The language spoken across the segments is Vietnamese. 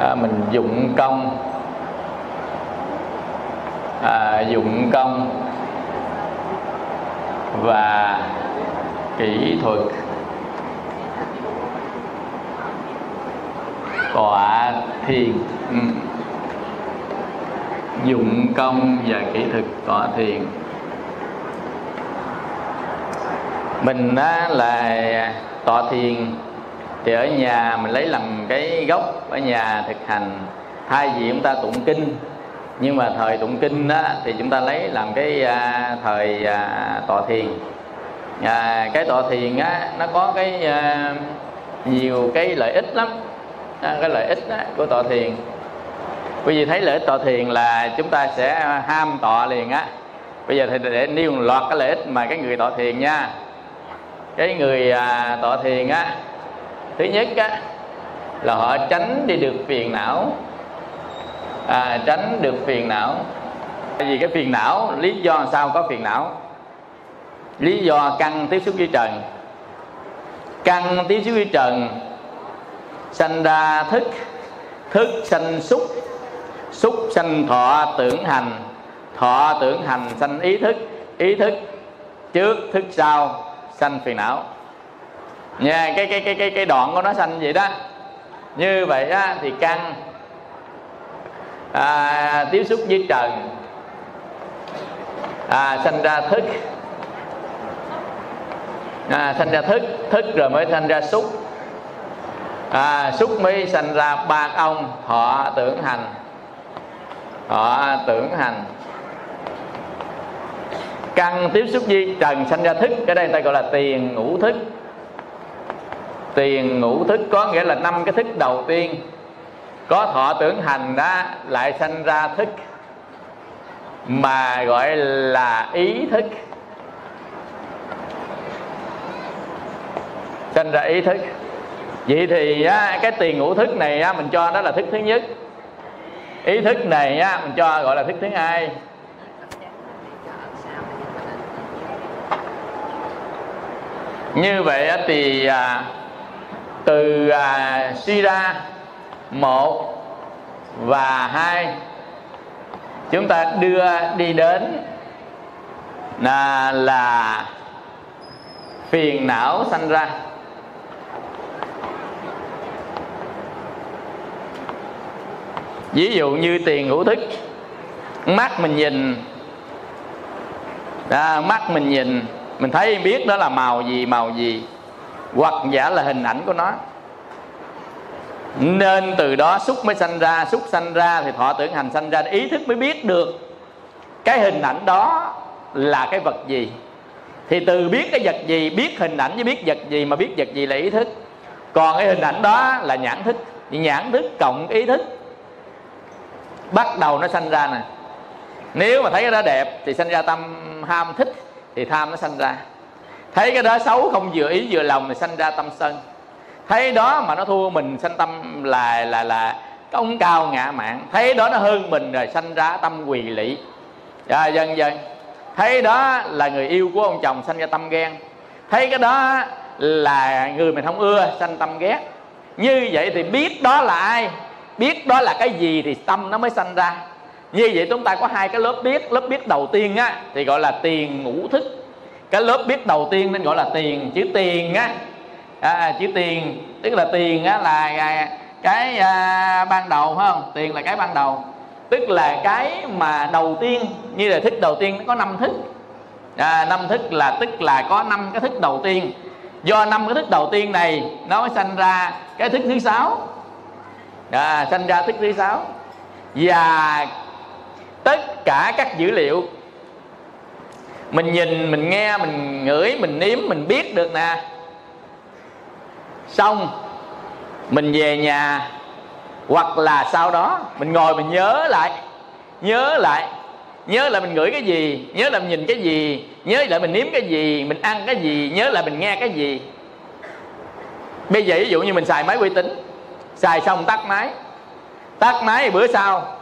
à, mình dụng công. À, dụng công và kỹ thuật. Tọa thiền. Ừ. dụng công và kỹ thuật tọa thiền. Mình á, là tọa thiền thì ở nhà mình lấy làm cái gốc ở nhà thực hành. Thay vì chúng ta tụng kinh nhưng mà thời tụng kinh đó thì chúng ta lấy làm cái à, thời à, tọa thiền. À, cái tọa thiền á nó có cái à, nhiều cái lợi ích lắm. À, cái lợi ích đó, của tọa thiền. Quý vị thấy lợi ích tọa thiền là chúng ta sẽ ham tọa liền á. Bây giờ thì để nêu một loạt cái lợi ích mà cái người tọa thiền nha. Cái người à, tọa thiền á thứ nhất á là họ tránh đi được phiền não. À, tránh được phiền não. Tại vì cái phiền não lý do sao có phiền não? Lý do căn tiếp xúc với trần. Căn tiếp xúc với trần sanh ra thức. Thức sanh xúc. Xúc sanh thọ tưởng hành. Thọ tưởng hành sanh ý thức. Ý thức trước thức sau sanh phiền não nha cái cái cái cái cái đoạn của nó xanh vậy đó. Như vậy á, thì căn à, tiếp xúc với trần. À, sanh ra thức. À, sanh ra thức thức rồi mới sanh ra xúc. À, xúc mới sanh ra ba ông họ tưởng hành. Họ tưởng hành. Căn tiếp xúc với trần sanh ra thức. Cái đây người ta gọi là tiền ngũ thức tiền ngũ thức có nghĩa là năm cái thức đầu tiên. Có thọ tưởng hành đó lại sanh ra thức mà gọi là ý thức. Sanh ra ý thức. Vậy thì á, cái tiền ngũ thức này á, mình cho đó là thức thứ nhất. Ý thức này á, mình cho gọi là thức thứ hai. Như vậy á, thì à, từ à, suy ra một và hai chúng ta đưa đi đến là, là phiền não sanh ra. Ví dụ như tiền hữu thức mắt mình nhìn à, mắt mình nhìn mình thấy biết đó là màu gì màu gì? Hoặc giả là hình ảnh của nó. Nên từ đó xúc mới sanh ra, xúc sanh ra thì thọ tưởng hành sanh ra, ý thức mới biết được cái hình ảnh đó là cái vật gì. Thì từ biết cái vật gì, biết hình ảnh với biết vật gì mà biết vật gì là ý thức. Còn cái hình ảnh đó là nhãn thức. Nhãn thức cộng ý thức. Bắt đầu nó sanh ra nè. Nếu mà thấy cái đó đẹp thì sanh ra tâm ham thích thì tham nó sanh ra thấy cái đó xấu không vừa ý vừa lòng thì sanh ra tâm sân. Thấy đó mà nó thua mình sanh tâm là là là công cao ngạ mạn. Thấy đó nó hơn mình rồi sanh ra tâm quỳ lị. Dạ dần dần thấy đó là người yêu của ông chồng sanh ra tâm ghen. Thấy cái đó là người mình không ưa sanh tâm ghét. Như vậy thì biết đó là ai? Biết đó là cái gì thì tâm nó mới sanh ra. Như vậy chúng ta có hai cái lớp biết. Lớp biết đầu tiên á, thì gọi là tiền ngũ thức cái lớp biết đầu tiên nên gọi là tiền chữ tiền á. À, à chữ tiền tức là tiền á là à, cái à, ban đầu phải không? Tiền là cái ban đầu. Tức là cái mà đầu tiên như là thức đầu tiên nó có năm thức. À, năm thức là tức là có năm cái thức đầu tiên. Do năm cái thức đầu tiên này nó mới sanh ra cái thức thứ sáu. À, sanh ra thức thứ sáu. Và tất cả các dữ liệu mình nhìn, mình nghe, mình ngửi, mình nếm, mình biết được nè. Xong, mình về nhà, hoặc là sau đó, mình ngồi mình nhớ lại nhớ lại. Nhớ lại mình ngửi cái gì, nhớ lại mình nhìn cái gì, nhớ lại mình nếm cái gì, mình ăn cái gì, nhớ lại mình nghe cái gì. Bây giờ ví dụ như mình xài máy vi tính xài xong tắt máy. Tắt máy bữa sau,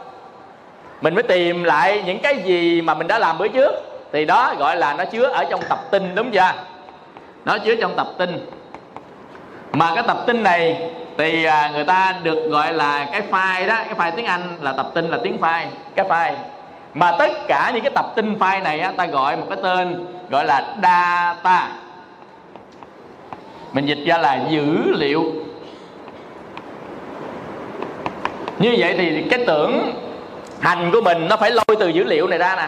mình mới tìm lại những cái gì mà mình đã làm bữa trước thì đó gọi là nó chứa ở trong tập tin đúng chưa? Nó chứa trong tập tin. Mà cái tập tin này thì à, người ta được gọi là cái file đó cái file tiếng anh là tập tin là tiếng file cái file. Mà tất cả những cái tập tin file này á, ta gọi một cái tên gọi là data. Mình dịch ra là dữ liệu. Như vậy thì cái tưởng hành của mình nó phải lôi từ dữ liệu này ra nè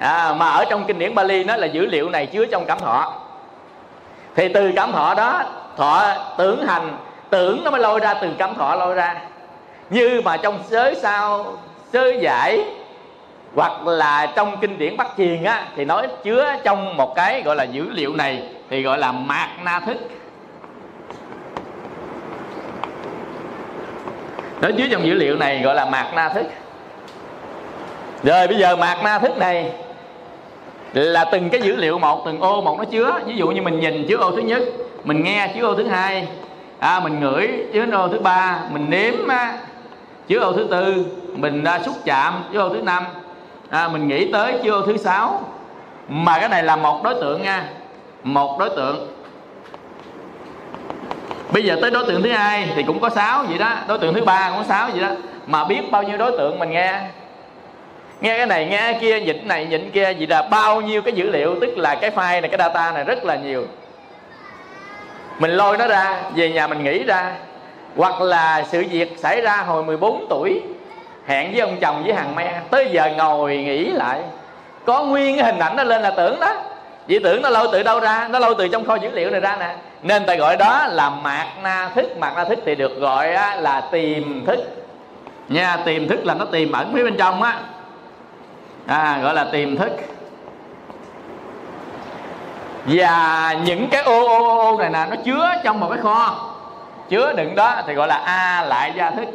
à, mà ở trong kinh điển Bali nó là dữ liệu này chứa trong cảm thọ. Thì từ cảm thọ đó thọ tưởng hành tưởng nó mới lôi ra từ cảm thọ lôi ra. Như mà trong giới sao giới giải hoặc là trong kinh điển Bắc chiền á thì nói chứa trong một cái gọi là dữ liệu này thì gọi là mạt na thức nó chứa trong dữ liệu này gọi là mạt na thức rồi bây giờ mạt na thức này là từng cái dữ liệu một từng ô một nó chứa. Ví dụ như mình nhìn chứa ô thứ nhất mình nghe chứa ô thứ hai. À, mình ngửi chứa ô thứ ba mình nếm á, chứa ô thứ tư. Mình à, xúc chạm chứa ô thứ năm. À, mình nghĩ tới chứa ô thứ sáu. Mà cái này là một đối tượng nha. Một đối tượng. Bây giờ tới đối tượng thứ hai thì cũng có sáu vậy đó. Đối tượng thứ ba cũng có sáu vậy đó. Mà biết bao nhiêu đối tượng mình nghe? Nghe cái này, nghe cái kia, nhịn này, nhịn kia, vậy là bao nhiêu cái dữ liệu, tức là cái file này, cái data này rất là nhiều. Mình lôi nó ra, về nhà mình nghĩ ra. Hoặc là sự việc xảy ra hồi 14 tuổi, hẹn với ông chồng, với hàng me, tới giờ ngồi nghĩ lại. Có nguyên cái hình ảnh nó lên là tưởng đó. Vì tưởng nó lôi từ đâu ra? Nó lôi từ trong kho dữ liệu này ra nè. Nên ta gọi đó là mạt na thức. Mạt na thức thì được gọi là tìm thức. Nha tìm thức là nó tìm ẩn phía bên trong á à, gọi là tiềm thức. Và những cái ô ô ô này nè nó chứa trong một cái kho. Chứa đựng đó thì gọi là a lại gia thức.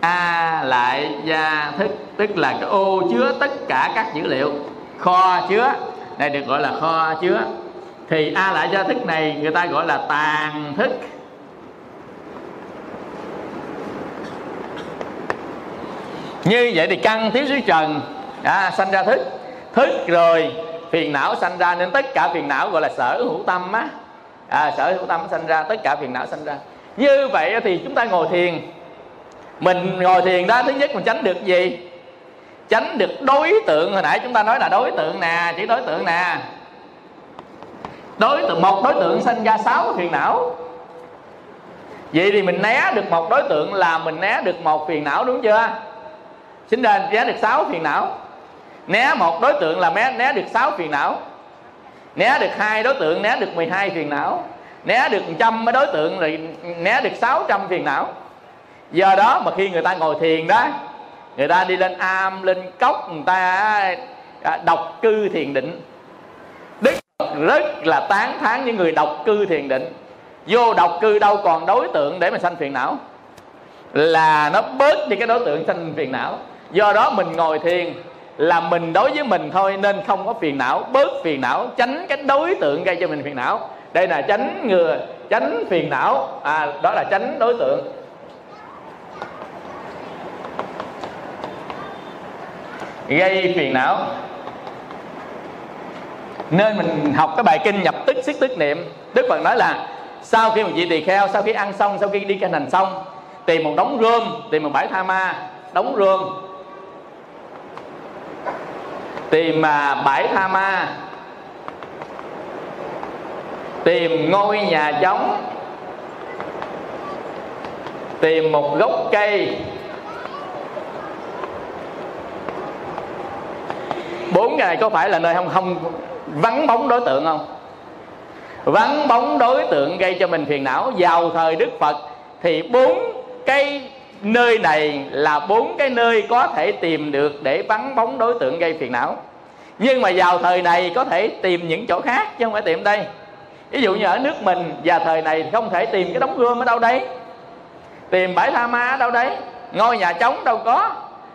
A lại gia thức tức là cái ô chứa tất cả các dữ liệu. Kho chứa đây được gọi là kho chứa. Thì a lại gia thức này người ta gọi là tàn thức. Như vậy thì căn thiếu dưới trần. À, sanh ra thức. Thức rồi phiền não sanh ra nên tất cả phiền não gọi là sở hữu tâm á. À, sở hữu tâm sanh ra tất cả phiền não sanh ra. Như vậy thì chúng ta ngồi thiền. Mình ngồi thiền đó thứ nhất mình tránh được gì? Tránh được đối tượng. Hồi nãy chúng ta nói là đối tượng nè chỉ đối tượng nè. Đối tượng một đối tượng sinh ra sáu phiền não. Vậy thì mình né được một đối tượng là mình né được một phiền não đúng chưa? Sinh ra né được sáu phiền não. Né một đối tượng là né né được sáu phiền não. Né được hai đối tượng, né được 12 phiền não. Né được trăm đối tượng rồi né được 600 phiền não. Do đó mà khi người ta ngồi thiền đó, người ta đi lên am, lên cốc, người ta à, độc cư thiền định. Đức rất là tán thán những người độc cư thiền định. Vô độc cư đâu còn đối tượng để mà sanh phiền não. Là nó bớt đi cái đối tượng sanh phiền não do đó mình ngồi thiền là mình đối với mình thôi, nên không có phiền não, bớt phiền não, tránh cái đối tượng gây cho mình phiền não. Đây là tránh ngừa, tránh phiền não. À đó là tránh đối tượng. Gây phiền não. Nên mình học cái bài kinh nhập tức siết tức niệm. Đức phật nói là sau khi một vị tỳ kheo, sau khi ăn xong, sau khi đi kinh hành xong tìm một đống rơm, tìm một bãi tha ma, đống rơm tìm à bãi tha ma. Tìm ngôi nhà trống tìm một gốc cây. Bốn ngày có phải là nơi không không vắng bóng đối tượng không? Vắng bóng đối tượng gây cho mình phiền não. Vào thời đức phật thì bốn cây nơi này là bốn cái nơi có thể tìm được để vắng bóng đối tượng gây phiền não. Nhưng mà vào thời này có thể tìm những chỗ khác chứ không phải tìm đây. Ví dụ như ở nước mình và thời này không thể tìm cái đống gươm ở đâu đấy. Tìm bãi tha ma ở đâu đấy. Ngôi nhà trống đâu có.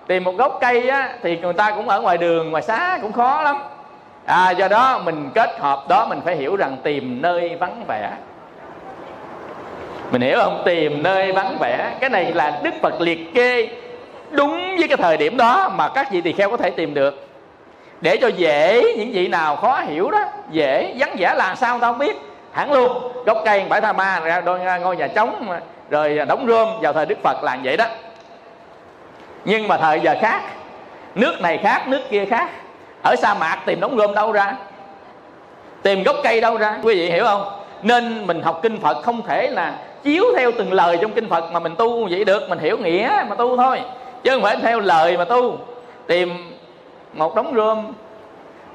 Tìm một gốc cây á, thì người ta cũng ở ngoài đường ngoài xá cũng khó lắm. À, do đó mình kết hợp đó mình phải hiểu rằng tìm nơi vắng vẻ mình hiểu không? Tìm nơi vắng vẻ. Cái này là đức phật liệt kê đúng với cái thời điểm đó mà các vị tỳ kheo có thể tìm được. Để cho dễ những vị nào khó hiểu đó, dễ vắng vẻ là sao tao không biết. Hẳn luôn, gốc cây bãi tha ma, ra đôi ngôi nhà trống, rồi đóng rơm vào thời đức phật làm vậy đó. Nhưng mà thời giờ khác, nước này khác, nước kia khác. Ở sa mạc tìm đóng rơm đâu ra? Tìm gốc cây đâu ra? Quý vị hiểu không? Nên mình học kinh phật không thể là chiếu theo từng lời trong kinh phật mà mình tu vậy được, mình hiểu nghĩa mà tu thôi. Chứ không phải theo lời mà tu. Tìm một đống rơm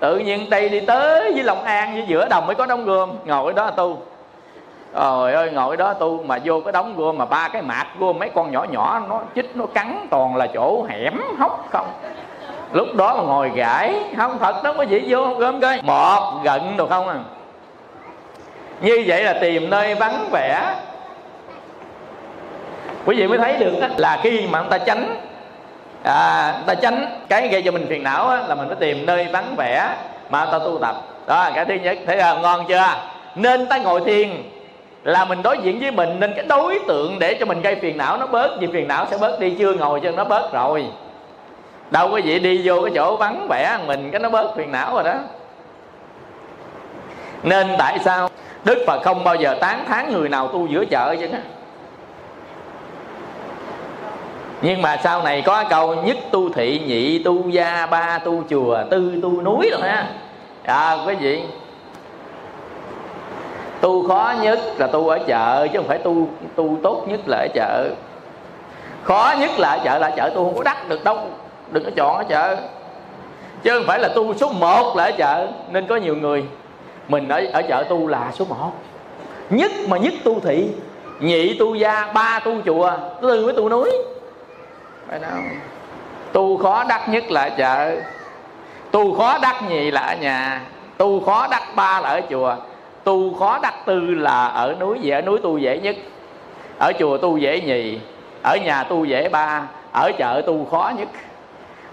tự nhiên đây đi tới với long an, với giữa đồng mới có đống rơm ngồi đó tu. Trời ơi, ngồi đó tu mà vô cái đống gom mà ba cái mạc gom mấy con nhỏ nhỏ, nó chích, nó cắn toàn là chỗ hẻm, hốc không. Lúc đó mà ngồi gãi, không, thật đó có gì vô gom coi. Một gận được không à. Như vậy là tìm nơi vắng vẻ quý vị mới thấy được là khi mà người ta tránh à, ta tránh cái gây cho mình phiền não á, là mình phải tìm nơi vắng vẻ mà ta tu tập. Đó cái thứ nhất thấy là ngon chưa? Nên ta ngồi thiền là mình đối diện với mình nên cái đối tượng để cho mình gây phiền não nó bớt vì phiền não sẽ bớt đi chưa ngồi cho nó bớt rồi. Đâu có gì đi vô cái chỗ vắng vẻ mình cái nó bớt phiền não rồi đó. Nên tại sao đức phật không bao giờ tán thán người nào tu giữa chợ chứ? Nhưng mà sau này có câu, nhất tu thị, nhị tu gia, ba tu chùa, tư tu núi rồi ha. À quý vị, tu khó nhất là tu ở chợ, chứ không phải tu tu tốt nhất là ở chợ. Khó nhất là ở chợ là ở chợ tu không có đắt được đâu, đừng có chọn ở chợ. Chứ không phải là tu số 1 là ở chợ, nên có nhiều người, mình ở ở chợ tu là số 1 nhất mà nhất tu thị, nhị tu gia, ba tu chùa, tư với tu núi phải đâu tu khó đắc nhất là ở chợ. Tu khó đắc nhì là ở nhà. Tu khó đắc ba là ở chùa. Tu khó đắc tư là ở núi. Dễ ở núi tu dễ nhất. Ở chùa tu dễ nhì ở nhà tu dễ ba. Ở chợ tu khó nhất.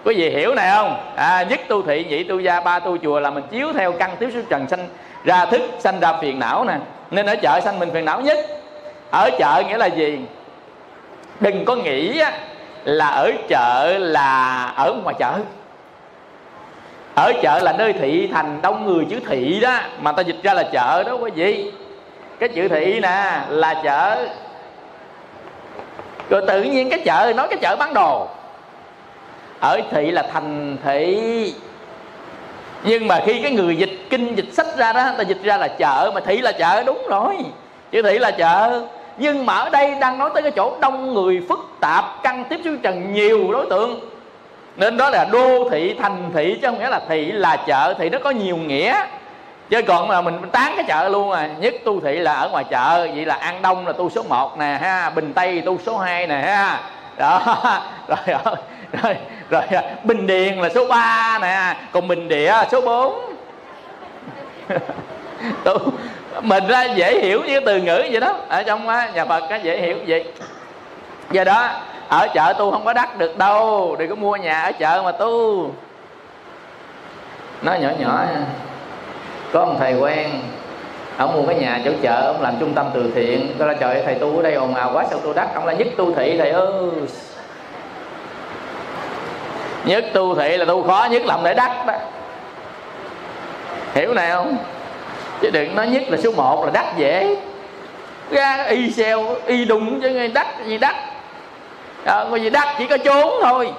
Có gì hiểu này không? À, nhất tu thị nhị tu gia ba tu chùa là mình chiếu theo căn tiếp xúc trần sanh ra thức sanh ra phiền não nè. Nên ở chợ sanh mình phiền não nhất. Ở chợ nghĩa là gì? Đừng có nghĩ là ở chợ là ở ngoài chợ. Ở chợ là nơi thị thành đông người chữ thị đó, mà ta dịch ra là chợ đó quý vị. Cái chữ thị nè là chợ. Rồi tự nhiên cái chợ, nói cái chợ bán đồ. Ở thị là thành thị. Nhưng mà khi cái người dịch kinh dịch sách ra đó, ta dịch ra là chợ, mà thị là chợ, đúng rồi. Chữ thị là chợ nhưng mà ở đây đang nói tới cái chỗ đông người phức tạp căng tiếp xúc trần nhiều đối tượng. Nên đó là đô thị, thành thị, chứ không nghĩa là thị là chợ. Thì nó có nhiều nghĩa. Chứ còn mà mình tán cái chợ luôn à. Nhất tu thị là ở ngoài chợ, vậy là an đông là tu số 1 nè, ha. Bình tây tu số 2 nè, ha. Đó, rồi rồi rồi bình điền là số 3 nè. Còn bình địa số 4 tu mình ra dễ hiểu như từ ngữ vậy đó. Ở trong nhà phật cái dễ hiểu vậy. Do đó, ở chợ tu không có đắt được đâu. Đừng có mua nhà ở chợ mà tu. Nó nhỏ nhỏ có một thầy quen, ông mua cái nhà chỗ chợ, ông làm trung tâm từ thiện. Tôi là trời thầy tu ở đây ồn ào quá, sao tu đắt? Ông là nhất tu thị thầy ơi. Nhất tu thị là tu khó nhất, làm để đắt đó. Hiểu này không? Chứ đừng nói nhất là số 1 là đắt dễ. Ra y xeo y đụng chứ ngay đắt gì đắt. Ờ, à, có gì đắt chỉ có trốn thôi.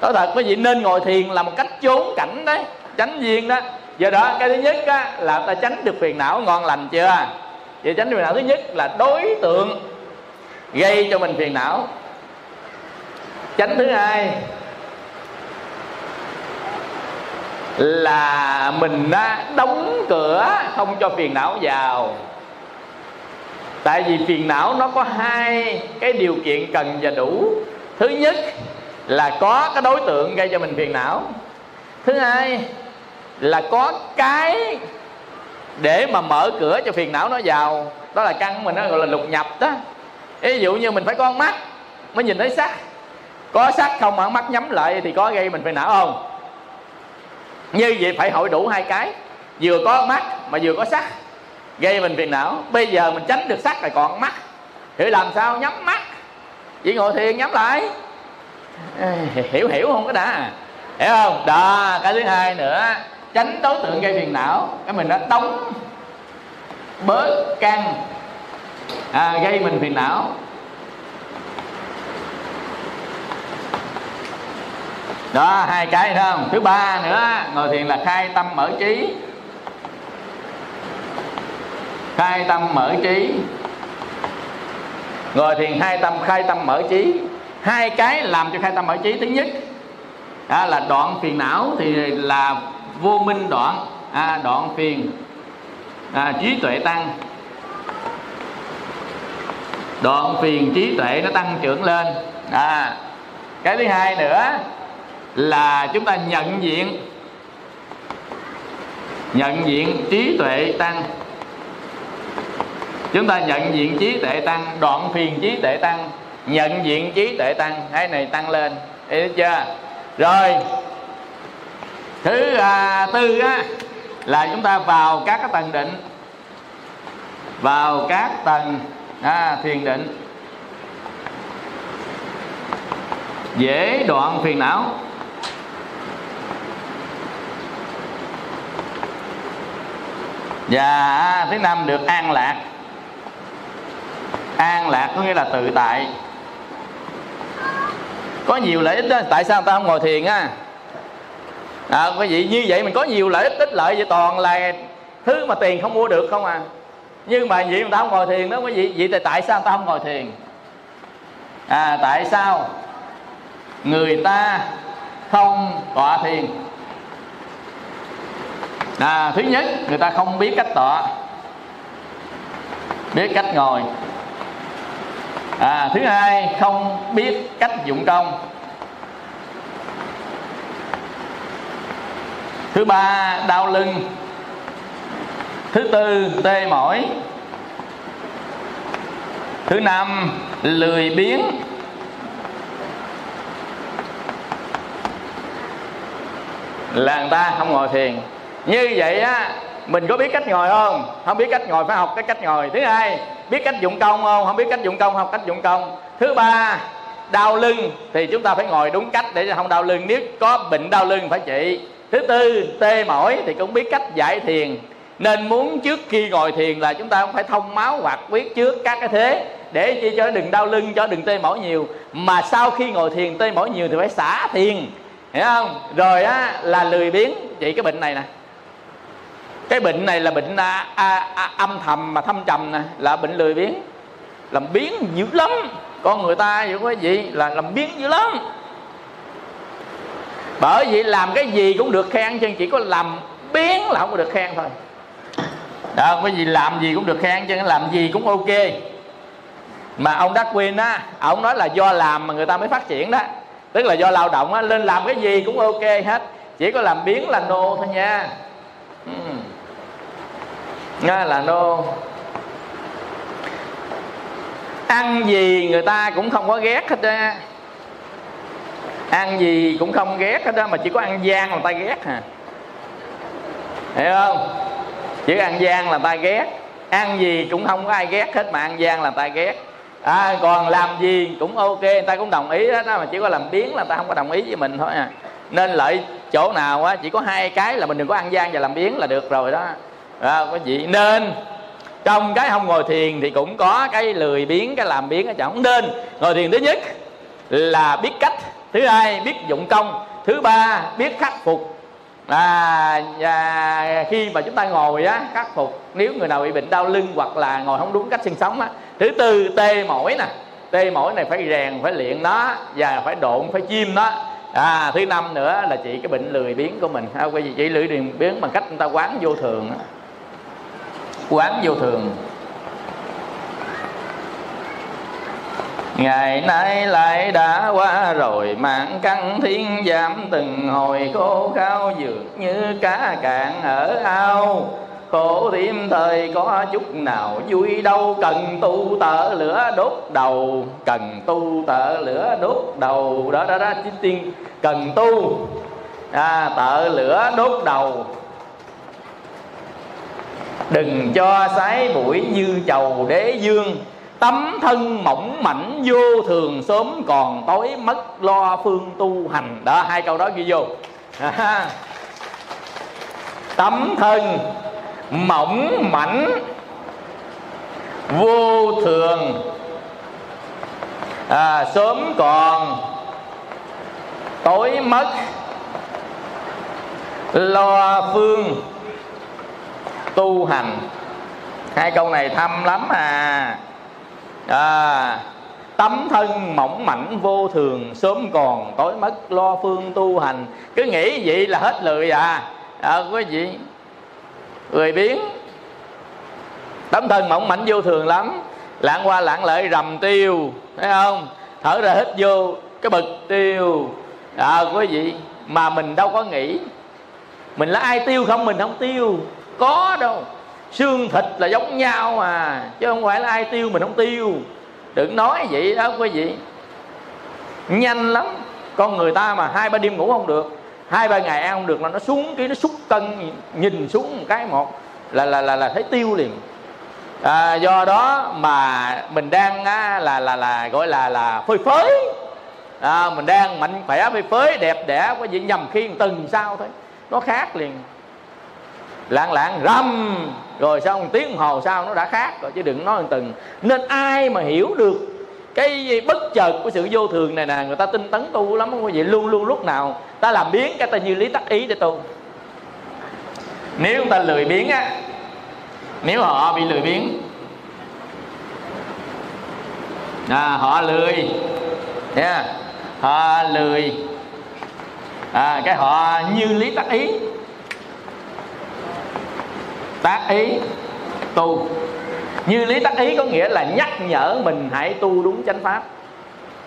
Nói thật quý vị nên ngồi thiền là một cách trốn cảnh đấy tránh duyên đó. Giờ đó cái thứ nhất á, là ta tránh được phiền não ngon lành chưa? Vậy tránh được phiền não thứ nhất là đối tượng gây cho mình phiền não. Tránh thứ hai là mình đóng cửa không cho phiền não vào. Tại vì phiền não nó có hai cái điều kiện cần và đủ. Thứ nhất là có cái đối tượng gây cho mình phiền não. Thứ hai là có cái để mà mở cửa cho phiền não nó vào. Đó là căn mình nó gọi là lục nhập đó. Ví dụ như mình phải có mắt mới nhìn thấy sắc có sắc không, mà mắt nhắm lại thì có gây mình phiền não không? Như vậy phải hội đủ hai cái. Vừa có mắt mà vừa có sắc. Gây mình phiền não. Bây giờ mình tránh được sắc rồi còn mắt. Thì làm sao nhắm mắt? Chỉ ngồi thiền nhắm lại. Hiểu hiểu không cái đã? Hiểu không? Đó cái thứ hai nữa. Tránh đối tượng gây phiền não. Cái mình đã tống bớt căng à, gây mình phiền não. Đó hai cái đó không? Thứ ba nữa ngồi thiền là khai tâm mở trí. Khai tâm mở trí. Ngồi thiền hai tâm khai tâm mở trí. Hai cái làm cho khai tâm mở trí. Thứ nhất à, là đoạn phiền não thì là vô minh đoạn à, đoạn phiền à, trí tuệ tăng. Đoạn phiền trí tuệ nó tăng trưởng lên. À, cái thứ hai nữa là chúng ta nhận diện nhận diện trí tuệ tăng. Chúng ta nhận diện trí tuệ tăng đoạn phiền trí tuệ tăng nhận diện trí tuệ tăng cái này tăng lên. Hiểu chưa? Rồi thứ à, tư á là chúng ta vào các cái tầng định. Vào các tầng à, thiền định. Dễ đoạn phiền não. Và thứ năm được an lạc. An lạc có nghĩa là tự tại. Có nhiều lợi ích đó. Tại sao ta không ngồi thiền á? À, quý vị như vậy mình có nhiều lợi ích ích lợi vậy toàn là thứ mà tiền không mua được không à? Nhưng mà vậy người ta không ngồi thiền đó quý vị vậy thì tại sao ta không ngồi thiền? À tại sao người ta không tọa thiền? À, thứ nhất người ta không biết cách tọa biết cách ngồi. À, thứ hai không biết cách dụng công. Thứ ba đau lưng. Thứ tư tê mỏi. Thứ năm lười biếng. Là người ta không ngồi thiền như vậy á, mình có biết cách ngồi không? Không biết cách ngồi, phải học cái cách ngồi. Thứ hai, biết cách dụng công không? Không biết cách dụng công, học cách dụng công. Thứ ba, đau lưng. Thì chúng ta phải ngồi đúng cách để không đau lưng. Nếu có bệnh đau lưng phải trị. Thứ tư, tê mỏi thì cũng biết cách giải thiền. Nên muốn trước khi ngồi thiền là chúng ta không phải thông máu hoặc quyết trước các cái thế. Để chi cho đừng đau lưng, cho đừng tê mỏi nhiều. Mà sau khi ngồi thiền, tê mỏi nhiều thì phải xả thiền. Hiểu không? Rồi á, là lười biếng. Trị cái bệnh này nè cái bệnh này là bệnh à, à, à, âm thầm mà thâm trầm nè là bệnh lười biếng. Làm biếng dữ lắm. Con người ta vậy quý vị là làm biếng dữ lắm. Bởi vì làm cái gì cũng được khen chứ chỉ có làm biếng là không có được khen thôi. Đó cái gì làm gì cũng được khen chứ làm gì cũng ok. Mà ông Darwin á ông nói là do làm mà người ta mới phát triển đó. Tức là do lao động á lên làm cái gì cũng ok hết. Chỉ có làm biến là nô thôi nha. Hmm. Nghe là nô ăn gì người ta cũng không có ghét hết á. Ăn gì cũng không ghét hết đó mà chỉ có ăn gian là ta ghét hả hiểu không? Chỉ ăn gian là ta ghét. Ăn gì cũng không có ai ghét hết mà ăn gian là ta ghét. À, còn làm gì cũng ok người ta cũng đồng ý hết đó mà chỉ có làm biến là ta không có đồng ý với mình thôi à. Nên lợi chỗ nào á chỉ có hai cái là mình đừng có ăn gian và làm biến là được rồi đó à, quý vị nên. Trong cái không ngồi thiền thì cũng có cái lười biến cái làm biến ở chẳng nên. Ngồi thiền thứ nhất là biết cách. Thứ hai biết dụng công. Thứ ba biết khắc phục. À, à, khi mà chúng ta ngồi á khắc phục nếu người nào bị bệnh đau lưng hoặc là ngồi không đúng cách sinh sống á thứ tư tê mỏi nè. Tê mỏi này phải rèn phải luyện nó và phải độn phải chim nó. À thứ năm nữa là chị cái bệnh lười biếng của mình. À, vị chị lười biếng bằng cách người ta quán vô thường quán vô thường. Ngày nay lại đã qua rồi Mạng căng thiên giảm từng hồi khô khao Dược như cá cạn ở ao. Khổ thêm thời có chút nào vui đâu Cần tu tợ lửa đốt đầu. Cần tu tợ lửa đốt đầu Đó đó đó chính tiên. Cần tu. À, tợ lửa đốt đầu. Đừng cho sái bụi như chầu đế dương. Tấm thân mỏng mảnh vô thường sớm còn tối mất lo phương tu hành. Đó hai câu đó ghi vô. Tấm thân mỏng mảnh vô thường à, sớm còn tối mất lo phương tu hành. Hai câu này thâm lắm à, à tấm thân mỏng mảnh vô thường sớm còn tối mất lo phương tu hành. Cứ nghĩ vậy là hết lười à, à quý vị người biến tấm thân mỏng mảnh vô thường lắm. Lạng qua lạng lợi rầm tiêu thấy không? Thở ra hít vô cái bực tiêu. À quý vị mà mình đâu có nghĩ. Mình là ai tiêu không? Mình không tiêu có đâu. Xương thịt là giống nhau mà chứ không phải là ai tiêu mình không tiêu. Đừng nói vậy đó quý vị. Nhanh lắm. Con người ta mà hai ba đêm ngủ không được hai ba ngày ăn không được là nó xuống cái nó xúc cân nhìn xuống một cái một là là là là thấy tiêu liền. À, do đó mà mình đang á, là là là gọi là là phơi phới. À, mình đang mạnh khỏe phơi phới đẹp đẽ có gì nhầm khi từng sao thôi. Nó khác liền lạng lạng rầm. Rồi sau một tiếng hồ sau nó đã khác rồi chứ đừng nói từng nên ai mà hiểu được cái bất chợt của sự vô thường này nè người ta tinh tấn tu lắm không quý vị luôn luôn lúc nào ta làm biến cái ta như lý tắc ý để tu. Nếu người ta lười biến á nếu họ bị lười biến à, họ lười nha à? họ lười à, cái họ như lý tắc ý tác ý, tu. Như lý tác ý có nghĩa là nhắc nhở mình hãy tu đúng chánh pháp.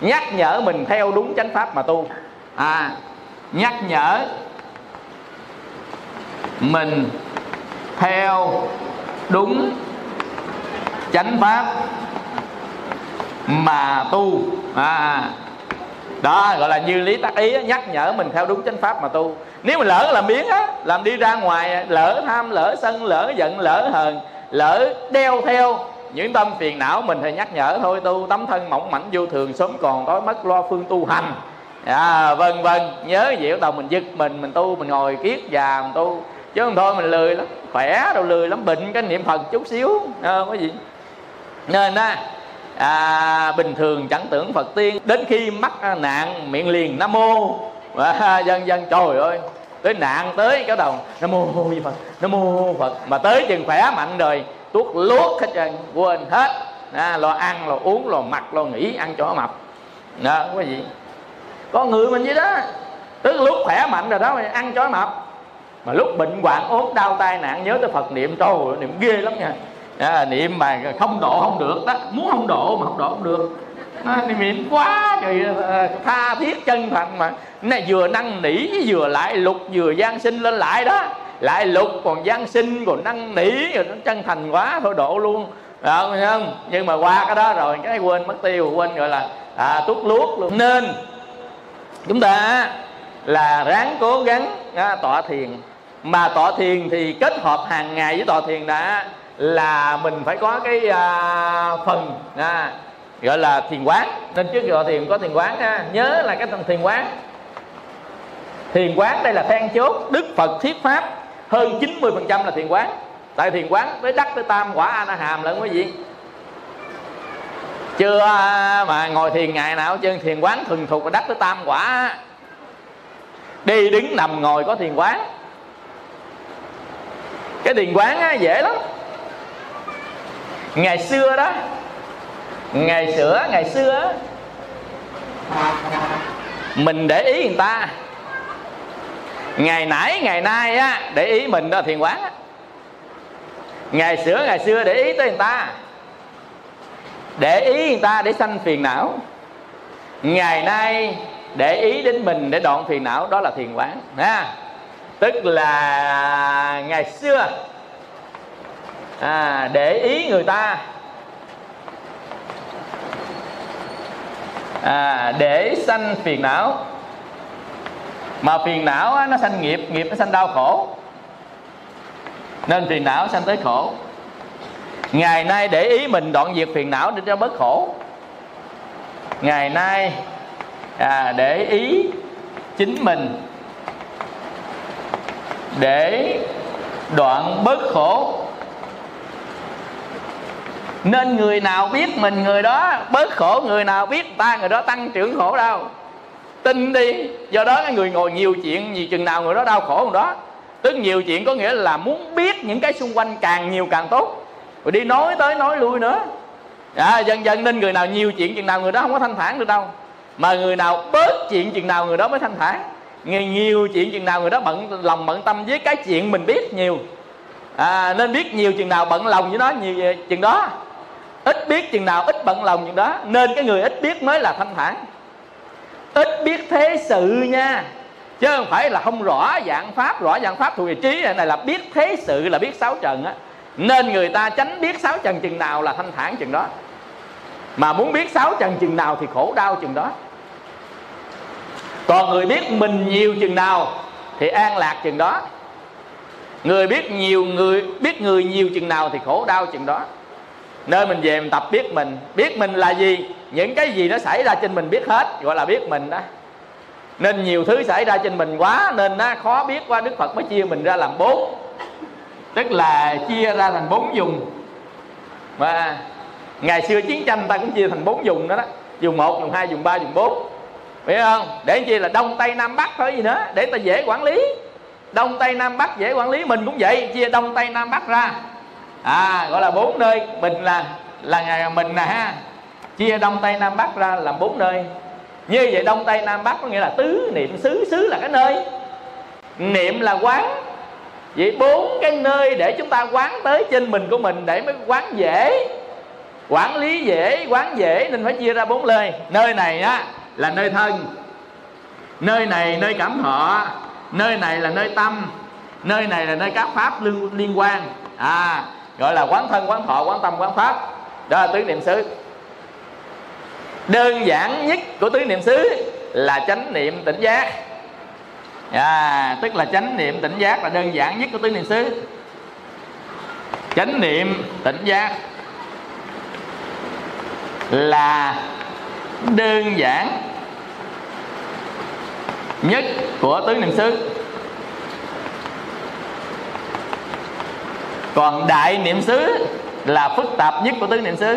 Nhắc nhở mình theo đúng chánh pháp mà tu. À nhắc nhở mình theo đúng chánh pháp mà tu. À đó gọi là như lý tác ý nhắc nhở mình theo đúng chánh pháp mà tu. Nếu mà lỡ làm biến á làm đi ra ngoài lỡ tham lỡ sân lỡ giận lỡ hờn lỡ đeo theo những tâm phiền não mình thì nhắc nhở thôi tu tấm thân mỏng mảnh vô thường sớm còn tối mất lo phương tu hành. À, vân vân nhớ vậy đầu mình giật mình mình tu mình ngồi kiết già mình tu. Chứ không thôi mình lười lắm khỏe đâu lười lắm bệnh cái niệm phật chút xíu à, có gì. Nên á à, bình thường chẳng tưởng phật tiên đến khi mắc à, nạn miệng liền nam mô. Và dân dân trời ơi tới nạn tới cái đầu nam mô di phật nam mô phật. Mà tới chừng khỏe mạnh rồi tuốt luốt hết trơn quên hết. À, lo ăn lo uống lo mặc lo nghỉ ăn cho mập. Đó có gì? Có người mình vậy đó. Tức lúc khỏe mạnh rồi đó mà ăn cho mập. Mà lúc bệnh hoạn ốm đau tai nạn nhớ tới phật niệm trời niệm ghê lắm nha à, niệm mà không độ không được đó. Muốn không độ mà không độ không được. À, niệm quá trời à, tha thiết chân thành mà. Này vừa năn nỉ vừa lại lục vừa gian sinh lên lại đó. Lại lục còn gian sinh còn năn nỉ rồi nó chân thành quá thôi độ luôn. Đó, không nhưng mà qua cái đó rồi cái quên mất tiêu quên gọi là à, tút luốt luôn. Nên chúng ta là ráng cố gắng à, tọa thiền. Mà tọa thiền thì kết hợp hàng ngày với tọa thiền đã là mình phải có cái à, phần à, gọi là thiền quán. Nên trước giờ thiền có thiền quán ha. Nhớ là cái thiền quán. Thiền quán đây là then chốt đức phật thuyết pháp. Hơn 90% là thiền quán. Tại thiền quán tới đắc tới tam quả a na hàm lẫn quý vị chưa à, mà ngồi thiền ngày nào chứ thiền quán thuần thục và đắc tới tam quả. Đi đứng nằm ngồi có thiền quán. Cái thiền quán á, dễ lắm ngày xưa đó. Ngày xưa ngày xưa mình để ý người ta. Ngày nãy, ngày nay á, để ý mình đó thiền quán á. Ngày xưa ngày xưa để ý tới người ta. Để ý người ta để sanh phiền não. Ngày nay để ý đến mình để đoạn phiền não, đó là thiền quán, ha. Tức là ngày xưa à, để ý người ta. À, để sanh phiền não. Mà phiền não á, nó sanh nghiệp nghiệp nó sanh đau khổ. Nên phiền não sanh tới khổ. Ngày nay để ý mình đoạn diệt phiền não để cho bớt khổ. Ngày nay à, để ý chính mình. Để đoạn bớt khổ nên người nào biết mình người đó bớt khổ người nào biết ta người đó tăng trưởng khổ đau. Tin đi do đó cái người ngồi nhiều chuyện gì chừng nào người đó đau khổ người đó. Tức nhiều chuyện có nghĩa là muốn biết những cái xung quanh càng nhiều càng tốt. Rồi đi nói tới nói lui nữa. À, dần dần nên người nào nhiều chuyện chừng nào người đó không có thanh thản được đâu. Mà người nào bớt chuyện chừng nào người đó mới thanh thản. Người nhiều chuyện chừng nào người đó bận lòng bận tâm với cái chuyện mình biết nhiều. À, nên biết nhiều chừng nào bận lòng với nó nhiều chừng đó ít biết chừng nào ít bận lòng chừng đó. Nên cái người ít biết mới là thanh thản. Ít biết thế sự nha. Chứ không phải là không rõ dạng pháp, rõ dạng pháp thuộc về trí này là biết thế sự là biết sáu trần á. Nên người ta tránh biết sáu trần chừng nào là thanh thản chừng đó. Mà muốn biết sáu trần chừng nào thì khổ đau chừng đó. Còn người biết mình nhiều chừng nào thì an lạc chừng đó. Người biết nhiều người, biết người nhiều chừng nào thì khổ đau chừng đó nơi mình về mình tập biết mình. Biết mình là gì? Những cái gì nó xảy ra trên mình biết hết, gọi là biết mình đó. Nên nhiều thứ xảy ra trên mình quá, nên nó khó biết quá, đức phật mới chia mình ra làm bốn. Tức là chia ra thành bốn vùng. Mà ngày xưa chiến tranh ta cũng chia thành bốn vùng đó đó. Vùng một, vùng hai, vùng ba, vùng bốn. Biết không? Để chi là đông, tây, nam, bắc thôi gì nữa. Để ta dễ quản lý. Đông, tây, nam, bắc dễ quản lý. Mình cũng vậy, chia đông, tây, nam, bắc ra à gọi là bốn nơi. Mình là là ngày mình nè ha. Chia đông tây nam bắc ra làm bốn nơi. Như vậy đông tây nam bắc có nghĩa là tứ niệm xứ xứ là cái nơi. Niệm là quán. Vậy bốn cái nơi để chúng ta quán tới trên mình của mình để mới quán dễ. Quản lý dễ quán dễ nên phải chia ra bốn nơi. Nơi này á là nơi thân. Nơi này nơi cảm thọ. Nơi này là nơi tâm. Nơi này là nơi các pháp liên, liên quan. À gọi là quán thân quán thọ quán tâm quán pháp. Đó là tứ niệm xứ. Đơn giản nhất của tứ niệm xứ là chánh niệm tỉnh giác. À, tức là chánh niệm tỉnh giác là đơn giản nhất của tứ niệm xứ. Chánh niệm tỉnh giác là đơn giản nhất của tứ niệm xứ. Còn đại niệm xứ là phức tạp nhất của tứ niệm xứ.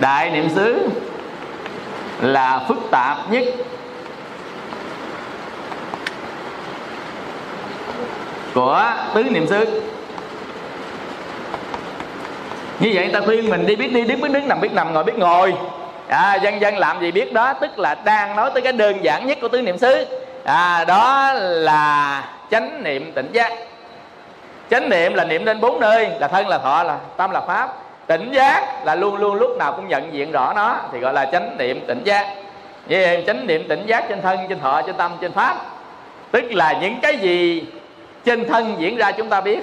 Đại niệm xứ là phức tạp nhất. Của tứ niệm xứ. Như vậy ta khuyên mình đi biết đi đứng biết đứng nằm biết nằm ngồi biết ngồi. À, dân dân làm gì biết đó tức là đang nói tới cái đơn giản nhất của tứ niệm xứ. À, đó là chánh niệm tỉnh giác. Chánh niệm là niệm lên bốn nơi là thân là thọ là tâm là pháp. Tỉnh giác là luôn luôn lúc nào cũng nhận diện rõ nó thì gọi là chánh niệm tỉnh giác. Như vậy chánh niệm tỉnh giác trên thân trên thọ trên tâm trên pháp. Tức là những cái gì trên thân diễn ra chúng ta biết.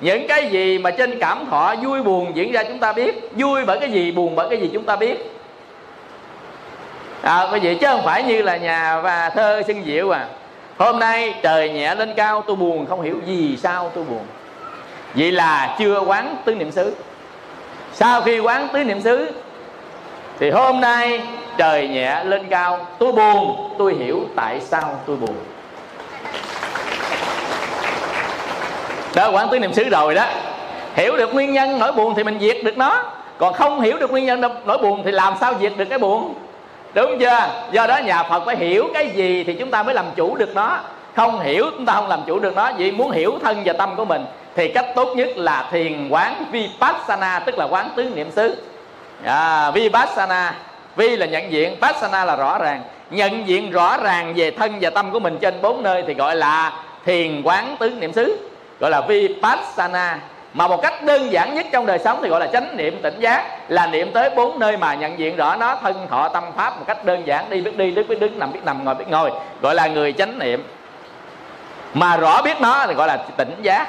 Những cái gì mà trên cảm thọ vui buồn diễn ra chúng ta biết. Vui bởi cái gì buồn bởi cái gì chúng ta biết. À, bởi vậy chứ không phải như là nhà và thơ xưng diệu à hôm nay trời nhẹ lên cao, tôi buồn, không hiểu gì sao tôi buồn. Vậy là chưa quán tứ niệm xứ. Sau khi quán tứ niệm xứ, thì hôm nay trời nhẹ lên cao, tôi buồn, tôi hiểu tại sao tôi buồn. Đó quán tứ niệm xứ rồi đó. Hiểu được nguyên nhân nỗi buồn thì mình diệt được nó. Còn không hiểu được nguyên nhân nỗi buồn thì làm sao diệt được cái buồn? Đúng chưa? Do đó nhà phật phải hiểu cái gì thì chúng ta mới làm chủ được nó. Không hiểu chúng ta không làm chủ được nó. Vì muốn hiểu thân và tâm của mình thì cách tốt nhất là thiền quán vipassana tức là quán tứ niệm xứ. À, vipassana vi là nhận diện passana là rõ ràng. Nhận diện rõ ràng về thân và tâm của mình trên bốn nơi thì gọi là thiền quán tứ niệm xứ gọi là vipassana mà một cách đơn giản nhất trong đời sống thì gọi là chánh niệm tỉnh giác, là niệm tới bốn nơi mà nhận diện rõ nó, thân, thọ, tâm, pháp một cách đơn giản. Đi biết đi đứng biết đứng, nằm biết nằm, ngồi biết ngồi, gọi là người chánh niệm. Mà rõ biết nó thì gọi là tỉnh giác.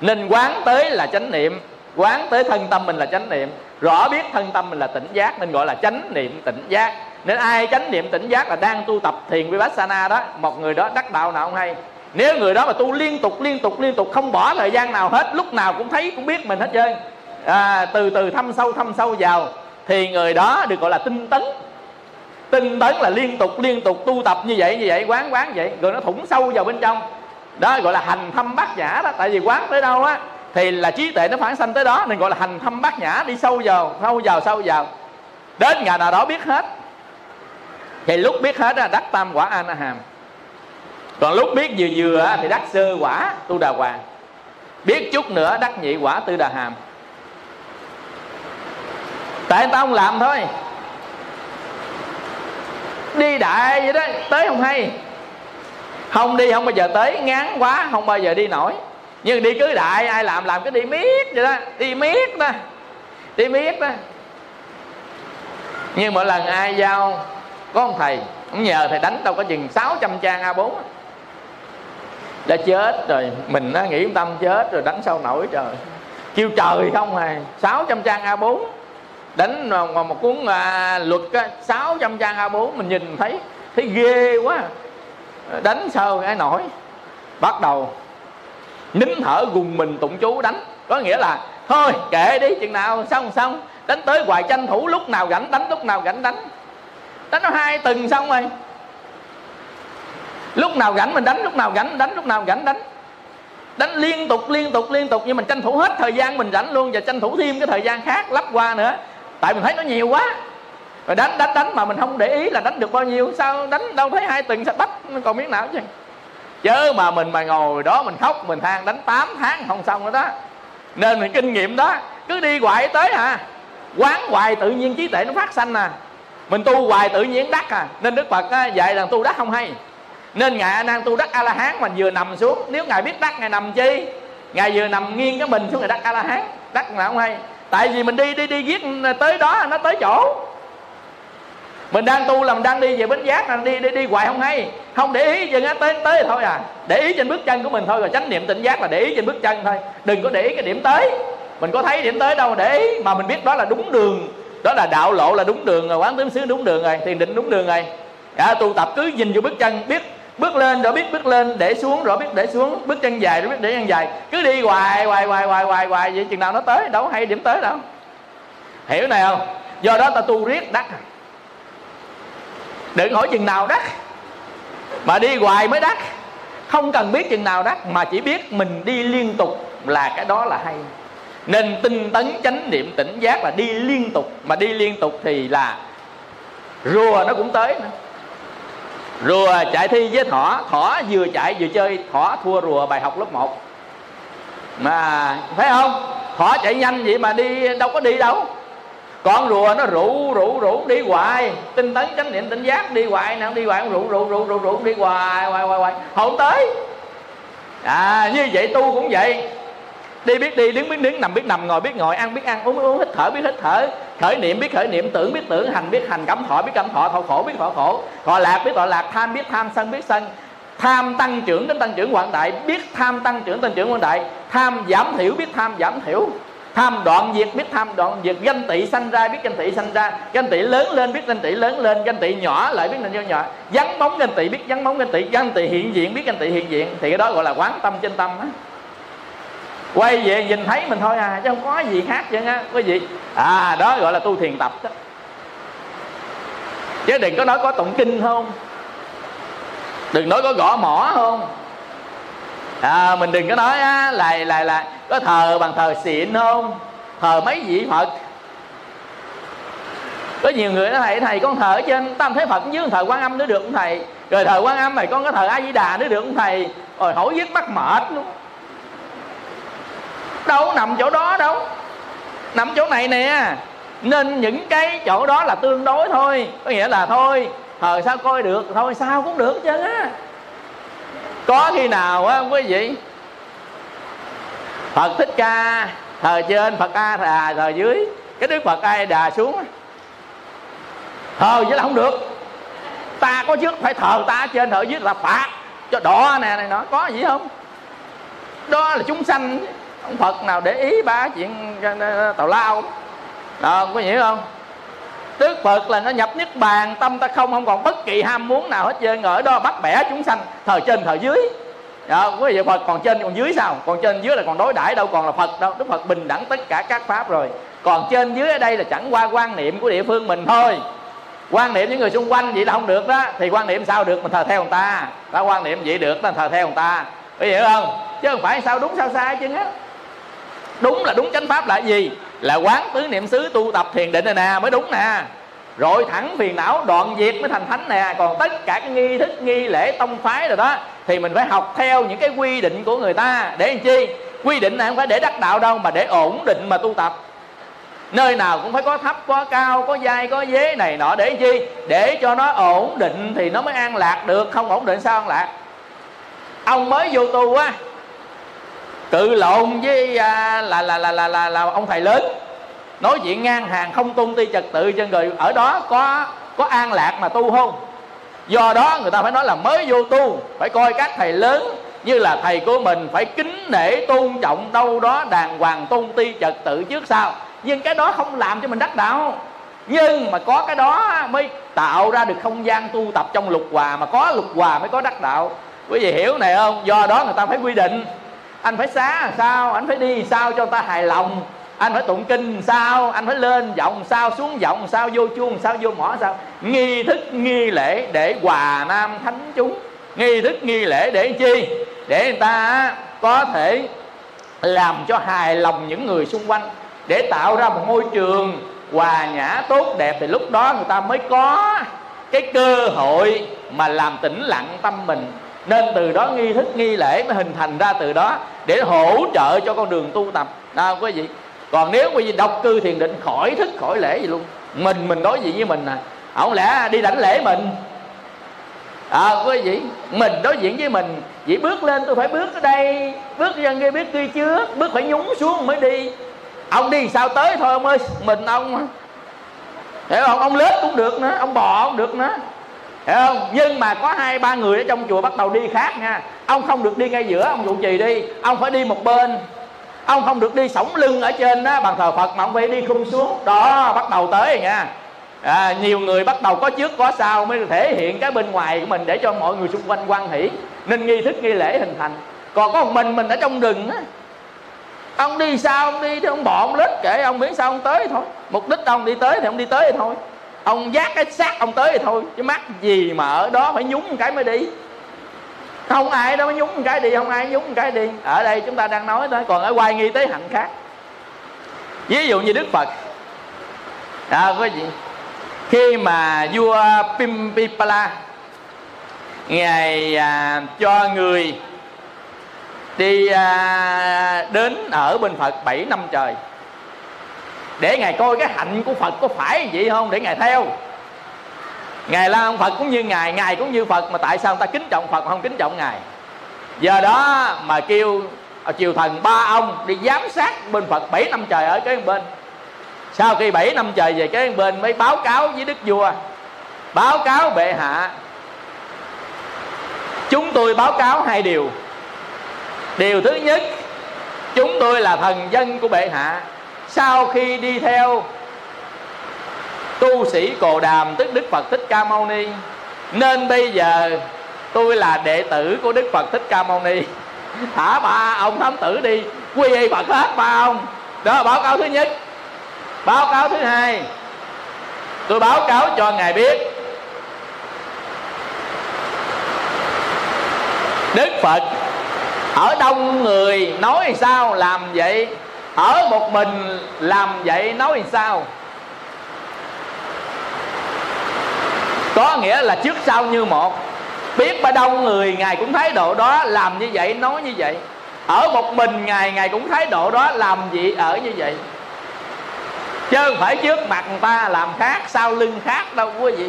Nên quán tới là chánh niệm, quán tới thân tâm mình là chánh niệm. Rõ biết thân tâm mình là tỉnh giác nên gọi là chánh niệm tỉnh giác. Nên ai chánh niệm tỉnh giác là đang tu tập thiền vipassana đó, một người đó đắc đạo nào không hay? Nếu người đó mà tu liên tục liên tục liên tục không bỏ thời gian nào hết lúc nào cũng thấy cũng biết mình hết trơn. À, từ từ thâm sâu thâm sâu vào thì người đó được gọi là tinh tấn. Tinh tấn là liên tục liên tục tu tập như vậy như vậy quán quán vậy. Rồi nó thủng sâu vào bên trong. Đó gọi là hành thâm bát nhã đó. Tại vì quán tới đâu á thì là trí tuệ nó phản sanh tới đó nên gọi là hành thâm bát nhã đi sâu vào sâu vào sâu vào. Đến ngày nào đó biết hết. Thì lúc biết hết là đắc tam quả a na hàm còn lúc biết vừa vừa thì đắc sơ quả tu đà hoàng. Biết chút nữa đắc nhị quả tư đà hàm. Tại người ta không làm thôi. Đi đại vậy đó, tới không hay. Không đi không bao giờ tới, ngán quá, không bao giờ đi nổi. Nhưng đi cứ đại, ai làm làm cứ đi miết vậy đó, đi miết đó. Đi miết đó. Nhưng mỗi lần ai giao, có ông thầy, ông nhờ thầy đánh đâu có chừng 600 trang A4 đã chết rồi. Mình nó nghĩ tâm chết rồi đánh sao nổi trời. Kêu trời không à 600 trang A4 đánh vào một cuốn à, luật á, 600 trang A4 mình nhìn thấy thấy ghê quá. Đánh sao cái nổi. Bắt đầu nín thở gùng mình tụng chú đánh. Có nghĩa là thôi kệ đi chừng nào xong xong. Đánh tới hoài tranh thủ lúc nào rảnh đánh lúc nào rảnh đánh. Đánh nó hai tuần xong rồi lúc nào rảnh mình đánh lúc nào rảnh đánh lúc nào rảnh đánh. Đánh liên tục liên tục liên tục nhưng mình tranh thủ hết thời gian mình rảnh luôn và tranh thủ thêm cái thời gian khác lắp qua nữa. Tại mình thấy nó nhiều quá. Rồi đánh đánh đánh mà mình không để ý là đánh được bao nhiêu. Sao đánh đâu thấy hai tuần sao bắt còn miếng nào chứ? Chớ mà mình mà ngồi đó mình khóc mình than đánh 8 tháng không xong nữa đó. Nên mình kinh nghiệm đó. Cứ đi hoài tới à quán hoài tự nhiên trí tuệ nó phát sanh à. Mình tu hoài tự nhiên đắc à. Nên đức phật á, dạy rằng tu đắc không hay nên ngài a nan tu đắc a la hán mà vừa nằm xuống. Nếu ngài biết đắc ngài nằm chi? Ngài vừa nằm nghiêng cái mình xuống ngài đắc a la hán đắc là không hay. Tại vì mình đi đi đi giết tới đó nó tới chỗ. Mình đang tu làm đang đi về bến giác là đi đi đi hoài không hay. Không để ý chừng tới tới thôi à. Để ý trên bước chân của mình thôi rồi chánh niệm tỉnh giác là để ý trên bước chân thôi. Đừng có để ý cái điểm tới. Mình có thấy điểm tới đâu để ý mà mình biết đó là đúng đường. Đó là đạo lộ là đúng đường rồi quán tướng xứ đúng đường rồi thiền định đúng đường rồi. À, tu tập cứ nhìn vô bước chân biết bước lên, rồi biết bước lên, để xuống, rồi biết để xuống. Bước chân dài, rồi biết để chân dài. Cứ đi hoài hoài hoài hoài hoài hoài. Vậy chừng nào nó tới, đâu hay điểm tới đâu. Hiểu này không? Do đó ta tu riết đắc. Đừng hỏi chừng nào đắc, mà đi hoài mới đắc. Không cần biết chừng nào đắc, mà chỉ biết mình đi liên tục là cái đó là hay. Nên tinh tấn chánh niệm tỉnh giác là đi liên tục. Mà đi liên tục thì là rùa nó cũng tới nữa rùa chạy thi với thỏ thỏ vừa chạy vừa chơi, thỏ thua rùa bài học lớp 1 mà thấy không? Thỏ chạy nhanh vậy mà đi, đâu có đi đâu. Con rùa nó rủ rủ rủ đi hoài. Tinh tấn chánh niệm tỉnh giác đi hoài nào đi hoài, rủ rủ rủ rủ rủ, đi hoài hoài hoài hoài. Không tới. À như vậy tu cũng vậy đi biết đi, đứng biết đứng, nằm biết nằm, ngồi biết ngồi, ăn biết ăn, uống biết uống, hít thở biết hít thở. Khởi niệm biết khởi niệm, tưởng biết tưởng, hành biết hành, cảm thọ biết cảm thọ thọ khổ biết thọ khổ. Thọ lạc biết thọ lạc, tham biết tham, sân biết sân. Tham tăng trưởng đến tăng trưởng quảng đại, biết tham tăng trưởng tăng trưởng quảng đại. Tham giảm thiểu biết tham giảm thiểu. Tham đoạn diệt biết tham đoạn diệt, ganh tị sanh ra biết ganh tị sanh ra. Ganh tị lớn lên biết ganh tị lớn lên, ganh tị nhỏ lại biết ganh tị nhỏ. Vắng bóng ganh tị biết vắng bóng ganh tị ganh tị hiện diện biết ganh tị hiện diện. Thì cái đó gọi là quán tâm trên tâm á quay về nhìn thấy mình thôi à chứ không có gì khác chứ á quý vị. À đó gọi là tu thiền tập đó. Chứ đừng có nói có tụng kinh không? Đừng nói có gõ mỏ không? À, mình đừng có nói á, là là là có thờ bằng thờ xịn không? Thờ mấy vị phật? Có nhiều người nói thầy thầy con thờ ở trên tam thế phật dưới thờ quan âm nữa được không thầy? Rồi thờ quan âm này con có thờ a di đà nữa được không thầy? Rồi hỏi dứt bắt mệt luôn đâu nằm chỗ đó đâu. Nằm chỗ này nè. Nên những cái chỗ đó là tương đối thôi. Có nghĩa là thôi thờ sao coi được thôi sao cũng được chứ á. Có khi nào á quý vị? Phật thích ca thờ trên phật a thờ, à, thờ dưới. Cái đức phật ai đà xuống thờ vậy là không được. Ta có trước phải thờ ta trên thờ dưới là phạt cho đỏ nè này nó có gì không? Đó là chúng sanh ông phật nào để ý ba chuyện ờ, ờ, tào lao. Đó có hiểu không? Đức Phật là nó nhập niết bàn Tâm ta không không còn bất kỳ ham muốn nào hết trơn Ở đó bắt bẻ chúng sanh Thờ trên thờ dưới. Đó, quý vị Phật còn trên còn dưới sao? Còn trên dưới là còn đối đãi đâu còn là Phật đâu. Đức Phật bình đẳng tất cả các pháp rồi. Còn trên dưới ở đây là chẳng qua quan niệm của địa phương mình thôi. Quan niệm những người xung quanh vậy là không được đó. Thì quan niệm sao được mình thờ theo người ta? Ta quan niệm vậy được ta thờ theo người ta. Có hiểu không? Chứ không phải sao đúng sao sai chứ. á đúng là đúng chánh pháp là gì? Là quán tứ niệm xứ tu tập thiền định này nè, mới đúng nè. Rồi thẳng phiền não, đoạn diệt mới thành thánh nè. Còn tất cả cái nghi thức, nghi lễ tông phái rồi đó, thì mình phải học theo những cái quy định của người ta. Để làm chi? Quy định này không phải để đắc đạo đâu, mà để ổn định mà tu tập. Nơi nào cũng phải có thấp, có cao, có dai, có dế này nọ. Để chi? Để cho nó ổn định thì nó mới an lạc được. Không ổn định sao an lạc? Ông mới vô tu á cự lộn với à, là, là, là là là là ông thầy lớn. Nói chuyện ngang hàng không tôn ti trật tự cho người ở đó có có an lạc mà tu không? Do đó người ta phải nói là mới vô tu phải coi các thầy lớn như là thầy của mình phải kính nể tôn trọng đâu đó đàng hoàng tôn ti trật tự trước sau. Nhưng cái đó không làm cho mình đắc đạo. Nhưng mà có cái đó mới tạo ra được không gian tu tập trong lục hòa mà có lục hòa mới có đắc đạo. Quý vị hiểu này không? Do đó người ta phải quy định anh phải xá sao? Anh phải đi sao cho ta hài lòng? Anh phải tụng kinh sao? Anh phải lên giọng sao? Xuống giọng sao? Vô chuông sao? Vô mỏ sao? Nghi thức, nghi lễ để hòa nam thánh chúng. Nghi thức, nghi lễ để chi? Để người ta có thể làm cho hài lòng những người xung quanh. Để tạo ra một môi trường hòa nhã tốt đẹp thì lúc đó người ta mới có cái cơ hội mà làm tĩnh lặng tâm mình nên từ đó nghi thức, nghi lễ mới hình thành ra từ đó để hỗ trợ cho con đường tu tập. Nào, quý vị, còn nếu quý vị độc cư thiền định, khỏi thức, khỏi lễ gì luôn. Mình mình đối diện với mình nè à. không lẽ đi đảnh lễ mình? À quý vị, mình đối diện với mình. Chỉ bước lên, tôi phải bước ở đây. Bước dân kia biết đi trước. Bước phải nhúng xuống mới đi. Ông đi sao tới thôi ông ơi. Mình ông hiểu không? Ông lết cũng được nữa, ông bò cũng được nữa hiểu không? Nhưng mà có hai ba người ở trong chùa bắt đầu đi khác nha. Ông không được đi ngay giữa ông trụ trì đi. Ông phải đi một bên. Ông không được đi sổng lưng ở trên đó bàn thờ phật mà ông phải đi khung xuống. Đó bắt đầu tới nha. À, nhiều người bắt đầu có trước có sau mới thể hiện cái bên ngoài của mình để cho mọi người xung quanh quan hỷ. Nên nghi thức nghi lễ hình thành. Còn có một mình mình ở trong rừng á. Ông đi sao ông đi thì ông bỏ ông lết kệ ông biết sao ông tới thôi. Mục đích ông đi tới thì ông đi tới thì thôi ông giác cái xác ông tới thì thôi chứ mắc gì mà ở đó phải nhúng một cái mới đi. Không ai đâu mới nhúng một cái đi không ai nhúng một cái đi. Ở đây chúng ta đang nói thôi còn ở quay nghi tới hạnh khác. Ví dụ như đức phật. À, quý vị khi mà vua Pimpipala ngài à, cho người đi à, đến ở bên Phật 7 năm trời để ngài coi cái hạnh của Phật có phải vậy không? Để ngài theo. Ngài la ông Phật cũng như ngài ngài cũng như Phật, mà tại sao người ta kính trọng Phật mà không kính trọng ngài? Giờ đó mà kêu à, triều thần ba ông đi giám sát bên Phật 7 năm trời ở cái bên. Sau khi 7 năm trời về cái bên mới báo cáo với đức vua, báo cáo bệ hạ. Chúng tôi báo cáo hai điều. Điều thứ nhất, chúng tôi là thần dân của bệ hạ sau khi đi theo tu sĩ cồ đàm tức đức phật thích ca mâu ni, nên bây giờ tôi là đệ tử của đức phật thích ca mâu ni. Thả ba ông thám tử đi, quy y phật hết ba ông. Đó là báo cáo thứ nhất. Báo cáo thứ hai, tôi báo cáo cho ngài biết. Đức phật ở đông người nói sao làm vậy? Ở một mình làm vậy nói sao? Có nghĩa là trước sau như một. Biết bao đông người, ngài cũng thái độ đó, làm như vậy, nói như vậy. Ở một mình, ngài ngài cũng thái độ đó, làm gì, ở như vậy. Chứ không phải trước mặt người ta làm khác, sau lưng khác đâu, quý vị.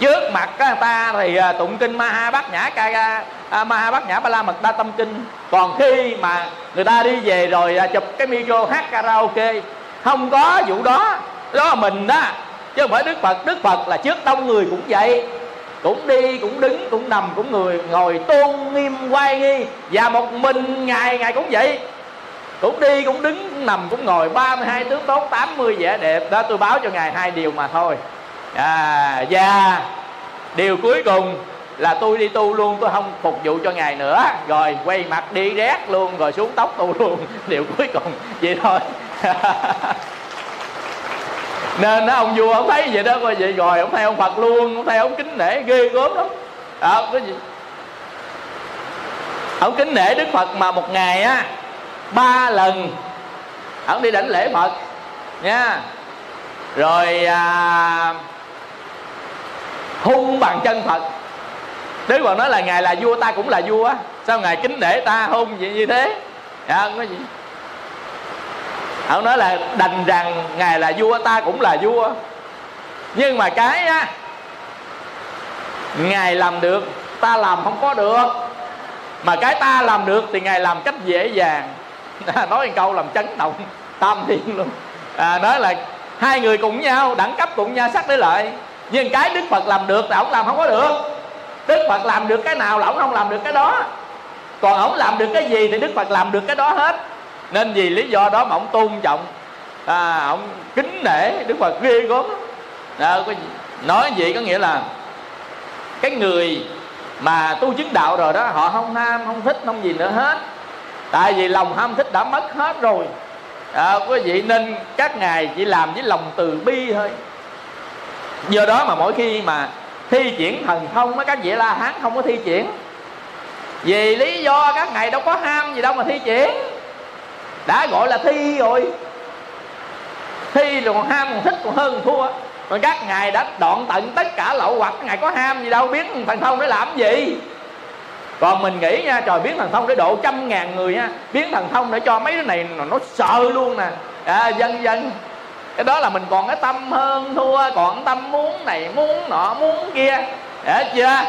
Trước mặt người ta thì à, tụng kinh ma ha bát nhã ca à, ma bát nhã ba la mật đa tâm kinh còn khi mà người ta đi về rồi à, chụp cái micro hát karaoke không có vụ đó. Đó là mình đó chứ không phải đức phật. Đức phật là trước đông người cũng vậy cũng đi cũng đứng cũng nằm cũng người ngồi tôn nghiêm quay nghi. Và một mình ngài ngài cũng vậy cũng đi cũng đứng cũng nằm cũng ngồi. 32 tướng tốt 80 vẻ đẹp. Đó tôi báo cho ngài hai điều mà thôi. À, và điều cuối cùng là tôi đi tu luôn tôi không phục vụ cho ngài nữa. Rồi quay mặt đi rét luôn rồi xuống tóc tu luôn. Điều cuối cùng vậy thôi. Nên đó ông vua ông thấy vậy đó coi vậy rồi ông theo ông phật luôn ông theo ông kính nể ghê gớm lắm. À, cái gì? Ông kính nể đức phật mà một ngày á ba lần ông đi đảnh lễ phật nha. Rồi à, hung bằng chân phật đức phật nói là ngài là vua ta cũng là vua á. Sao ngài kính để ta hôn vậy như thế? Dạ không có gì. Ông nói là đành rằng ngài là vua ta cũng là vua. Nhưng mà cái á ngài làm được ta làm không có được. Mà cái ta làm được thì ngài làm cách dễ dàng. Nói một câu làm chấn động tam thiên luôn. À, nói là hai người cùng nhau đẳng cấp cùng nhau sắc để lợi. Nhưng cái đức phật làm được thì ông làm không có được đức phật làm được cái nào là ông không làm được cái đó. Còn ông làm được cái gì thì đức phật làm được cái đó hết. Nên vì lý do đó mà ông tôn trọng à, ông kính nể đức phật ghê gớm. À, nói vậy có nghĩa là cái người mà tu chứng đạo rồi đó họ không ham không thích không gì nữa hết. Tại vì lòng ham thích đã mất hết rồi. À, quý vị nên các ngài chỉ làm với lòng từ bi thôi. Do đó mà mỗi khi mà thi triển thần thông á các vị la hán không có thi triển. Vì lý do các ngài đâu có ham gì đâu mà thi triển. Đã gọi là thi rồi. Thi rồi còn ham còn thích còn hơn thua. Còn các ngài đã đoạn tận tất cả lậu hoặc ngài có ham gì đâu biết thần thông để làm gì? Còn mình nghĩ nha trời biến thần thông để độ trăm ngàn người nha. Biến thần thông để cho mấy cái này nó sợ luôn nè. À, dân dân cái đó là mình còn cái tâm hơn, thua, còn tâm muốn này, muốn nọ, muốn kia. Hiểu chưa?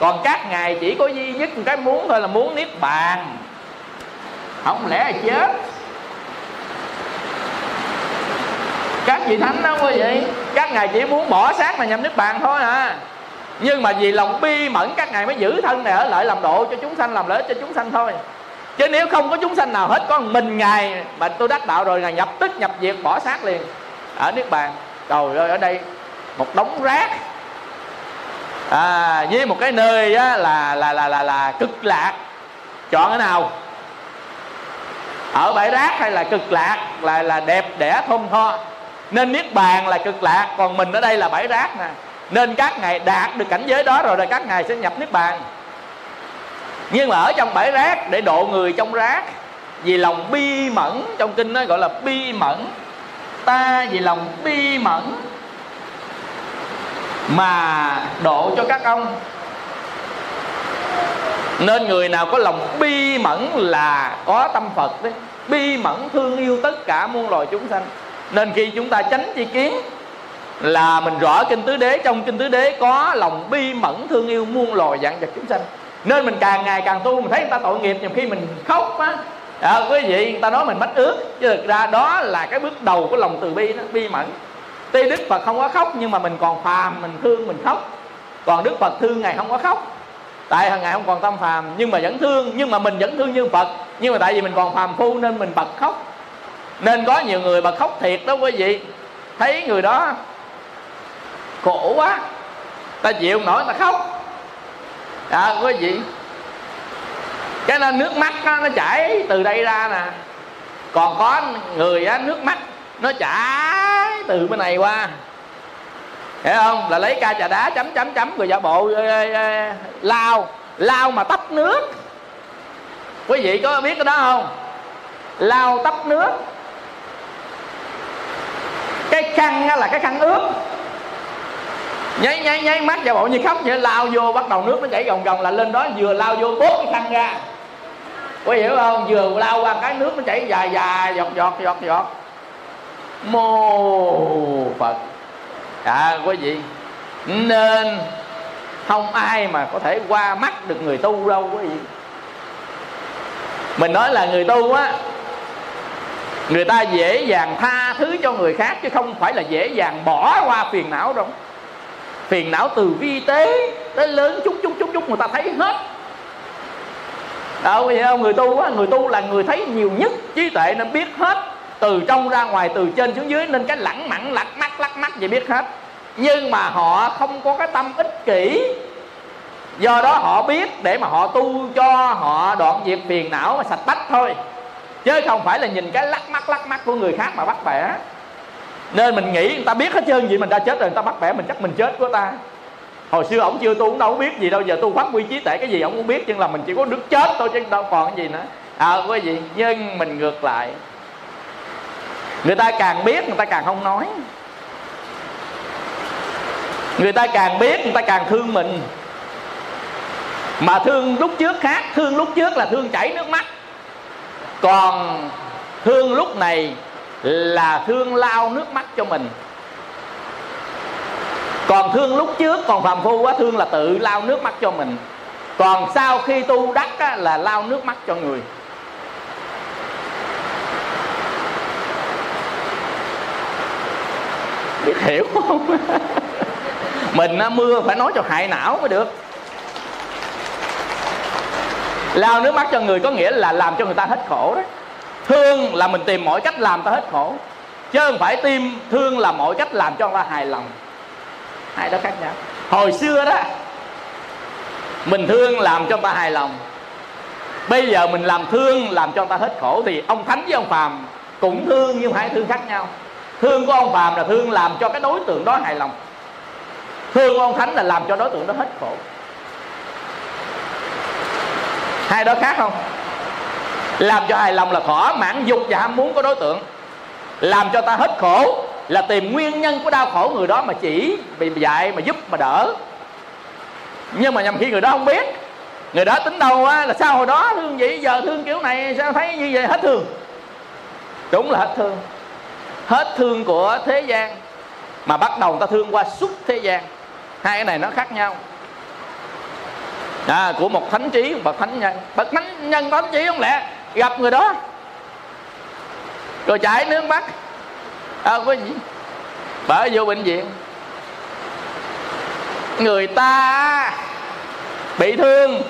Còn các ngài chỉ có duy nhất một cái muốn thôi là muốn niết bàn. Không lẽ là chết? Các vị thánh đó quý vị, các ngài chỉ muốn bỏ xác mà nhằm niết bàn thôi à. Nhưng mà vì lòng bi mẫn, các ngài mới giữ thân này ở lại làm độ cho chúng sanh, làm lợi cho chúng sanh thôi. Chứ nếu không có chúng sanh nào hết, có mình ngài mà tôi đắc đạo rồi, ngài nhập tức, nhập diệt, bỏ xác liền ở niết bàn. Trời ơi ở đây một đống rác. À, với một cái nơi á, là là là là là cực lạc. Chọn cái nào? Ở bãi rác hay là cực lạc? Là là đẹp đẽ thơm tho. Nên niết bàn là cực lạc còn mình ở đây là bãi rác nè. Nên các ngài đạt được cảnh giới đó rồi là các ngài sẽ nhập niết bàn. Nhưng mà ở trong bãi rác để độ người trong rác vì lòng bi mẫn trong kinh nó gọi là bi mẫn ta vì lòng bi mẫn mà độ cho các ông. Nên người nào có lòng bi mẫn là có tâm phật đấy. Bi mẫn thương yêu tất cả muôn loài chúng sanh. Nên khi chúng ta tránh chi kiến là mình rõ kinh tứ đế, trong kinh tứ đế có lòng bi mẫn thương yêu muôn loài dạng vật chúng sanh. Nên mình càng ngày càng tu, mình thấy người ta tội nghiệp, nhiều khi mình khóc á à, quý vị người ta nói mình bách ước. Chứ thực ra đó là cái bước đầu của lòng từ bi đó bi mẫn. Tuy đức phật không có khóc nhưng mà mình còn phàm mình thương mình khóc. Còn đức phật thương ngài không có khóc. Tại hàng ngày không còn tâm phàm nhưng mà vẫn thương nhưng mà mình vẫn thương như phật. Nhưng mà tại vì mình còn phàm phu nên mình bật khóc. Nên có nhiều người bật khóc thiệt đó quý vị. Thấy người đó khổ quá ta chịu nổi ta khóc. À quý vị cái nên nước mắt nó, nó chảy từ đây ra nè. Còn có người á, nước mắt nó chảy từ bên này qua. Hiểu không? Là lấy ca trà đá chấm chấm chấm rồi giả bộ lao lao mà tấp nước. Quý vị có biết cái đó không? Lao tấp nước. Cái khăn là cái khăn ướt. Nháy nháy nháy mắt giả bộ như khóc vậy lao vô bắt đầu nước nó chảy gồng gồng là lên đó vừa lao vô bốt cái khăn ra quý hiểu không? Vừa lao qua cái nước nó chảy dài dài, giọt giọt giọt giọt. Mô phật. À quý vị, nên không ai mà có thể qua mắt được người tu đâu, quý vị. Mình nói là người tu á, người ta dễ dàng tha thứ cho người khác chứ không phải là dễ dàng bỏ qua phiền não đâu. Phiền não từ vi tế tới lớn, chút chút chút chút, người ta thấy hết. Ờ, đâu vậy không người tu á, người tu là người thấy nhiều nhất trí tuệ nên biết hết. Từ trong ra ngoài, từ trên xuống dưới nên cái lẳng mặn lắc mắt lắc mắt vậy biết hết. Nhưng mà họ không có cái tâm ích kỷ. Do đó họ biết để mà họ tu cho họ đoạn diệt phiền não mà sạch bách thôi. Chứ không phải là nhìn cái lắc mắt lắc mắt của người khác mà bắt bẻ. Nên mình nghĩ người ta biết hết trơn gì mình đã chết rồi, người ta bắt bẻ mình chắc mình chết của ta hồi xưa ổng chưa tu cũng đâu có biết gì đâu, giờ tu phát quy trí tệ cái gì ổng cũng biết, nhưng là mình chỉ có nước chết thôi chứ đâu còn cái gì nữa. À quý vị, nhưng mình ngược lại. Người ta càng biết, người ta càng không nói. Người ta càng biết, người ta càng thương mình. Mà thương lúc trước khác, thương lúc trước là thương chảy nước mắt. Còn thương lúc này là thương lao nước mắt cho mình còn thương lúc trước còn phàm phu quá thương là tự lao nước mắt cho mình. Còn sau khi tu đắc á, là lao nước mắt cho người. Biết hiểu không? Mình á, mưa phải nói cho hại não mới được. Lao nước mắt cho người có nghĩa là làm cho người ta hết khổ đấy thương là mình tìm mọi cách làm ta hết khổ. Chứ không phải tim thương là mọi cách làm cho người ta hài lòng hai đó khác nhau. Hồi xưa đó, mình thương làm cho người ta hài lòng. Bây giờ mình làm thương làm cho người ta hết khổ thì ông thánh với ông phàm cũng thương nhưng hai thương khác nhau. Thương của ông phàm là thương làm cho cái đối tượng đó hài lòng. Thương của ông thánh là làm cho đối tượng đó hết khổ. Hai đó khác không? Làm cho hài lòng là thỏa mãn dục và ham muốn của đối tượng. Làm cho ta hết khổ là tìm nguyên nhân của đau khổ người đó mà chỉ bị dạy mà giúp mà đỡ. Nhưng mà nhầm khi người đó không biết. Người đó tính đâu á là sao hồi đó thương vậy giờ thương kiểu này sao thấy như vậy hết thương. Đúng là hết thương. Hết thương của thế gian mà bắt đầu người ta thương qua suốt thế gian. Hai cái này nó khác nhau. À, của một thánh trí một bậc thánh nhân. Bậc thánh nhân thánh trí không lẽ gặp người đó? Rồi chạy nước mắt à, có gì? Bởi vô bệnh viện. Người ta bị thương.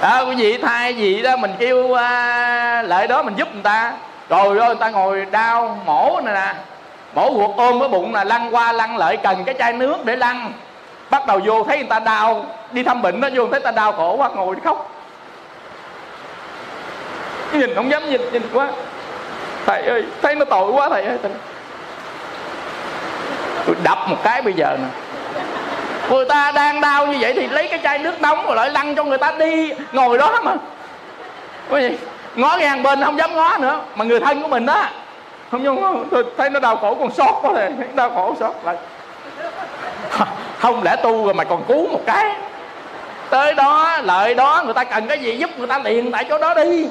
À, quý vị thay gì đó mình kêu à, lại đó mình giúp người ta. Rồi rồi người ta ngồi đau mổ này nè. Mổ ruột ôm cái bụng là lăn qua lăn lại cần cái chai nước để lăn. Bắt đầu vô thấy người ta đau. Đi thăm bệnh nó vô thấy người ta đau khổ quá ngồi khóc. Nhìn không dám nhìn nhìn quá thầy ơi thấy nó tội quá thầy ơi tôi đập một cái bây giờ nè. Người ta đang đau như vậy thì lấy cái chai nước nóng rồi lại lăn cho người ta đi ngồi đó mà. Có gì? Ngó ngang bên không dám ngó nữa mà người thân của mình đó không dám ngó tôi thấy nó đau khổ còn sót quá thầy, đau khổ sót lại. Không lẽ tu rồi mà còn cứu một cái. Tới đó lợi đó người ta cần cái gì giúp người ta liền tại chỗ đó đi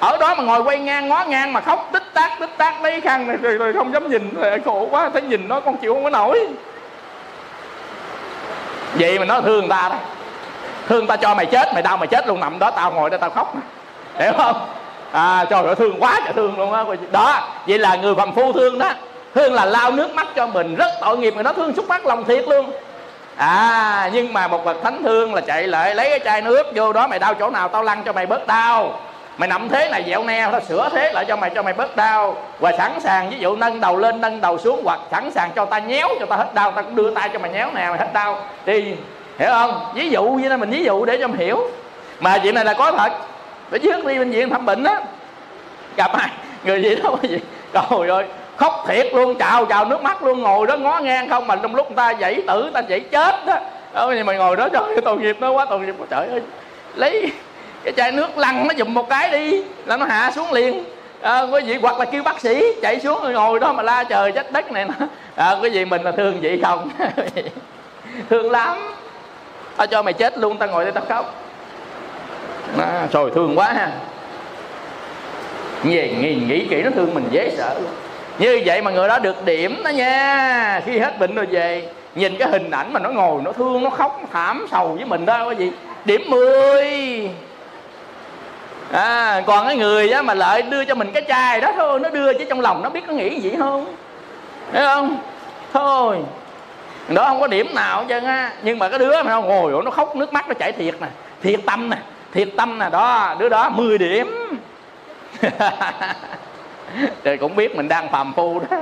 ở đó mà ngồi quay ngang ngó ngang mà khóc tích tác tích tác lấy khăn này rồi, rồi không dám nhìn rồi khổ quá thấy nhìn nó con chịu không có nổi. Vậy mà nó thương người ta đó. Thương ta cho mày chết mày đau mày chết luôn nằm đó tao ngồi đó tao khóc hiểu không? À trời ơi thương quá trời thương luôn á. Đó vậy là người phàm phu thương đó. Thương là lao nước mắt cho mình rất tội nghiệp người nó thương xúc phát lòng thiệt luôn. À nhưng mà một bậc thánh thương là chạy lại lấy cái chai nước vô đó mày đau chỗ nào tao lăn cho mày bớt đau mày nằm thế này dẹo neo tao sửa thế lại cho mày cho mày bớt đau. Và sẵn sàng, ví dụ nâng đầu lên, nâng đầu xuống, hoặc sẵn sàng cho ta nhéo cho ta hết đau, ta cũng đưa tay cho mày nhéo nè, mày hết đau. Thì, hiểu không? Ví dụ như là mình ví dụ để cho mình hiểu. Mà chuyện này là có thật. Để trước đi bệnh viện thăm bệnh á. Gặp ai? Người gì đó cái gì? Trời ơi, khóc thiệt luôn, chào chào nước mắt luôn, ngồi đó ngó ngang không, mà trong lúc người ta dãy tử ta dãy chết đó đó nhưng mà ngồi đó, trời tội nghiệp nó quá, tội nghiệp quá, trời ơi. Lấy cái chai nước lăn nó dùm một cái đi là nó hạ xuống liền. À, quý vị hoặc là kêu bác sĩ chạy xuống rồi ngồi đó mà la trời trách đất này nó à, ờ, quý vị mình là thương vậy không? Thương lắm. Tao cho mày chết luôn tao ngồi đây tao khóc. À, rồi thương quá ha. Về nhìn nghĩ kỹ nó thương mình dễ sợ luôn. Như vậy mà người đó được điểm đó nha. Khi hết bệnh rồi về nhìn cái hình ảnh mà nó ngồi nó thương nó khóc nó thảm sầu với mình đó cái gì điểm 10 à, còn cái người đó mà lợi đưa cho mình cái chai đó thôi nó đưa chứ trong lòng nó biết nó nghĩ gì không? Thấy không? Thôi đó không có điểm nào hết trơn á. Nhưng mà cái đứa mà nó ngồi nó khóc nước mắt nó chảy thiệt nè thiệt tâm nè thiệt tâm nè. Đó đứa đó 10 điểm. Trời cũng biết mình đang phàm phu đó.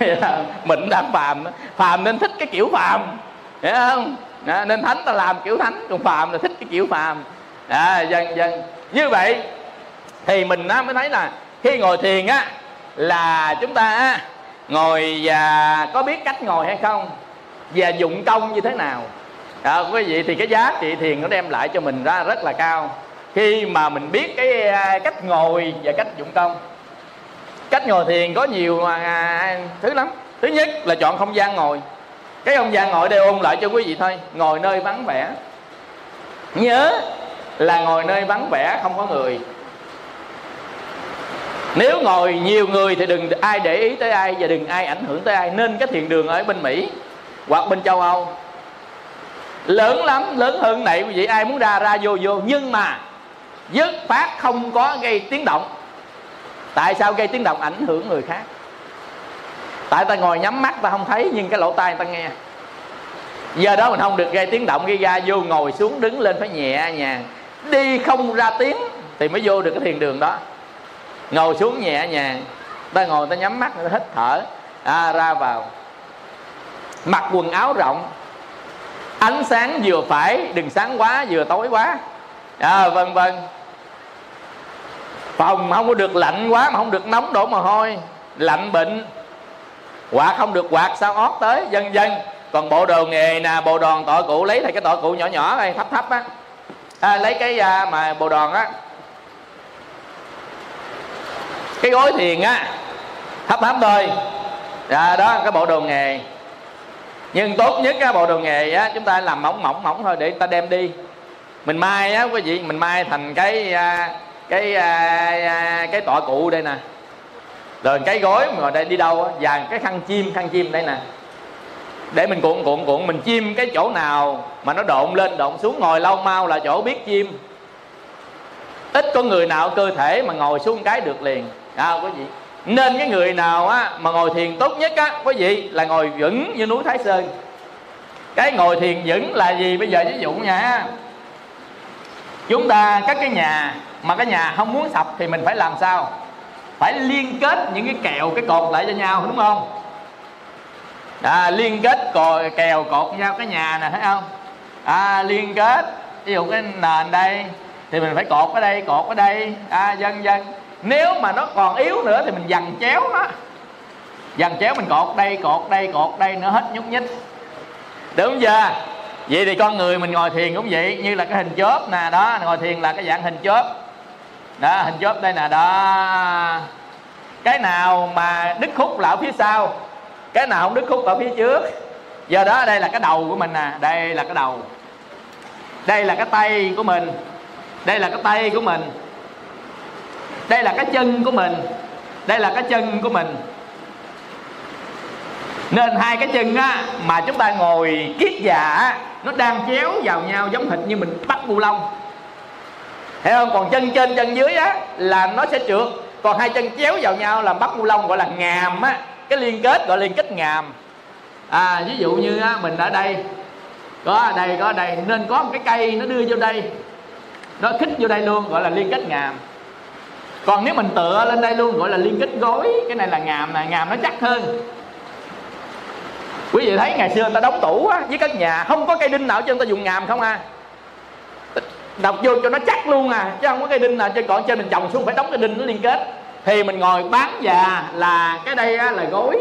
Mình đang phàm phàm nên thích cái kiểu phàm. Hiểu không? Nên thánh ta làm kiểu thánh còn phàm là thích cái kiểu phàm. À, dần dần như vậy thì mình mới thấy là khi ngồi thiền á là chúng ta ngồi và có biết cách ngồi hay không và dụng công như thế nào. À, quý vị thì cái giá trị thiền nó đem lại cho mình ra rất là cao. Khi mà mình biết cái à, cách ngồi và cách dụng công. Cách ngồi thiền có nhiều à, thứ lắm. Thứ nhất là chọn không gian ngồi. Cái không gian ngồi đây ôn lại cho quý vị thôi. Ngồi nơi vắng vẻ. Nhớ là ngồi nơi vắng vẻ, không có người. Nếu ngồi nhiều người thì đừng ai để ý tới ai và đừng ai ảnh hưởng tới ai. Nên cái thiền đường ở bên mỹ hoặc bên châu âu, lớn lắm, lớn hơn này, quý vị, ai muốn ra ra vô vô. Nhưng mà dứt phát không có gây tiếng động. Tại sao gây tiếng động? Ảnh hưởng người khác. Tại ta ngồi nhắm mắt ta không thấy, nhưng cái lỗ tai ta nghe. Giờ đó mình không được gây tiếng động, gây ra vô ngồi xuống đứng lên phải nhẹ nhàng đi không ra tiếng thì mới vô được cái thiền đường đó. Ngồi xuống nhẹ nhàng ta ngồi ta nhắm mắt ta hít thở à, ra vào. Mặc quần áo rộng ánh sáng vừa phải đừng sáng quá vừa tối quá. À, vân vân. Phòng không có được lạnh quá mà không được nóng đổ mồ hôi lạnh bệnh. Quạt không được quạt sao ót tới? Vân vân. Còn bộ đồ nghề nè bộ đòn tội cụ lấy thì cái tội cụ nhỏ nhỏ này thấp thấp á à, lấy cái à, mà bộ đòn á. Cái gối thiền á hấp hấp thôi. À, đó cái bộ đồ nghề. Nhưng tốt nhất cái bộ đồ nghề á chúng ta làm mỏng mỏng mỏng thôi để người ta đem đi. Mình mai á quý vị mình mai thành cái à, cái à, à cái tọa cụ đây nè. Rồi cái gối mà đây đi đâu á và cái khăn chim khăn chim đây nè để mình cuộn cuộn cuộn mình chim cái chỗ nào mà nó độn lên độn xuống ngồi lâu mau là chỗ biết chim. Ít có người nào cơ thể mà ngồi xuống cái được liền. À, quý vị nên cái người nào á mà ngồi thiền tốt nhất á quý vị là ngồi vững như núi thái sơn. Cái ngồi thiền vững là gì bây giờ ví dụ nha chúng ta các cái nhà mà cái nhà không muốn sập thì mình phải làm sao? Phải liên kết những cái kèo cái cột lại cho nhau đúng không? À, liên kết cò, kèo cột nhau cái nhà nè thấy không? À, liên kết ví dụ cái nền đây thì mình phải cột ở đây cột ở đây. À, dân dân nếu mà nó còn yếu nữa thì mình dằn chéo nó. Dằn chéo mình cột đây cột đây cột đây nữa hết nhúc nhích. Đúng chưa? Vậy thì con người mình ngồi thiền cũng vậy như là cái hình chớp nè đó ngồi thiền là cái dạng hình chớp. Đó hình chớp đây nè đó. Cái nào mà đứt khúc là ở phía sau? Cái nào không đứt khúc ở phía trước. Giờ đó đây là cái đầu của mình nè. Đây là cái đầu. Đây là cái tay của mình. Đây là cái tay của mình. Đây là cái chân của mình. Đây là cái chân của mình. Nên hai cái chân á, mà chúng ta ngồi kiết giả nó đang chéo vào nhau giống thịt như mình bắt bu lông. Thấy không? Còn chân trên, chân dưới á, là nó sẽ trượt. Còn hai chân chéo vào nhau làm bắt bu lông gọi là ngàm á cái liên kết gọi liên kết ngàm. À ví dụ như á, mình ở đây có ở đây có ở đây nên có một cái cây nó đưa vô đây nó khích vô đây luôn gọi là liên kết ngàm. Còn nếu mình tựa lên đây luôn gọi là liên kết gối cái này là ngàm nè ngàm nó chắc hơn. Quý vị thấy ngày xưa người ta đóng tủ á, với các nhà không có cây đinh nào cho người ta dùng ngàm không à? Đọc vô cho nó chắc luôn à chứ không có cây đinh nào trên còn trên mình trồng xuống phải đóng cái đinh nó liên kết thì mình ngồi bán già là cái đây á, là gối.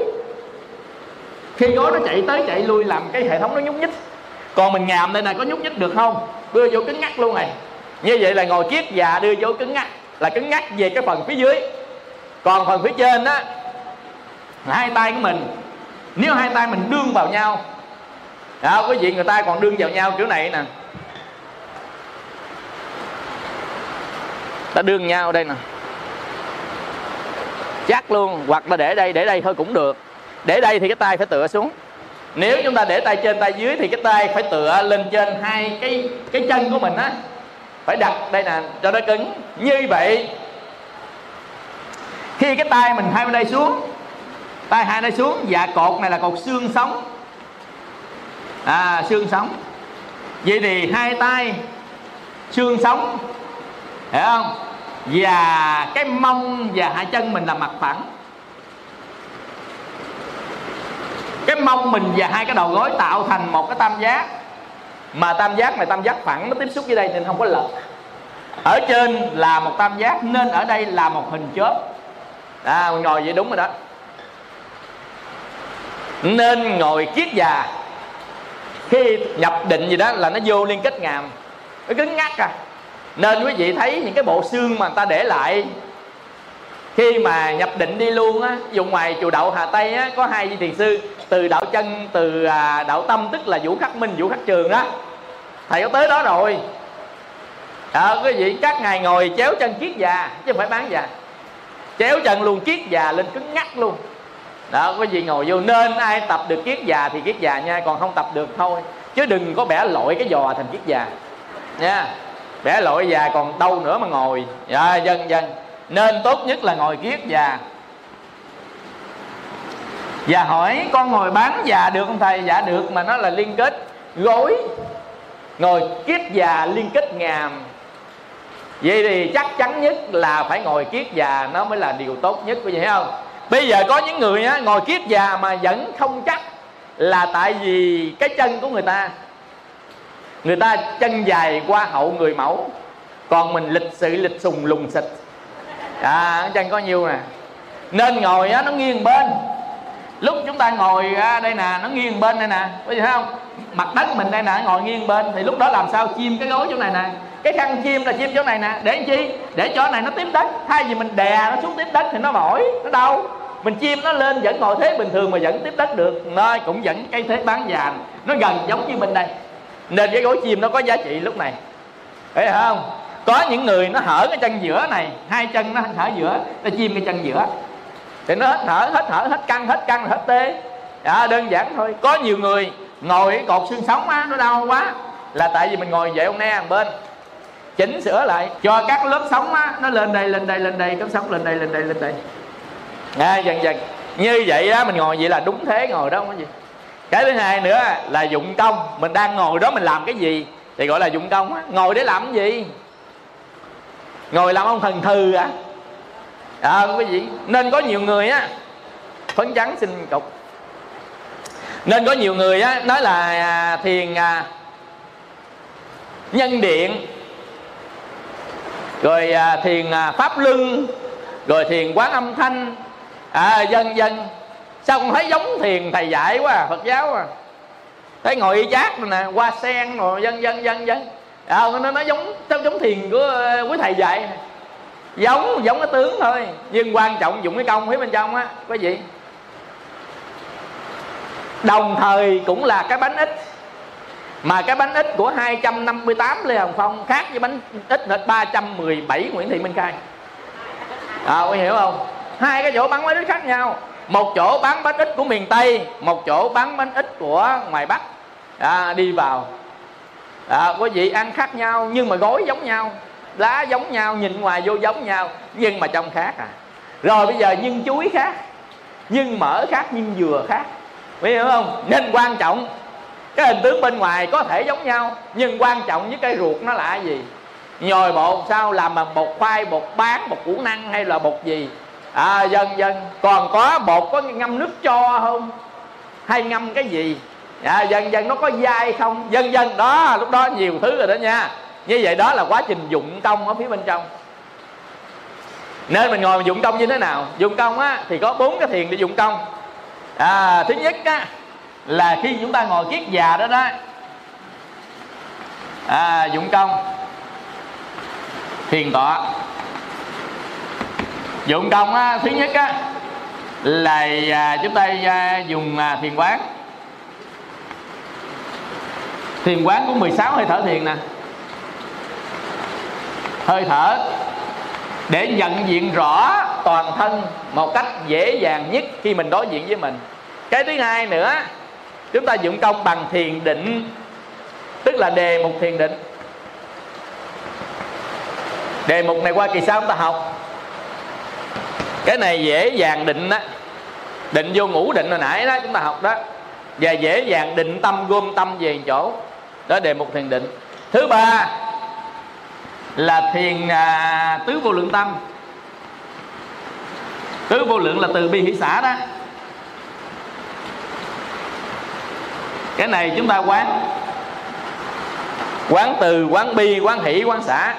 Khi gối nó chạy tới chạy lui làm cái hệ thống nó nhúc nhích. Còn mình ngàm đây này có nhúc nhích được không? Đưa vô cứng ngắt luôn này. Như vậy là ngồi kiết già đưa vô cứng ngắt là cứng ngắt về cái phần phía dưới. Còn phần phía trên á hai tay của mình. Nếu hai tay mình đương vào nhau đó, quý vị người ta còn đương vào nhau kiểu này nè. Ta đương nhau đây nè chắc luôn, hoặc là để đây để đây thôi cũng được. Để đây thì cái tay phải tựa xuống. Nếu chúng ta để tay trên, tay dưới thì cái tay phải tựa lên trên hai cái cái chân của mình á. Phải đặt đây nè, cho nó cứng. Như vậy, khi cái tay mình hai bên đây xuống, tay hai đây xuống dạ cột này là cột xương sống. À xương sống. Vậy thì hai tay xương sống, hiểu không? Và cái mông và hai chân mình là mặt phẳng. Cái mông mình và hai cái đầu gối tạo thành một cái tam giác. Mà tam giác này tam giác phẳng, nó tiếp xúc với đây nên không có lật ở trên là một tam giác, nên ở đây là một hình chớp. À ngồi vậy đúng rồi đó. Nên ngồi kiết già. Khi nhập định gì đó là nó vô liên kết ngàm. Nó cứng ngắc à nên quý vị thấy những cái bộ xương mà người ta để lại, khi mà nhập định đi luôn á dùng ngoài chùa đậu hà tây á, có hai vị thiền sư, từ đạo chân, từ à, đạo tâm, tức là vũ khắc minh, vũ khắc trường đó thầy có tới đó rồi. Đó quý vị, các ngài ngồi chéo chân kiết già, chứ không phải bán già. Chéo chân luôn, kiết già lên cứng ngắc luôn. Đó, quý vị ngồi vô, nên ai tập được kiết già thì kiết già nha, còn không tập được thôi. Chứ đừng có bẻ lội cái giò thành kiết già. Nha bẻ lội già còn đâu nữa mà ngồi. Dạ dân dân. Nên tốt nhất là ngồi kiết già. Và hỏi con ngồi bán già được không thầy? Dạ được mà nó là liên kết gối. Ngồi kiết già liên kết ngàm. Vậy thì chắc chắn nhất là phải ngồi kiết già nó mới là điều tốt nhất của vậy không? Bây giờ có những người á, ngồi kiết già mà vẫn không chắc là tại vì cái chân của người ta người ta chân dài qua hậu người mẫu. Còn mình lịch sự lịch sùng lùng xịt. À chân có nhiêu nè? Nên ngồi á nó nghiêng bên. Lúc chúng ta ngồi á, đây nè nó nghiêng bên đây nè. Có gì thấy không? Mặt đất mình đây nè ngồi nghiêng bên. Thì lúc đó làm sao chim cái gối chỗ này nè? Cái khăn chim là chim chỗ này nè. Để làm chi? Để chỗ này nó tiếp đất. Thay vì mình đè nó xuống tiếp đất thì nó mỏi nó đau. Mình chim nó lên vẫn ngồi thế bình thường mà vẫn tiếp đất được. Nơi cũng vẫn cái thế bán vàng. Nó gần giống như bên đây nên cái gối chim nó có giá trị lúc này. Thấy không? Có những người nó hở cái chân giữa này hai chân nó hở giữa nó chim cái chân giữa. Thì nó hết thở hết thở hết căng hết căng hết tê à, đơn giản thôi. Có nhiều người ngồi cái cột xương sống á nó đau quá. Là tại vì mình ngồi vậy ông ne bên. Chỉnh sửa lại cho các lớp sống á nó lên đây lên đây lên đây cấp sống lên đây lên đây lên đây. À, dần dần. Như vậy á mình ngồi vậy là đúng thế ngồi đó không có gì cái thứ hai nữa là dụng công mình đang ngồi đó mình làm cái gì? Thì gọi là dụng công á. Ngồi để làm cái gì? Ngồi làm ông thần thư à à, quý vị nên có nhiều người á phấn trắng xin cục. Nên có nhiều người á nói là à, thiền à, nhân điện. Rồi à, thiền à, pháp luân rồi thiền quán âm thanh. À, dân dân sao con thấy giống thiền thầy dạy quá à, phật giáo à? Thấy ngồi y chát rồi nè hoa sen rồi vân vân vân vân. À, nó nó giống nó giống thiền của ờ, quý thầy dạy. Giống giống cái tướng thôi. Nhưng quan trọng dụng cái công phía bên trong á quý vị đồng thời cũng là cái bánh ít. Mà cái bánh ít của 258 Lê Hồng Phong khác với bánh ít hết 317 Nguyễn Thị Minh Khai. À, quý hiểu không? Hai cái chỗ bắn bánh ít khác nhau một chỗ bán bánh ít của miền Tây một chỗ bán bánh ít của ngoài Bắc. À, đi vào. À, quý vị ăn khác nhau nhưng mà gói giống nhau lá giống nhau nhìn ngoài vô giống nhau nhưng mà trong khác à. Rồi bây giờ nhân chuối khác nhân mỡ khác nhân dừa khác. Biết hiểu không? Nên quan trọng cái hình tướng bên ngoài có thể giống nhau nhưng quan trọng với cái ruột nó là gì? Nhồi bột sao? Làm bằng bột khoai bột bán bột củ năng hay là bột gì? À dân dân còn có bột có ngâm nước cho không? Hay ngâm cái gì? À, dần dần nó có dai không? Dân dân đó lúc đó nhiều thứ rồi đó nha. Như vậy đó là quá trình dụng công ở phía bên trong. Nên mình ngồi mình dụng công như thế nào? Dụng công á thì có bốn cái thiền để dụng công. À, thứ nhất á là khi chúng ta ngồi kiết già đó đó. À, dụng công. Thiền tọa dụng công á, thứ nhất á là à, chúng ta à, dùng à, thiền quán. Thiền quán của 16 hơi thở thiền nè. Hơi thở để nhận diện rõ toàn thân một cách dễ dàng nhất khi mình đối diện với mình. Cái thứ hai nữa chúng ta dụng công bằng thiền định tức là đề mục thiền định. Đề mục này qua kỳ sau chúng ta học cái này dễ dàng định đó định vô ngủ định hồi nãy đó chúng ta học đó. Và dễ dàng định tâm gom tâm về chỗ. Đó đề mục thiền định. Thứ ba là thiền à, tứ vô lượng tâm. Tứ vô lượng là từ bi hỷ xã đó. Cái này chúng ta quán. Quán từ quán bi quán hỷ quán xã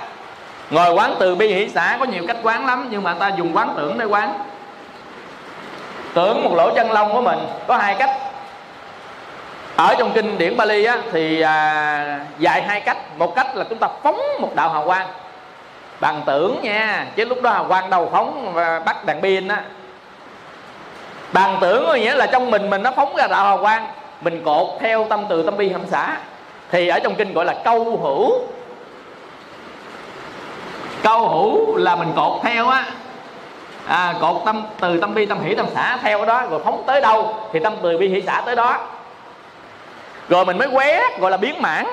ngồi quán từ bi hỷ xã có nhiều cách quán lắm nhưng mà ta dùng quán tưởng để quán. Tưởng một lỗ chân lông của mình có hai cách. Ở trong kinh điển Bali á, thì à, dạy hai cách. Một cách là chúng ta phóng một đạo hào quang. Bằng tưởng nha chứ lúc đó hào quang đầu phóng và bắt đàn pin á. Bằng tưởng có nghĩa là trong mình mình nó phóng ra đạo hào quang. Mình cột theo tâm từ tâm bi hâm xả thì ở trong kinh gọi là câu hữu câu hữu là mình cột theo á. À, cột tâm từ tâm bi tâm hỷ tâm xã theo đó rồi phóng tới đâu thì tâm từ bi hỷ xã tới đó. Rồi mình mới quét gọi là biến mãn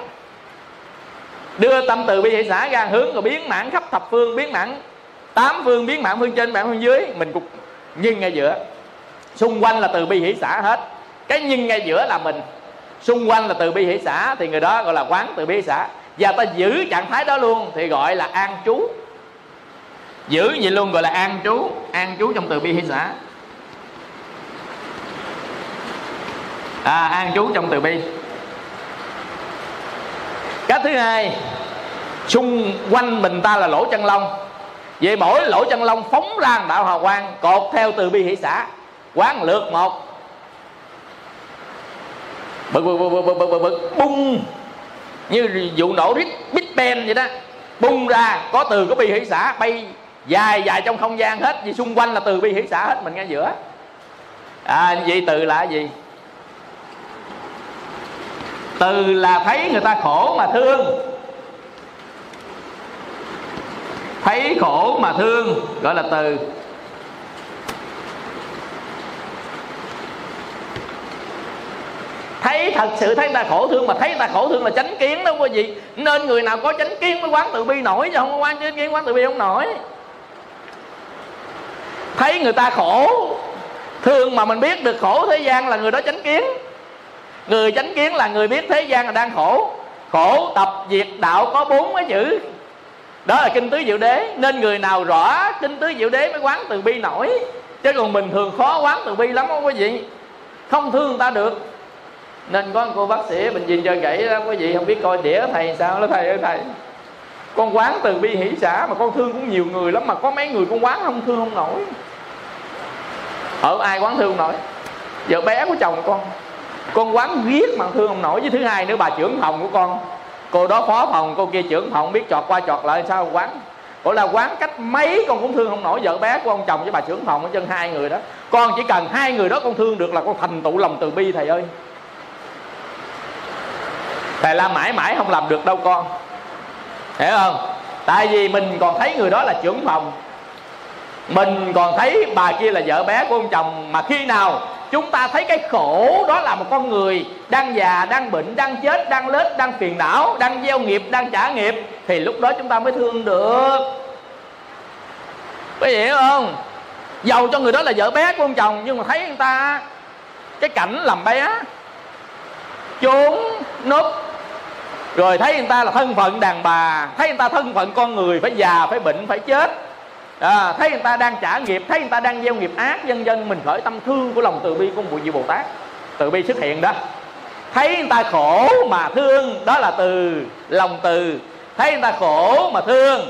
đưa tâm từ bi hỷ xã ra hướng rồi biến mãn khắp thập phương biến mãn tám phương biến mãn phương trên mãn phương dưới. Mình cũng nhưng ngay giữa. Xung quanh là từ bi hỷ xã hết. Cái nhưng ngay giữa là mình. Xung quanh là từ bi hỷ xã thì người đó gọi là quán từ bi hỷ xã. Và ta giữ trạng thái đó luôn thì gọi là an trú giữ vậy luôn gọi là an trú an trú trong từ bi hỷ xả. À, an trú trong từ bi. Cái thứ hai xung quanh mình ta là lỗ chân lông. Về mỗi lỗ chân lông phóng ra đạo hòa quang cột theo từ bi hỷ xả. Quán lượt một. Bực bực bực bực bực bực bực bung. Như vụ nổ rít big ben vậy đó. Bung ra có từ có bi hỷ xả bay dài dài trong không gian hết, vì xung quanh là từ bi hỷ xã hết, mình ngay giữa. À vậy từ là gì? Từ là thấy người ta khổ mà thương. Thấy khổ mà thương, gọi là từ. Thấy thật sự thấy người ta khổ thương mà thấy người ta khổ thương là chánh kiến đó quý vị. Nên người nào có chánh kiến mới quán từ bi nổi chứ không có quán chánh kiến quán từ bi không nổi thấy người ta khổ. Thương mà mình biết được khổ thế gian là người đó chánh kiến. Người chánh kiến là người biết thế gian là đang khổ. Khổ tập diệt đạo có bốn cái chữ. Đó là kinh tứ diệu đế. Nên người nào rõ kinh tứ diệu đế mới quán từ bi nổi. Chứ còn mình thường khó quán từ bi lắm, không quý vị không thương người ta được. Nên có cô bác sĩ bệnh viện cho gãy đó, quý vị không biết coi đĩa thầy sao? Đó thầy ơi, thầy con quán từ bi hỷ xã mà con thương cũng nhiều người lắm mà có mấy người con quán không thương không nổi. Ở ai quán thương không nổi? Vợ bé của chồng con. Con quán ghét mà thương không nổi. Với thứ hai nữa, bà trưởng phòng của con. Cô đó phó phòng, cô kia trưởng phòng, biết chọt qua chọt lại, sao quán? Gọi là quán cách mấy con cũng thương không nổi. Vợ bé của ông chồng với bà trưởng phòng ở chân hai người đó. Con chỉ cần hai người đó con thương được là con thành tụ lòng từ bi, thầy ơi. Thầy la mãi mãi không làm được đâu con hiểu không? Tại vì mình còn thấy người đó là trưởng phòng. Mình còn thấy bà kia là vợ bé của ông chồng. Mà khi nào chúng ta thấy cái khổ đó là một con người đang già, đang bệnh, đang chết, đang lết, đang phiền não, đang gieo nghiệp, đang trả nghiệp, thì lúc đó chúng ta mới thương được. Có hiểu không? Giàu cho người đó là vợ bé của ông chồng, nhưng mà thấy người ta, cái cảnh làm bé trốn núp rồi thấy người ta là thân phận đàn bà thấy người ta thân phận con người phải già phải bệnh phải chết à, thấy người ta đang trả nghiệp thấy người ta đang gieo nghiệp ác dân dân mình khởi tâm thương của lòng từ bi của một vị bồ tát từ bi xuất hiện đó thấy người ta khổ mà thương đó là từ lòng từ thấy người ta khổ mà thương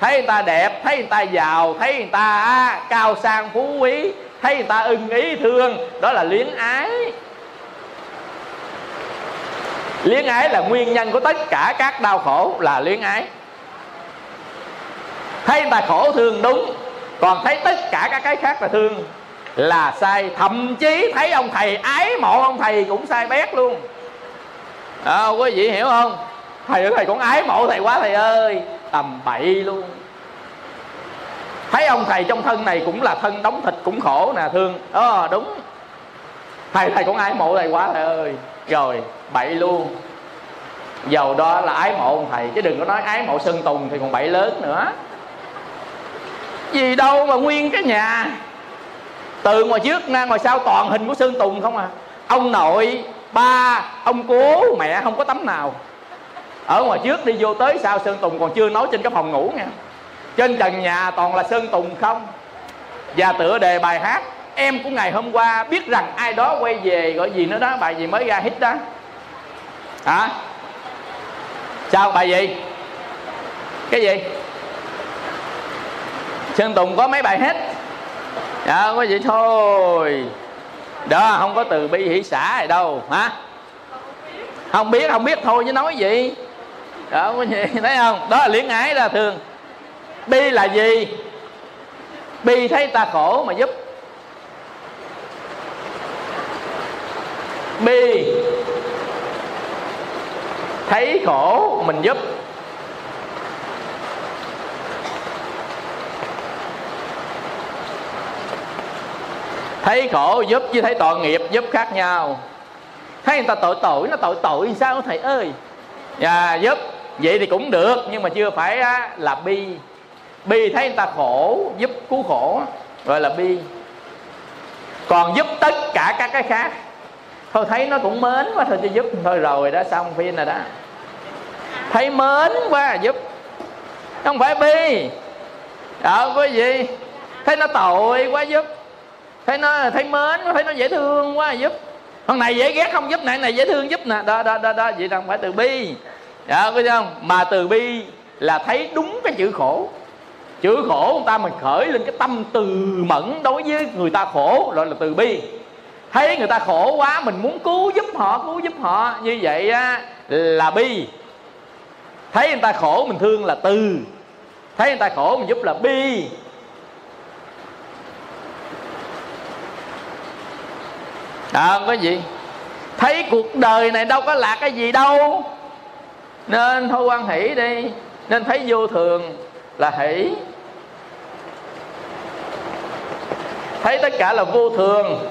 thấy người ta đẹp thấy người ta giàu thấy người ta cao sang phú quý thấy người ta ưng ý thương đó là luyến ái luyến ái là nguyên nhân của tất cả các đau khổ là luyến ái. Thấy người ta khổ thương đúng còn thấy tất cả các cái khác là thương là sai. Thậm chí thấy ông thầy ái mộ ông thầy cũng sai bét luôn. À, quý vị hiểu không? Thầy ơi thầy cũng ái mộ thầy quá thầy ơi. Tầm bậy luôn. Thấy ông thầy trong thân này cũng là thân đóng thịt cũng khổ nè thương. Ờ à, đúng. Thầy thầy cũng ái mộ thầy quá thầy ơi rồi, bậy luôn. Dầu đó là ái mộ ông thầy, chứ đừng có nói ái mộ sơn tùng thì còn bậy lớn nữa. Gì đâu mà nguyên cái nhà? Từ ngoài trước ra, ngoài sau toàn hình của sơn tùng không à. Ông nội, ba, ông cố, mẹ không có tấm nào. Ở ngoài trước đi, vô tới sau sơn tùng còn chưa nói trên cái phòng ngủ nha. Trên trần nhà toàn là sơn tùng không. Và tựa đề bài hát em của ngày hôm qua biết rằng ai đó quay về gọi gì nữa đó, bài gì mới ra hit đó. Hả? Sao bài gì? Cái gì? Sơn tùng có mấy bài hết? Dạ có vậy thôi. Đó, không có từ bi hỷ xã gì đâu, hả? Không biết không biết thôi chứ nói gì. Đó, có gì? Thấy không? Đó là liễn ái ra thường. Bi là gì? Bi thấy ta khổ mà giúp bi thấy khổ mình giúp. Thấy khổ giúp chứ thấy tội nghiệp giúp khác nhau. Thấy người ta tội tội nó tội tội sao thầy ơi? Và giúp. Vậy thì cũng được nhưng mà chưa phải á, là bi bi thấy người ta khổ giúp cứu khổ gọi là bi còn giúp tất cả các cái khác thôi thấy nó cũng mến quá, thôi cho giúp. Thôi rồi đó, xong phim này đó. Thấy mến quá, giúp. Không phải bi. Ờ có gì? Thấy nó tội quá, giúp. Thấy nó, thấy mến thấy nó dễ thương quá, giúp. Con này dễ ghét không, giúp này này dễ thương, giúp nè. Đó đó đó đó, vậy không phải từ bi. Dạ gì không? Mà từ bi là thấy đúng cái chữ khổ. Chữ khổ người ta mình khởi lên cái tâm từ mẫn đối với người ta khổ, gọi là từ bi thấy người ta khổ quá mình muốn cứu giúp họ cứu giúp họ. Như vậy á, là bi. Thấy người ta khổ mình thương là từ. Thấy người ta khổ mình giúp là bi. À, có gì. Thấy cuộc đời này đâu có lạc cái gì đâu. Nên thôi quan hỷ đi. Nên thấy vô thường là hỷ. Thấy tất cả là vô thường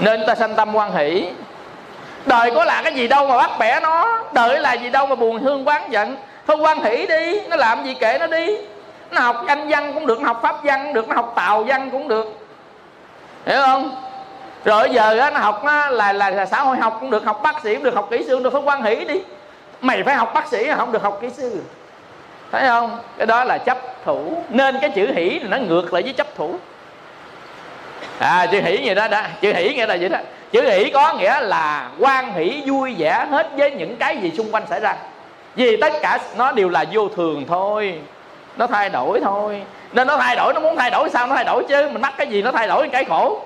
nên ta sanh tâm quan hỷ. Đời có là cái gì đâu mà bắt bẻ nó. Đời là gì đâu mà buồn thương quán giận. Thôi quan hỷ đi nó làm gì kệ nó đi. Nó học anh văn cũng được nó học pháp văn cũng được nó học tàu văn cũng được. Hiểu không? Rồi giờ á, nó học á, là, là là xã hội học cũng được học bác sĩ cũng được học kỹ sư cũng được. Phải quan hỷ đi. Mày phải học bác sĩ không được học kỹ sư. Thấy không? Cái đó là chấp thủ. Nên cái chữ hỷ nó ngược lại với chấp thủ à chữ hỷ vậy đó đã, chữ hỷ nghĩa là vậy đó? Chữ hỷ có nghĩa là quan hỷ vui vẻ hết với những cái gì xung quanh xảy ra. Vì tất cả nó đều là vô thường thôi. Nó thay đổi thôi. Nên nó thay đổi, nó muốn thay đổi sao nó thay đổi chứ? Mình mắc cái gì nó thay đổi cái khổ.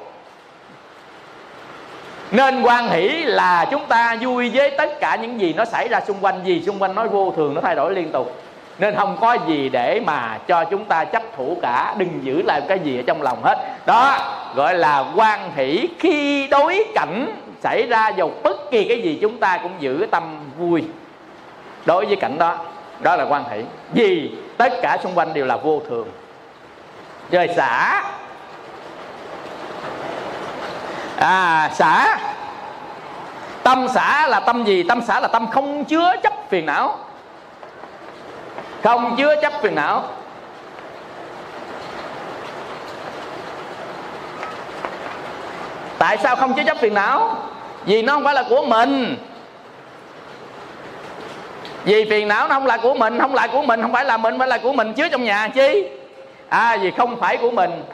Nên quan hỷ là chúng ta vui với tất cả những gì nó xảy ra xung quanh. Gì xung quanh nó vô thường, nó thay đổi liên tục nên không có gì để mà cho chúng ta chấp thủ cả. Đừng giữ lại cái gì ở trong lòng hết. Đó, gọi là quan hỷ khi đối cảnh xảy ra dầu bất kỳ cái gì chúng ta cũng giữ tâm vui đối với cảnh đó. Đó là quan hỷ. Vì tất cả xung quanh đều là vô thường. Rồi xả. À xả. Tâm xả là tâm gì? Tâm xả là tâm không chứa chấp phiền não không chứa chấp phiền não tại sao không chứa chấp phiền não vì nó không phải là của mình. Vì phiền não nó không là của mình, không là của mình, không phải là mình, phải là của mình chứa trong nhà chứ à vì không phải của mình.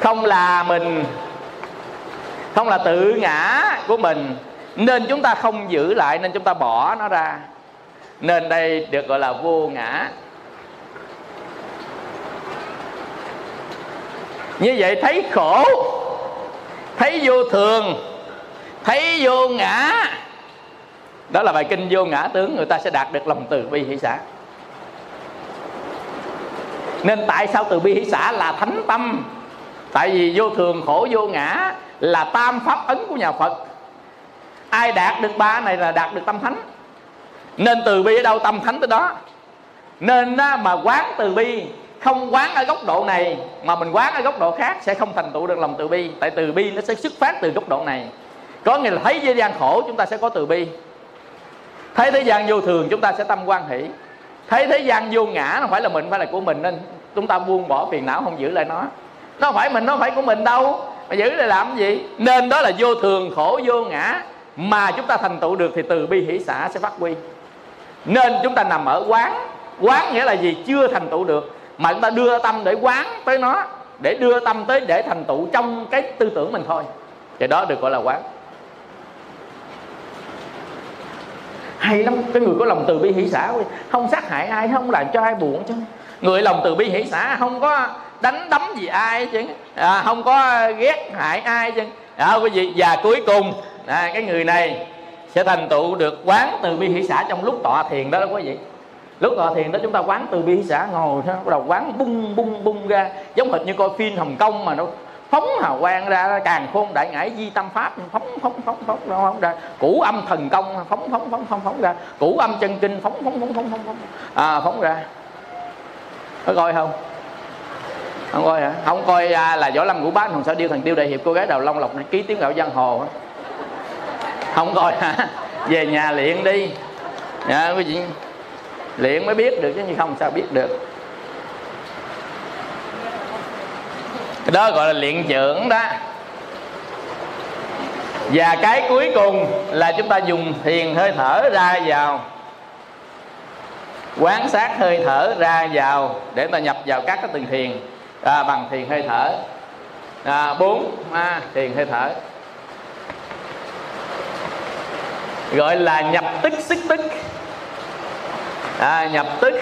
Không là mình. Không là tự ngã của mình. Nên chúng ta không giữ lại, nên chúng ta bỏ nó ra nên đây được gọi là vô ngã. Như vậy thấy khổ, thấy vô thường, thấy vô ngã. Đó là bài kinh vô ngã tướng, người ta sẽ đạt được lòng từ bi hỷ xã nên tại sao từ bi hỷ xã là thánh tâm? Tại vì vô thường, khổ, vô ngã là tam pháp ấn của nhà phật. Ai đạt được ba này là đạt được tâm thánh nên từ bi ở đâu tâm thánh tới đó. Nên mà quán từ bi, không quán ở góc độ này, mà mình quán ở góc độ khác sẽ không thành tựu được lòng từ bi. Tại từ bi nó sẽ xuất phát từ góc độ này. Có nghĩa là thấy thế gian khổ, chúng ta sẽ có từ bi. Thấy thế gian vô thường, chúng ta sẽ tâm quan hỷ. Thấy thế gian vô ngã, nó phải là mình, phải là của mình nên chúng ta buông bỏ phiền não, không giữ lại nó. Nó phải mình, nó phải của mình đâu. Mà giữ lại làm gì? Nên đó là vô thường, khổ, vô ngã. Mà chúng ta thành tựu được thì từ bi hỷ xã sẽ phát huy nên chúng ta nằm ở quán. Quán nghĩa là gì? Chưa thành tựu được. Mà chúng ta đưa tâm để quán tới nó để đưa tâm tới để thành tựu trong cái tư tưởng mình thôi. Thì đó được gọi là quán. Hay lắm cái người có lòng từ bi hỷ xã không sát hại ai không làm cho ai buồn chứ người lòng từ bi hỷ xã không có đánh đấm gì ai chứ à, không có ghét hại ai chứ à, quý vị và cuối cùng à, cái người này sẽ thành tựu được quán từ bi hỷ xã trong lúc tọa thiền đó đó quý vị lúc tọa thiền đó chúng ta quán từ bi hỷ xã ngồi đó, bắt đầu quán bung bung bung ra giống hệt như coi phim hồng kông mà nó phóng hào quang ra càng khôn đại ngải di tâm pháp phóng phóng phóng phóng phóng, phóng ra củ âm thần công phóng phóng phóng phóng phóng ra củ âm chân kinh phóng phóng phóng phóng phóng, phóng. À, phóng ra có coi không không coi hả không coi à, là võ lâm ngũ bá hồng sao điêu thần tiêu đại hiệp cô gái đầu long lộc ký tiếng gạo giang hồ không coi. Hả về nhà luyện đi. Dạ quý vị. Luyện mới biết được chứ như không sao biết được. Cái đó gọi là luyện trưởng đó. Và cái cuối cùng là chúng ta dùng thiền hơi thở ra vào. Quán sát hơi thở ra vào để ta nhập vào các cái từng thiền. À, bằng thiền hơi thở. À, bốn à, thiền hơi thở. Gọi là nhập tức xích tức à, nhập tức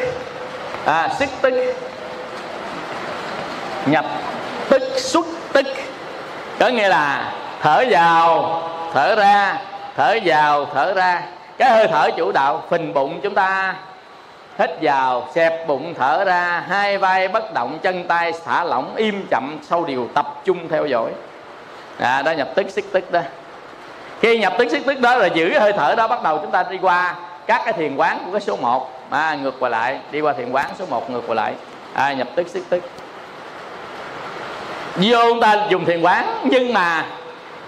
à, xích tức nhập tức xuất tức có nghĩa là thở vào thở ra thở vào thở ra. Cái hơi thở chủ đạo phình bụng chúng ta. Hít vào xẹp bụng thở ra. Hai vai bất động chân tay thả lỏng im chậm sâu điều tập trung theo dõi. À, đó nhập tức xích tức đó khi nhập tức sức tức đó là giữ hơi thở đó bắt đầu chúng ta đi qua các cái thiền quán của cái số 1 à, ngược qua lại đi qua thiền quán số 1 ngược qua lại. À, nhập tức sức tức vô chúng ta dùng thiền quán nhưng mà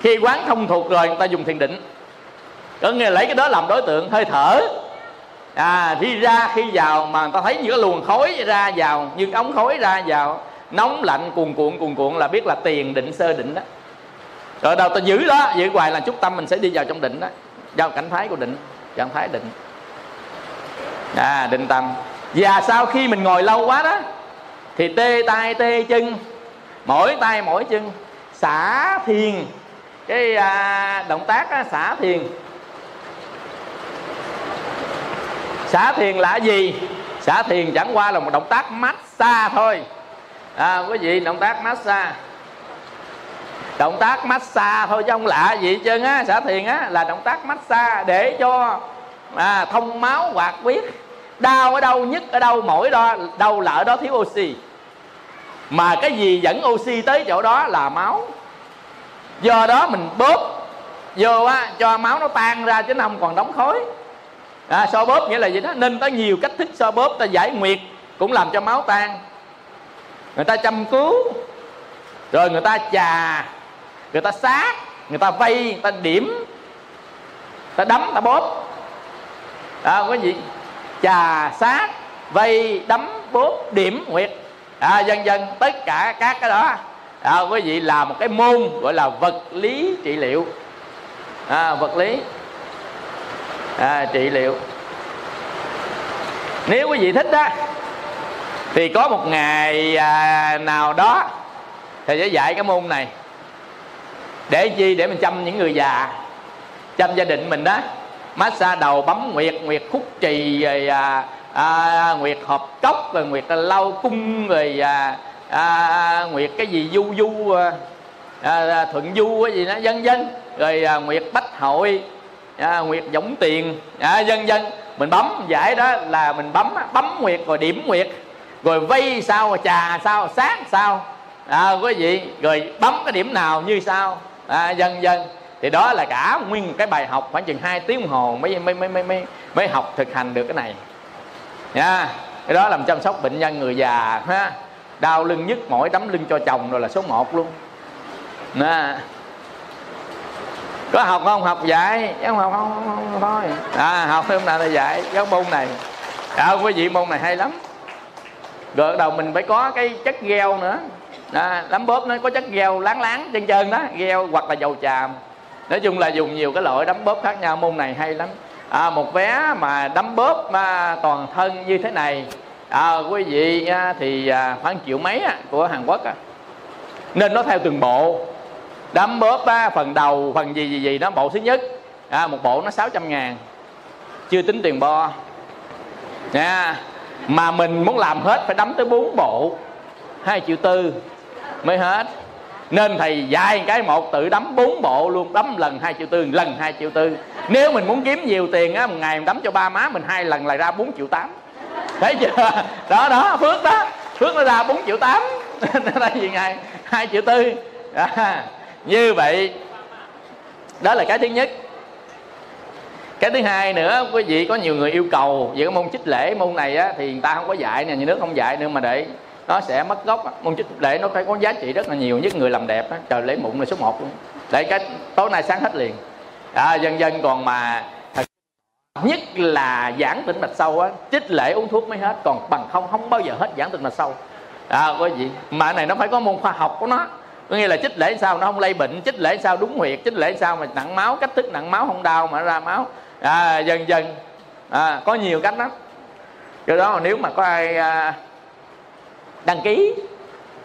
khi quán thông thuộc rồi người ta dùng thiền định. Có nghĩa lấy cái đó làm đối tượng hơi thở. À đi ra khi vào mà người ta thấy những cái luồng khói ra vào như ống khói ra vào nóng lạnh cuồn cuộn cuồn cuộn là biết là tiền định sơ định đó rồi đầu ta giữ đó. Giữ hoài là chút tâm mình sẽ đi vào trong định đó. Vào cảnh thái của định trạng thái định. À định tâm. Và sau khi mình ngồi lâu quá đó thì tê tay tê chân mỗi tay mỗi chân xả thiền. Cái à, động tác á, xả thiền. Xả thiền là gì? Xả thiền chẳng qua là một động tác massage thôi. À, quý vị động tác massage động tác massage thôi chứ không lạ gì hết trơn á xả thiền á là động tác massage để cho à, thông máu hoạt huyết. Đau ở đâu nhất ở đâu mỏi đó đâu là ở đó thiếu oxy. Mà cái gì dẫn oxy tới chỗ đó là máu. Do đó mình bóp vô á cho máu nó tan ra chứ nó không còn đóng khối. À, so bóp nghĩa là gì đó nên có nhiều cách thức so bóp ta giải nguyệt cũng làm cho máu tan. Người ta chăm cứu rồi người ta chà người ta sát người ta vây người ta điểm ta đấm ta bóp. À, có gì. Chà sát vây đấm bóp điểm nguyệt. À, dần dần tất cả các cái đó. À, quý vị là một cái môn gọi là vật lý trị liệu. À, vật lý. À, trị liệu. Nếu quý vị thích đó thì có một ngày à, nào đó thầy sẽ dạy cái môn này để chi? Để mình chăm những người già. Chăm gia đình mình đó. Massage đầu bấm nguyệt nguyệt khúc trì rồi à, à, nguyệt hộp cốc rồi nguyệt lau cung rồi à, à, nguyệt cái gì du du à, à, à, thuận du cái gì đó vân vân. Rồi à, nguyệt bách hội à, nguyệt giống tiền à, vân vân. Mình bấm giải đó là mình bấm bấm nguyệt rồi điểm nguyệt. Rồi vây sao trà sao sát sao à, quý vị. Rồi bấm cái điểm nào như sao à, dân dân thì đó là cả nguyên cái bài học khoảng chừng 2 tiếng đồng hồ mới mới mới mới mới học thực hành được cái này. Nha. Cái đó làm chăm sóc bệnh nhân người già ha. Đau lưng nhức mỏi tấm lưng cho chồng rồi là số 1 luôn. Nè có học không? Học dạy chứ không học không, không, không, thôi. À học thêm nào là dạy cái môn này. À, quý vị môn này hay lắm. Rồi đầu mình phải có cái chất gel nữa đó, đấm bóp nó có chất gheo láng láng chân chân đó gheo hoặc là dầu tràm nói chung là dùng nhiều cái loại đấm bóp khác nhau môn này hay lắm. À, một vé mà đấm bóp mà toàn thân như thế này. À, quý vị à, thì à, khoảng triệu mấy à, của Hàn Quốc à. nên nó theo từng bộ. Đấm bóp à, phần đầu phần gì gì gì đó bộ thứ nhất. À, một bộ nó 600 ngàn. Chưa tính tiền bo. Nha mà mình muốn làm hết phải đấm tới bốn bộ. Hai triệu tư mới hết. Nên thầy dạy cái một tự đấm bốn bộ luôn đấm lần hai triệu tư lần hai triệu tư. Nếu mình muốn kiếm nhiều tiền á một ngày mình đấm cho ba má mình hai lần là ra bốn triệu tám. Thấy chưa? Đó đó phước đó. Phước nó ra bốn triệu tám. Nó ra gì ngày hai triệu tư. À, như vậy đó là cái thứ nhất. Cái thứ hai nữa quý vị có nhiều người yêu cầu về cái môn chích lễ môn này á, thì người ta không có dạy nè nhà nước không dạy nữa mà để nó sẽ mất gốc à. môn chích lễ nó phải có giá trị rất là nhiều nhất người làm đẹp trời lễ mụn là số 1 luôn. Để cái tối nay sáng hết liền. À, dân dân còn mà nhất là giãn tĩnh mạch sâu á chích lễ uống thuốc mới hết. Còn bằng không không bao giờ hết giãn tĩnh mạch sâu à, có gì mà này nó phải có môn khoa học của nó. Có nghĩa là chích lễ sao nó không lây bệnh chích lễ sao đúng huyệt chích lễ sao mà nặng máu cách thức nặng máu không đau mà ra máu. À, dần dần à, có nhiều cách lắm. Do đó nếu mà có ai à, đăng ký.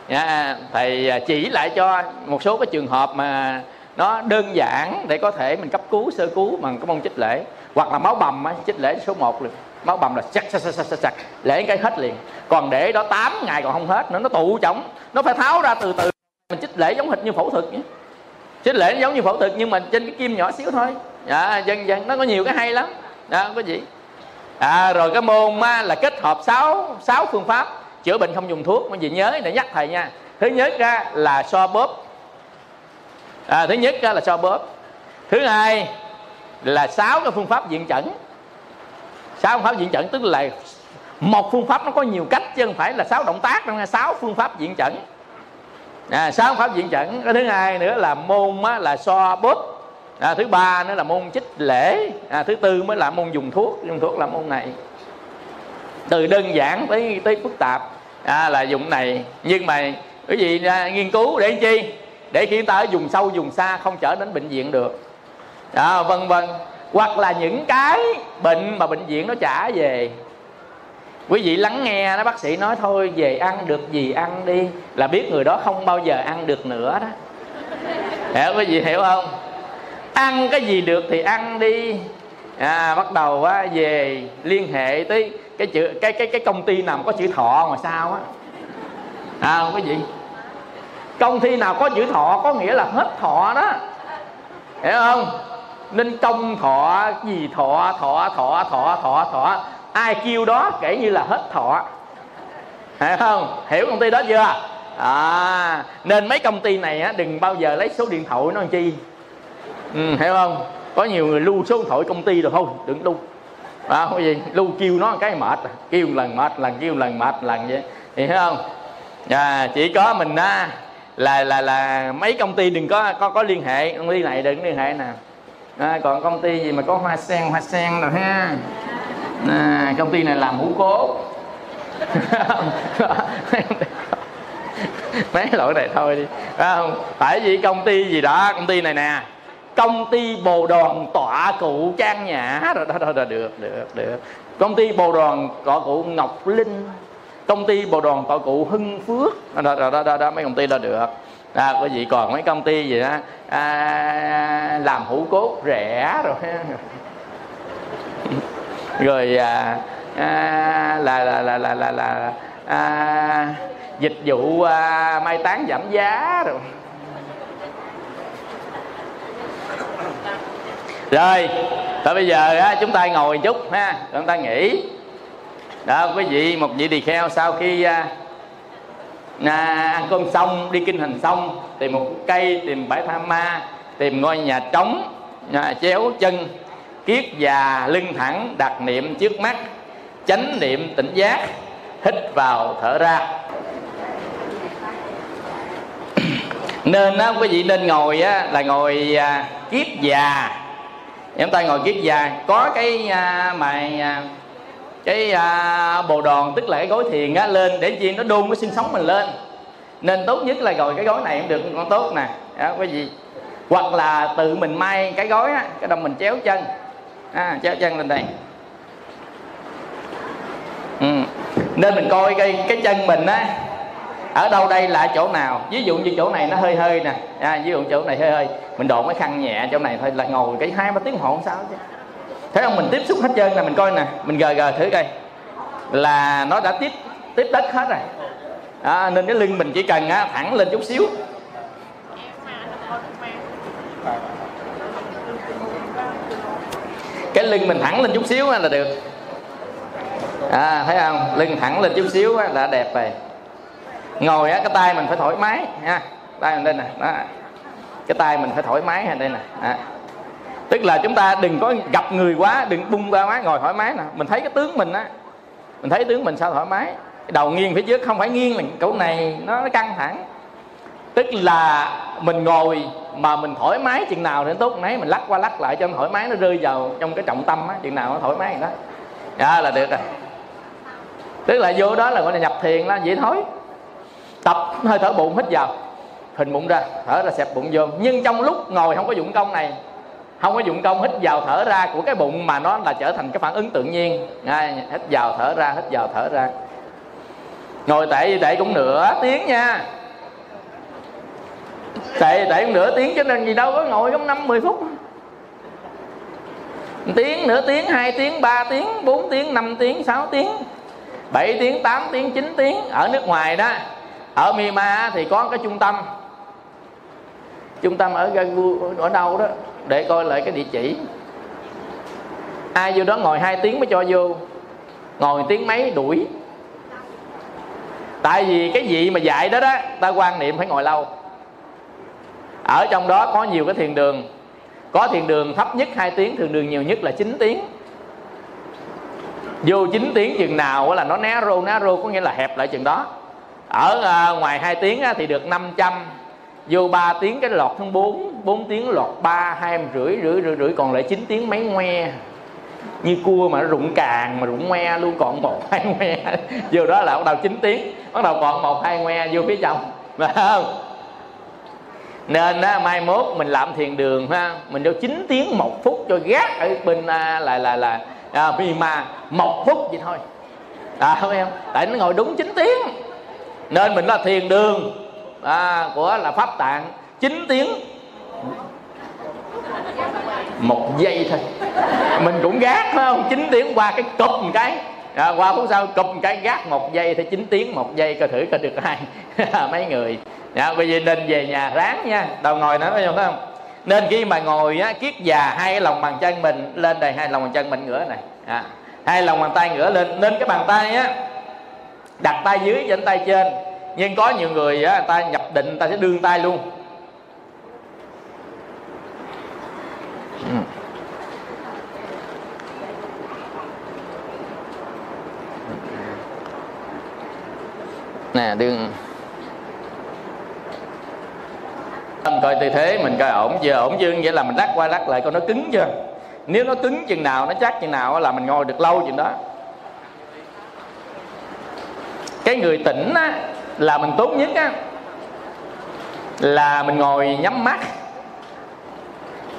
Yeah, thầy à, chỉ lại cho một số cái trường hợp mà nó đơn giản để có thể mình cấp cứu sơ cứu bằng cái môn chích lễ. Hoặc là máu bầm á, chích lễ số 1 liền. Máu bầm là sặc sặc sặc sặc sặc lễ cái hết liền. Còn để đó 8 ngày còn không hết nữa nó tụ chồng nó phải tháo ra từ từ. Mình chích lễ giống hệt như phẫu thuật nhé. Chích lễ giống như phẫu thuật nhưng mà trên cái kim nhỏ xíu thôi. Dạ, dần dần nó có nhiều cái hay lắm. Dạ, đó có gì. À, rồi cái môn á, là kết hợp 6 sáu phương pháp chữa bệnh không dùng thuốc mấy vị nhớ để nhắc thầy nha. Thứ nhất ra là so bóp. À, thứ nhất ra là so bóp. Thứ hai là sáu cái phương pháp diện chẩn. Sáu phương pháp diện chẩn tức là một phương pháp nó có nhiều cách chứ không phải là sáu động tác trong sáu phương pháp diện chẩn. À, sáu pháp diện chẩn. Cái thứ hai nữa là môn á, là so bóp. À, thứ ba nữa là môn chích lễ. À, thứ tư mới là môn dùng thuốc. Dùng thuốc là môn này từ đơn giản tới tới phức tạp. À, là dùng này. Nhưng mà cái gì à, nghiên cứu để chi? Để khi ta ở dùng sâu dùng xa không trở đến bệnh viện được. À, vân vân. Hoặc là những cái bệnh mà bệnh viện nó trả về. Quý vị lắng nghe đó bác sĩ nói thôi về ăn được gì ăn đi. Là biết người đó không bao giờ ăn được nữa đó. Hiểu quý vị hiểu không? Ăn cái gì được thì ăn đi. À, bắt đầu á, về liên hệ tới cái chữ cái cái cái công ty nào có chữ thọ mà sao á? À không có gì. Công ty nào có chữ thọ có nghĩa là hết thọ đó. Hiểu không? Nên công thọ gì thọ thọ thọ thọ thọ thọ. Ai kêu đó kể như là hết thọ. Hiểu không? Hiểu công ty đó chưa? À nên mấy công ty này á đừng bao giờ lấy số điện thoại nó làm chi. Ừ, hiểu không? Có nhiều người lưu số điện thoại công ty rồi thôi đừng lưu à, cái gì. Lưu kêu nó cái mệt. Kêu một lần mệt lần kêu một lần mệt lần vậy. Thì thấy không? À, chỉ có mình á là là là mấy công ty đừng có có có liên hệ. Công ty này đừng liên hệ nè. À, còn công ty gì mà có hoa sen hoa sen rồi ha? À, công ty này làm hũ cố mấy lỗi này thôi đi. Phải không? Tại vì công ty gì đó công ty này nè công ty bồ đoàn tọa cụ trang nhã. Rồi đó, đó, đó được được được. Công ty bồ đoàn tọa cụ ngọc linh. Công ty bồ đoàn tọa cụ hưng phước. Đó đó đó, đó, đó mấy công ty đó được. À, có gì còn mấy công ty gì đó? À, làm hũ cốt rẻ rồi. Rồi à, à, là là là là là, là à, dịch vụ à, mai táng giảm giá rồi rồi tới bây giờ á, chúng ta ngồi chút ha chúng ta nghỉ. Đó quý vị một vị tỳ kheo sau khi à, à, ăn cơm xong đi kinh hành xong tìm một cây tìm bãi tha ma tìm ngôi nhà trống nhà chéo chân kiết già lưng thẳng đặt niệm trước mắt chánh niệm tỉnh giác hít vào thở ra. Nên á quý vị nên ngồi á là ngồi à, kiết già. Chúng ta ngồi kiết già có cái à, mà à, cái à, bồ đòn tức là cái gối thiền á lên để chi nó đun cái xương sống mình lên. Nên tốt nhất là ngồi cái gối này cũng được con tốt nè. Đó, quý vị. Hoặc là tự mình may cái gối á cái đồng mình chéo chân. À, chéo chân lên đây. Ừ. nên mình coi cái cái chân mình á ở đâu đây là chỗ nào? Ví dụ như chỗ này nó hơi hơi nè. À, ví dụ chỗ này hơi hơi. Mình đổ cái khăn nhẹ chỗ này thôi là ngồi cái hai ba tiếng hộ không sao chứ? Thế không mình tiếp xúc hết trơn là mình coi nè. Mình gờ gờ thử coi. Là nó đã tiếp tiếp đất hết rồi. À, nên cái lưng mình chỉ cần á, thẳng lên chút xíu. Cái lưng mình thẳng lên chút xíu là được. À thấy không? Lưng thẳng lên chút xíu là đẹp rồi ngồi á, cái tay mình phải thoải mái nha tay mình đây nè, đó. Cái tay mình phải thoải mái đây nè à. tức là chúng ta đừng có gặp người quá, đừng bung ra quá, ngồi thoải mái nè. Mình thấy cái tướng mình á, mình thấy tướng mình sao thoải mái. Đầu nghiêng phía trước, không phải nghiêng là chỗ này, nó căng thẳng. Tức là mình ngồi mà mình thoải mái chừng nào thì tốt nấy, mình lắc qua lắc lại cho nó thoải mái, nó rơi vào trong cái trọng tâm á, chừng nào nó thoải mái đó. Đó là được rồi. Tức là vô đó là gọi là nhập thiền, là vậy thôi tập hơi thở bụng hít vào. Hình bụng ra thở ra xẹp bụng vô nhưng trong lúc ngồi không có dụng công này không có dụng công hít vào thở ra của cái bụng mà nó là trở thành cái phản ứng tự nhiên. Ngay, hít vào thở ra hít vào thở ra. Ngồi tệ tệ cũng nửa tiếng nha. Tệ tệ cũng nửa tiếng cho nên gì đâu có ngồi trong năm mười phút. Tiếng nửa tiếng hai tiếng ba tiếng bốn tiếng năm tiếng sáu tiếng bảy tiếng tám tiếng chín tiếng. Ở nước ngoài đó ở Myanmar thì có cái trung tâm. Trung tâm ở Gagu, ở đâu đó, để coi lại cái địa chỉ. Ai vô đó ngồi 2 tiếng mới cho vô. Ngồi tiếng mấy, đuổi. Tại vì cái gì mà dạy đó đó, ta quan niệm phải ngồi lâu. Ở trong đó có nhiều cái thiền đường. Có thiền đường thấp nhất 2 tiếng, thiền đường nhiều nhất là 9 tiếng. Vô 9 tiếng chừng nào là nó né rô né rô, có nghĩa là hẹp lại chừng đó ở à, ngoài 2 tiếng thì được 500 vô 3 tiếng cái lọt thứ 4 4 tiếng lọt 3 hai rưỡi rưỡi rưỡi rưỡi còn lại 9 tiếng mấy ngoe. Như cua mà nó rụng càng mà rụng ngoe luôn còn một hai ngoe. Vô đó là bắt đầu 9 tiếng bắt đầu còn một hai ngoe vô phía trong phải không? Nên á, mai mốt mình làm thiền đường ha mình vô 9 tiếng một phút cho gác ở bên à, là là là à, mà một phút vậy thôi. À không? Em tại nó ngồi đúng 9 tiếng nên mình là thiền đường. À, của là pháp tạng. 9 tiếng. Một giây thôi. Mình cũng gác phải không? 9 tiếng qua cái cụp một cái. À, qua phút sau cụp một cái gác một giây thì 9 tiếng một giây coi thử coi được ai. Mấy người. À, bây giờ nên về nhà ráng nha. Đầu ngồi nữa thấy không? Nên khi mà ngồi á kiết già hai cái lòng bàn chân mình lên đây hai lòng bàn chân mình ngửa này. À, hai lòng bàn tay ngửa lên. Nên cái bàn tay á đặt tay dưới dẫn tay trên. Nhưng có nhiều người á ta nhập định ta sẽ đương tay luôn. Nè đương tâm coi tư thế mình coi ổn chưa? Ổn chưa? Vậy là mình lắc qua lắc lại coi nó cứng chưa? Nếu nó cứng chừng nào, nó chắc chừng nào là mình ngồi được lâu chừng đó cái người tỉnh á, là mình tốt nhất á là mình ngồi nhắm mắt.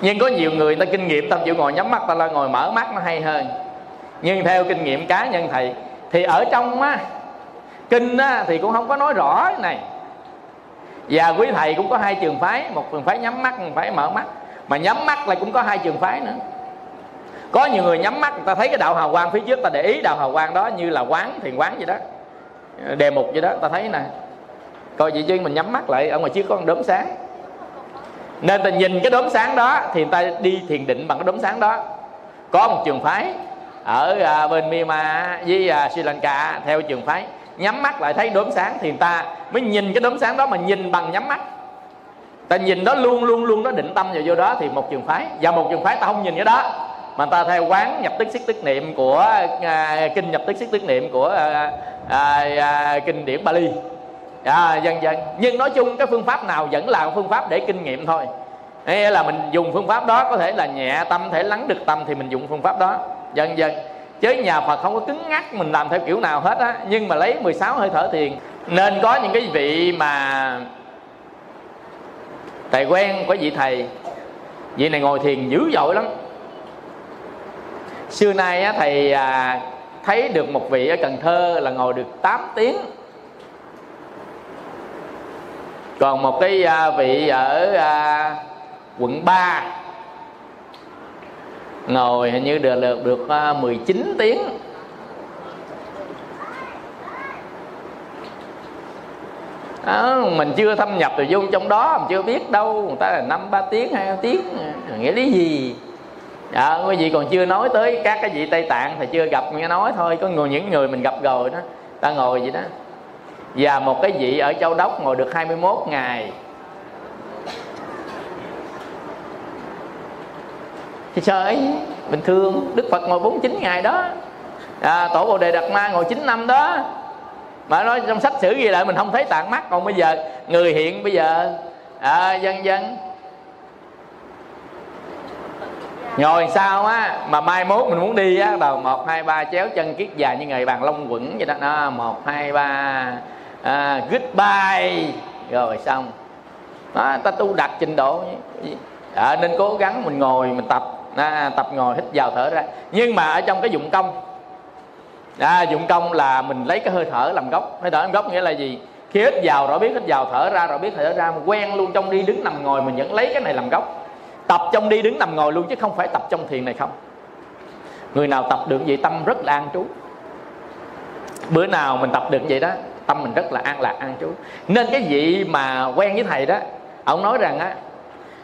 Nhưng có nhiều người ta kinh nghiệm ta chịu ngồi nhắm mắt ta là ngồi mở mắt nó hay hơn. Nhưng theo kinh nghiệm cá nhân thầy thì ở trong á kinh á, thì cũng không có nói rõ cái này. Và quý thầy cũng có hai trường phái một trường phái nhắm mắt một phái mở mắt. Mà nhắm mắt là cũng có hai trường phái nữa. Có nhiều người nhắm mắt người ta thấy cái đạo hào quang phía trước ta để ý đạo hào quang đó như là quán thiền quán gì đó đề mục vậy đó, ta thấy nè. Coi chị chứ mình nhắm mắt lại, ở ngoài trước có con đốm sáng. Nên ta nhìn cái đốm sáng đó thì người ta đi thiền định bằng cái đốm sáng đó. Có một trường phái ở à, bên Myanmar với à, Sri Lanka theo trường phái, nhắm mắt lại thấy đốm sáng thì người ta mới nhìn cái đốm sáng đó mà nhìn bằng nhắm mắt. Ta nhìn đó luôn luôn luôn nó định tâm vào vô đó thì một trường phái, và một trường phái ta không nhìn cái đó mà ta theo quán nhập tức xích tức niệm của à, kinh nhập tức xích tức niệm của à, à, à, kinh điển Bali. À, dần dần nhưng nói chung cái phương pháp nào vẫn là phương pháp để kinh nghiệm thôi. Hay là mình dùng phương pháp đó có thể là nhẹ tâm thể lắng được tâm thì mình dùng phương pháp đó. Dần dần chứ nhà Phật không có cứng ngắc mình làm theo kiểu nào hết á. Nhưng mà lấy 16 hơi thở thiền. Nên có những cái vị mà thầy quen có vị thầy. Vị này ngồi thiền dữ dội lắm xưa nay á, thầy à, thấy được một vị ở Cần Thơ là ngồi được 8 tiếng. Còn một cái à, vị ở à, quận 3 ngồi hình như được được được à, 19 tiếng. À, mình chưa thâm nhập từ vô trong đó mình chưa biết đâu. Người ta là năm ba tiếng hai tiếng nghĩa lý gì? À, quý vị còn chưa nói tới các cái vị tây tạng thì chưa gặp nghe nói thôi. Có người những người mình gặp rồi đó ta ngồi vậy đó. Và một cái vị ở châu đốc ngồi được 21 ngày. Thì trời ấy, bình thường đức phật ngồi 49 ngày đó. À, tổ bồ đề đạt ma ngồi 9 năm đó. Mà nói trong sách sử ghi lại mình không thấy tạng mắt. Còn bây giờ người hiện bây giờ. À, dân dân. Ngồi sao á? Mà mai mốt mình muốn đi á đầu một hai ba chéo chân kiết dài như người bàn long quẩn vậy đó. Đó một hai ba à, goodbye. Rồi xong. Đó, ta tu đặt trình độ. À, nên cố gắng mình ngồi mình tập. À, tập ngồi hít vào thở ra. Nhưng mà ở trong cái dụng công à, dụng công là mình lấy cái hơi thở làm gốc. Hơi thở làm gốc nghĩa là gì? Khi hít vào rồi biết hít vào thở ra rồi biết thở ra mình quen luôn. Trong đi đứng nằm ngồi mình vẫn lấy cái này làm gốc tập trong đi đứng nằm ngồi luôn chứ không phải tập trong thiền này không. Người nào tập được vậy tâm rất là an trú. Bữa nào mình tập được vậy đó tâm mình rất là an lạc an trú. Nên cái vị mà quen với thầy đó ông nói rằng á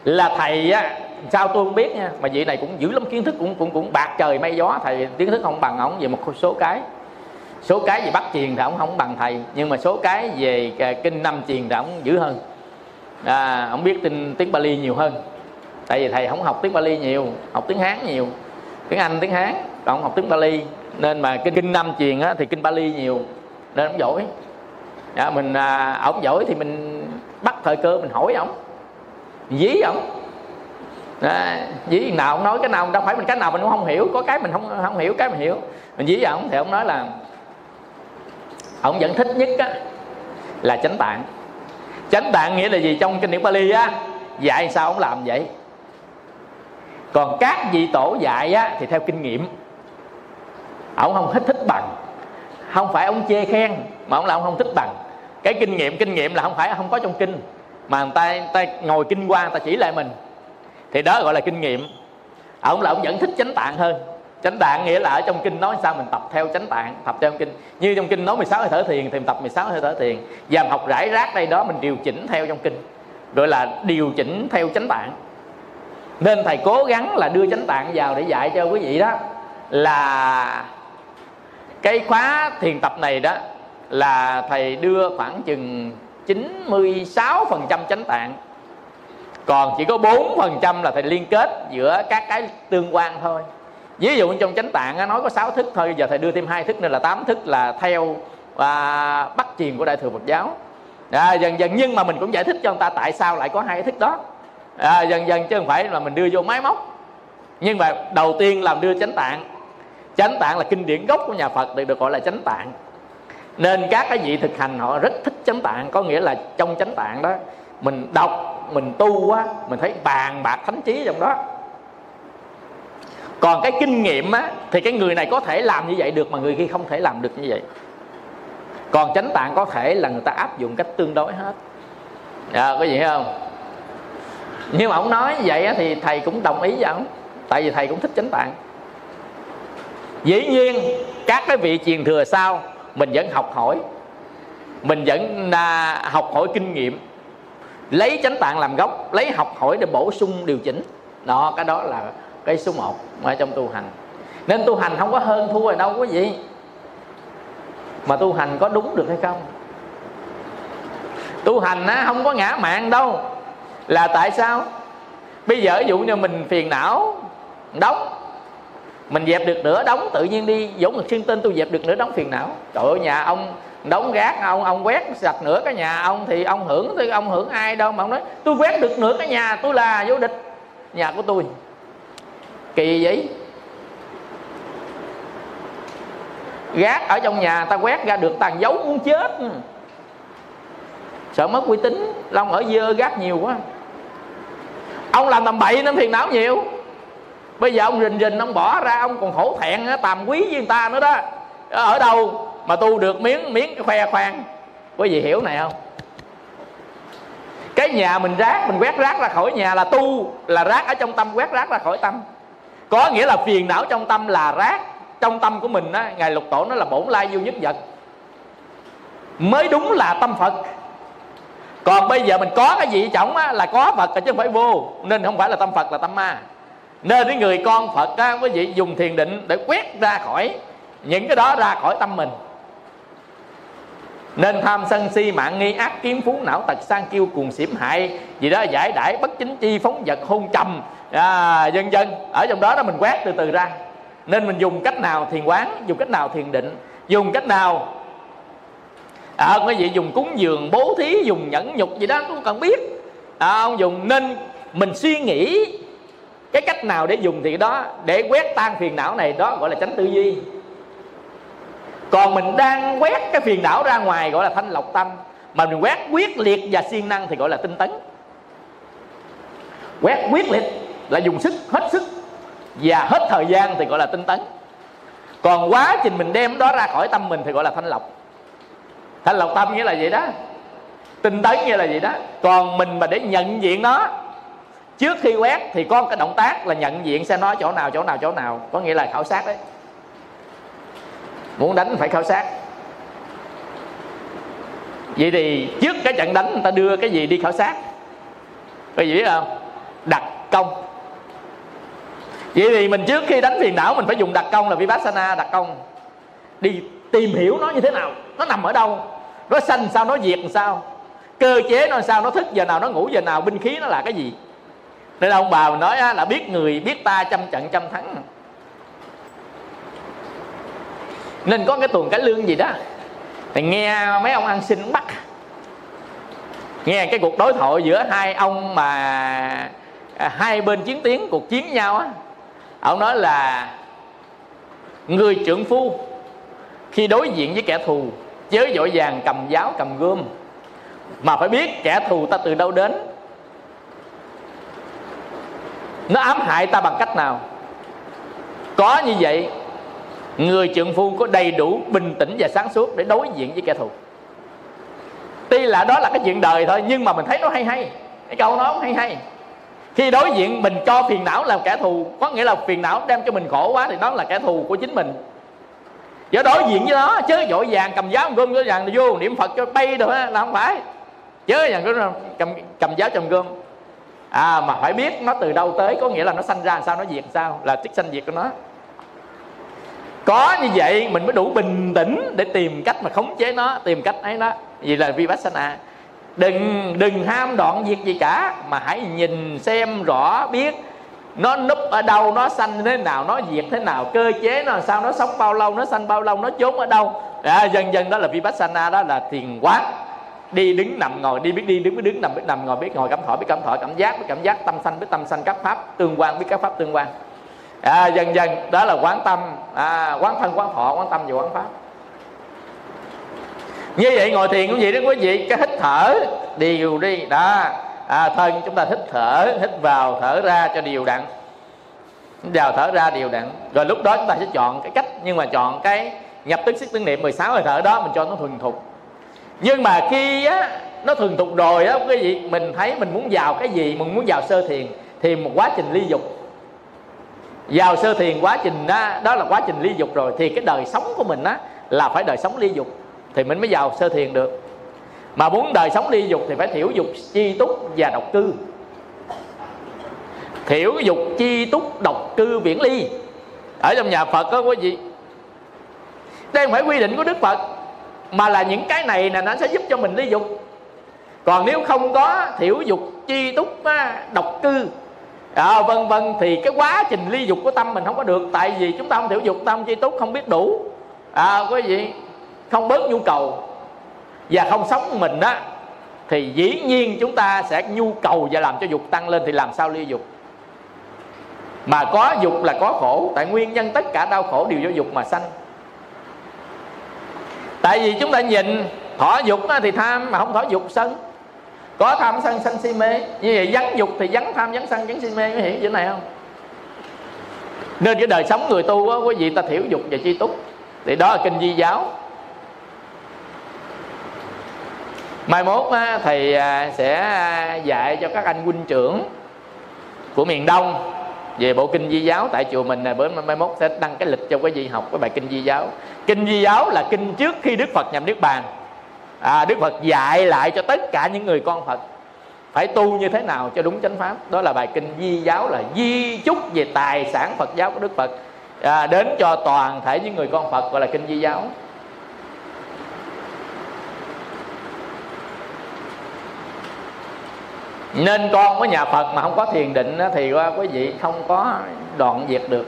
là thầy á sao tôi không biết nha mà vị này cũng dữ lắm kiến thức cũng cũng cũng bạc trời mây gió. Thầy kiến thức không bằng ổng về một số cái. Số cái về bắt truyền thì ổng không bằng thầy nhưng mà số cái về à, kinh năm truyền thì ổng dữ hơn. À, ổng biết tin tiếng Bali nhiều hơn tại vì thầy không học tiếng Bali nhiều học tiếng Hán nhiều. Tiếng Anh tiếng Hán còn không học tiếng Bali. Nên mà kinh kinh năm truyền á, thì kinh Bali nhiều nên ông giỏi. À, mình à, ông giỏi thì mình bắt thời cơ mình hỏi ổng dí ông. À, dí nào ông nói cái nào đâu phải mình cái nào mình cũng không hiểu có cái mình không không hiểu cái mình hiểu. Mình dí ông thì ông nói là ông vẫn thích nhất á, là chánh tạng. Chánh tạng nghĩa là gì? Trong kinh điển Bali á dạy sao ông làm vậy? Còn các vị tổ dạy á, thì theo kinh nghiệm. Ông không thích thích bằng. Không phải ông chê khen mà ông là ông không thích bằng. Cái kinh nghiệm kinh nghiệm là không phải không có trong kinh. Mà người ta, người ta ngồi kinh qua người ta chỉ lại mình. Thì đó gọi là kinh nghiệm. Ông là ông vẫn thích chánh tạng hơn. Chánh tạng nghĩa là ở trong kinh nói sao mình tập theo chánh tạng tập theo kinh. Như trong kinh nói 16 hơi thở thiền thì mình tập 16 hơi thở thiền. Và học rải rác đây đó mình điều chỉnh theo trong kinh. Gọi là điều chỉnh theo chánh tạng nên thầy cố gắng là đưa chánh tạng vào để dạy cho quý vị đó. Là cái khóa thiền tập này đó là thầy đưa khoảng chừng 96% chánh tạng. Còn chỉ có 4% là thầy liên kết giữa các cái tương quan thôi. Ví dụ trong chánh tạng nói có 6 thức thôi giờ thầy đưa thêm hai thức nên là 8 thức là theo à, bắt truyền của đại thừa Phật giáo. À, dần dần nhưng mà mình cũng giải thích cho người ta tại sao lại có hai thức đó à, dần dần chứ không phải là mình đưa vô máy móc. Nhưng mà đầu tiên làm đưa chánh tạng. Chánh tạng là kinh điển gốc của nhà phật được được gọi là chánh tạng. Nên các cái vị thực hành họ rất thích chánh tạng có nghĩa là trong chánh tạng đó mình đọc mình tu á mình thấy bàn bạc thánh trí trong đó. Còn cái kinh nghiệm á thì cái người này có thể làm như vậy được mà người kia không thể làm được như vậy. Còn chánh tạng có thể là người ta áp dụng cách tương đối hết. À, có gì không? Nhưng mà ông nói vậy thì thầy cũng đồng ý với ông tại vì thầy cũng thích chánh tạng dĩ nhiên các cái vị truyền thừa sau mình vẫn học hỏi. Mình vẫn à, học hỏi kinh nghiệm. Lấy chánh tạng làm gốc lấy học hỏi để bổ sung điều chỉnh. Đó cái đó là cái số 1 ở trong tu hành. Nên tu hành không có hơn thua rồi đâu quý gì mà tu hành có đúng được hay không? Tu hành á không có ngã mạng đâu là tại sao? Bây giờ ví dụ như mình phiền não, đóng, mình dẹp được nửa đóng tự nhiên đi giống một xuyên tên tôi dẹp được nửa đóng phiền não. Trời ơi, nhà ông đóng gác, ông ông quét sạch nửa cái nhà ông thì ông hưởng thì ông hưởng ai đâu mà ông nói, tôi quét được nửa cái nhà, tôi là vô địch. Nhà của tôi. Kỳ vậy? Gác ở trong nhà ta quét ra được tàn dấu muốn chết. Sợ mất uy tín, long ở dơ gác nhiều quá ông làm tầm bậy nên phiền não nhiều. Bây giờ ông rình rình, ông bỏ ra, ông còn khổ thẹn tàm quý với người ta nữa đó. Ở đâu mà tu được miếng miếng khoe khoang? Quý vị hiểu này không? Cái nhà mình rác, mình quét rác ra khỏi nhà là tu, là rác ở trong tâm, quét rác ra khỏi tâm. Có nghĩa là phiền não trong tâm là rác trong tâm của mình á. Ngài lục tổ nó là bổn lai vô nhất vật. Mới đúng là tâm phật còn bây giờ mình có cái gì trọng á là có phật chứ không phải vô. Nên không phải là tâm phật là tâm ma. Nên cái người con phật á quý vị dùng thiền định để quét ra khỏi những cái đó ra khỏi tâm mình. Nên tham sân si mạng nghi ác kiếm phú não tật sang kiêu cuồng xỉm hại gì đó giải đãi bất chính chi phóng vật hôn trầm à, dân dân ở trong đó đó mình quét từ từ ra. Nên mình dùng cách nào thiền quán dùng cách nào thiền định dùng cách nào à, quý vị dùng cúng dường bố thí dùng nhẫn nhục gì đó cũng cần biết. À, ông dùng nên mình suy nghĩ cái cách nào để dùng thì đó để quét tan phiền não này đó gọi là tránh tư duy. Còn mình đang quét cái phiền não ra ngoài gọi là thanh lọc tâm mà mình quét quyết liệt và siêng năng thì gọi là tinh tấn. Quét quyết liệt là dùng sức hết sức và hết thời gian thì gọi là tinh tấn. Còn quá trình mình đem đó ra khỏi tâm mình thì gọi là thanh lọc thanh lọc tâm nghĩa là gì đó. Tinh tấn nghĩa là gì đó. Còn mình mà để nhận diện nó, trước khi quét thì có cái động tác là nhận diện xem nó chỗ nào chỗ nào chỗ nào. Có nghĩa là khảo sát đấy. Muốn đánh phải khảo sát. Vậy thì trước cái trận đánh người ta đưa cái gì đi khảo sát? Có gì biết không? Đặt công. Vậy thì mình trước khi đánh phiền não mình phải dùng đặt công là vipassana đặt công. Đi tìm hiểu nó như thế nào? Nó nằm ở đâu? Nó sanh sao nó diệt sao? Cơ chế nó sao nó thức giờ nào nó ngủ giờ nào binh khí nó là cái gì? Nên ông bà mình nói là biết người biết ta trăm trận trăm thắng. Nên có cái tuần cái lương gì đó. Thì nghe mấy ông ăn xin bắt. Nghe cái cuộc đối thoại giữa hai ông mà à, hai bên chiến tiến cuộc chiến nhau á. Ông nói là người trưởng phu khi đối diện với kẻ thù chớ dội vàng cầm giáo cầm gươm. Mà phải biết kẻ thù ta từ đâu đến. Nó ám hại ta bằng cách nào? Có như vậy, người trượng phu có đầy đủ bình tĩnh và sáng suốt để đối diện với kẻ thù. Tuy là đó là cái chuyện đời thôi, nhưng mà mình thấy nó hay hay. Cái câu nó hay hay. Khi đối diện mình cho phiền não làm kẻ thù, có nghĩa là phiền não đem cho mình khổ quá thì đó là kẻ thù của chính mình do đối diện với nó chứ dội vàng cầm giáo gom dội vàng vô niệm phật cho bay được là không phải. Chứ vàng cầm cầm giáo cầm gom à mà phải biết nó từ đâu tới, có nghĩa là nó sanh ra làm sao, nó diệt sao, là tích sanh diệt của nó. Có như vậy, mình mới đủ bình tĩnh để tìm cách mà khống chế nó, tìm cách ấy nó vì là vipassana, đừng đừng ham đoạn việc gì cả, mà hãy nhìn xem, rõ, biết nó núp ở đâu nó sanh thế nào nó diệt thế nào cơ chế nó làm sao nó sống bao lâu nó sanh bao lâu nó trốn ở đâu. À, dần dần đó là vipassana đó là thiền quán. Đi đứng nằm ngồi đi biết đi đứng biết đứng nằm biết nằm ngồi biết ngồi cảm thọ biết cảm thọ cảm giác biết cảm giác tâm sanh biết tâm sanh các pháp tương quan biết các pháp tương quan. À, dần dần đó là quán tâm. À, quán thân quán thọ quán tâm và quán pháp. Như vậy ngồi thiền cũng vậy đó quý vị cái hít thở điều đi đó à, thân chúng ta hít thở hít vào thở ra cho đều đặn. Vào thở ra đều đặn. Rồi lúc đó chúng ta sẽ chọn cái cách nhưng mà chọn cái nhập tức sức tương niệm 16 hơi thở đó mình cho nó thuần thục. Nhưng mà khi á nó thuần thục rồi á quý vị mình thấy mình muốn vào cái gì mình muốn vào sơ thiền thì một quá trình ly dục. Vào sơ thiền quá trình đó, đó là quá trình ly dục rồi thì cái đời sống của mình á là phải đời sống ly dục. Thì mình mới vào sơ thiền được mà muốn đời sống ly dục thì phải thiểu dục chi túc và độc cư. Thiểu dục chi túc độc cư viễn ly. Ở trong nhà phật có quý vị. Đây không phải quy định của đức phật mà là những cái này là nó sẽ giúp cho mình ly dục. Còn nếu không có thiểu dục chi túc độc cư à, vân vân thì cái quá trình ly dục của tâm mình không có được. Tại vì chúng ta không thiểu dục tâm chi túc không biết đủ. À, quý vị không bớt nhu cầu và không sống mình đó thì dĩ nhiên chúng ta sẽ nhu cầu và làm cho dục tăng lên, thì làm sao ly dục? Mà có dục là có khổ, tại nguyên nhân tất cả đau khổ đều do dục mà sanh. Tại vì chúng ta nhìn, thỏ dục thì tham mà không thỏ dục sân. Có tham sân sân si mê. Như vậy vắng dục thì vắng tham, vắng sân, vắng si mê, có hiểu chuyện này không? Nên cái đời sống người tu á, quý vị ta thiểu dục và chi túc. Thì đó là kinh di giáo. Mai mốt á, thầy à, sẽ à, dạy cho các anh huynh trưởng của miền đông về bộ kinh di giáo. Tại chùa mình này bữa mai mốt sẽ đăng cái lịch cho quý vị học cái bài kinh di giáo. Kinh di giáo là kinh trước khi đức phật nhập niết bàn. À, đức phật dạy lại cho tất cả những người con phật phải tu như thế nào cho đúng chánh pháp. Đó là bài kinh di giáo là di chúc về tài sản phật giáo của đức phật à, đến cho toàn thể những người con phật gọi là kinh di giáo. Nên con của nhà Phật mà không có thiền định thì quý vị không có đoạn diệt được.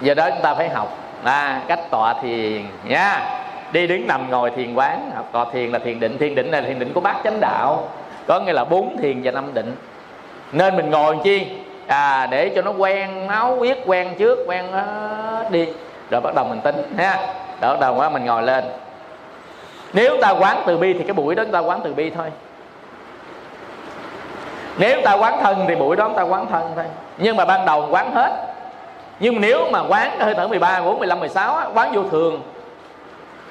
Giờ đó chúng ta phải học. À, cách tọa thiền nha. Đi đứng nằm ngồi thiền quán. Học tọa thiền là thiền định thiền định là thiền định của bát chánh đạo. Có nghĩa là bốn thiền và năm định. Nên mình ngồi chi? À để cho nó quen máu huyết quen trước quen uh, đi. Rồi bắt đầu mình tính ha. Rồi bắt đầu mình ngồi lên. Nếu ta quán từ bi thì cái buổi đó chúng ta quán từ bi thôi nếu ta quán thân thì buổi đó ta quán thân thôi. Nhưng mà ban đầu quán hết. Nhưng nếu mà quán hơi thở 13, 14, 15, 16 á, quán vô thường.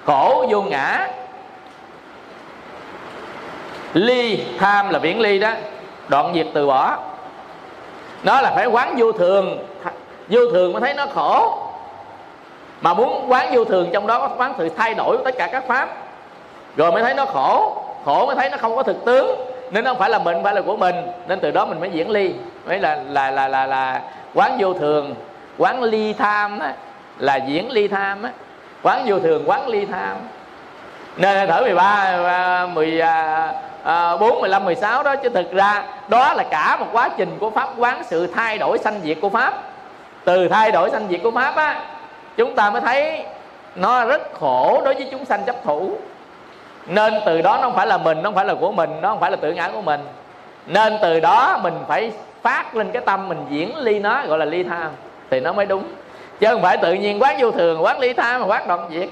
Khổ vô ngã. Ly tham là viễn ly đó. Đoạn diệt từ bỏ. Nó là phải quán vô thường. Vô thường mới thấy nó khổ. Mà muốn quán vô thường trong đó có quán sự thay đổi tất cả các pháp. Rồi mới thấy nó khổ. Khổ mới thấy nó không có thực tướng nên nó không phải là mình không phải là của mình. Nên từ đó mình mới diễn ly. Mới là là là là là quán vô thường quán ly tham á, là diễn ly tham á. Quán vô thường quán ly tham. Nên thở 13 14 15 16 đó chứ thực ra đó là cả một quá trình của pháp quán sự thay đổi sanh diệt của pháp. Từ thay đổi sanh diệt của pháp á chúng ta mới thấy nó rất khổ đối với chúng sanh chấp thủ nên từ đó nó không phải là mình nó không phải là của mình nó không phải là tự ngã của mình. Nên từ đó mình phải phát lên cái tâm mình diễn ly nó gọi là ly tham thì nó mới đúng. Chứ không phải tự nhiên quán vô thường quán ly tham mà quán đoạn diệt.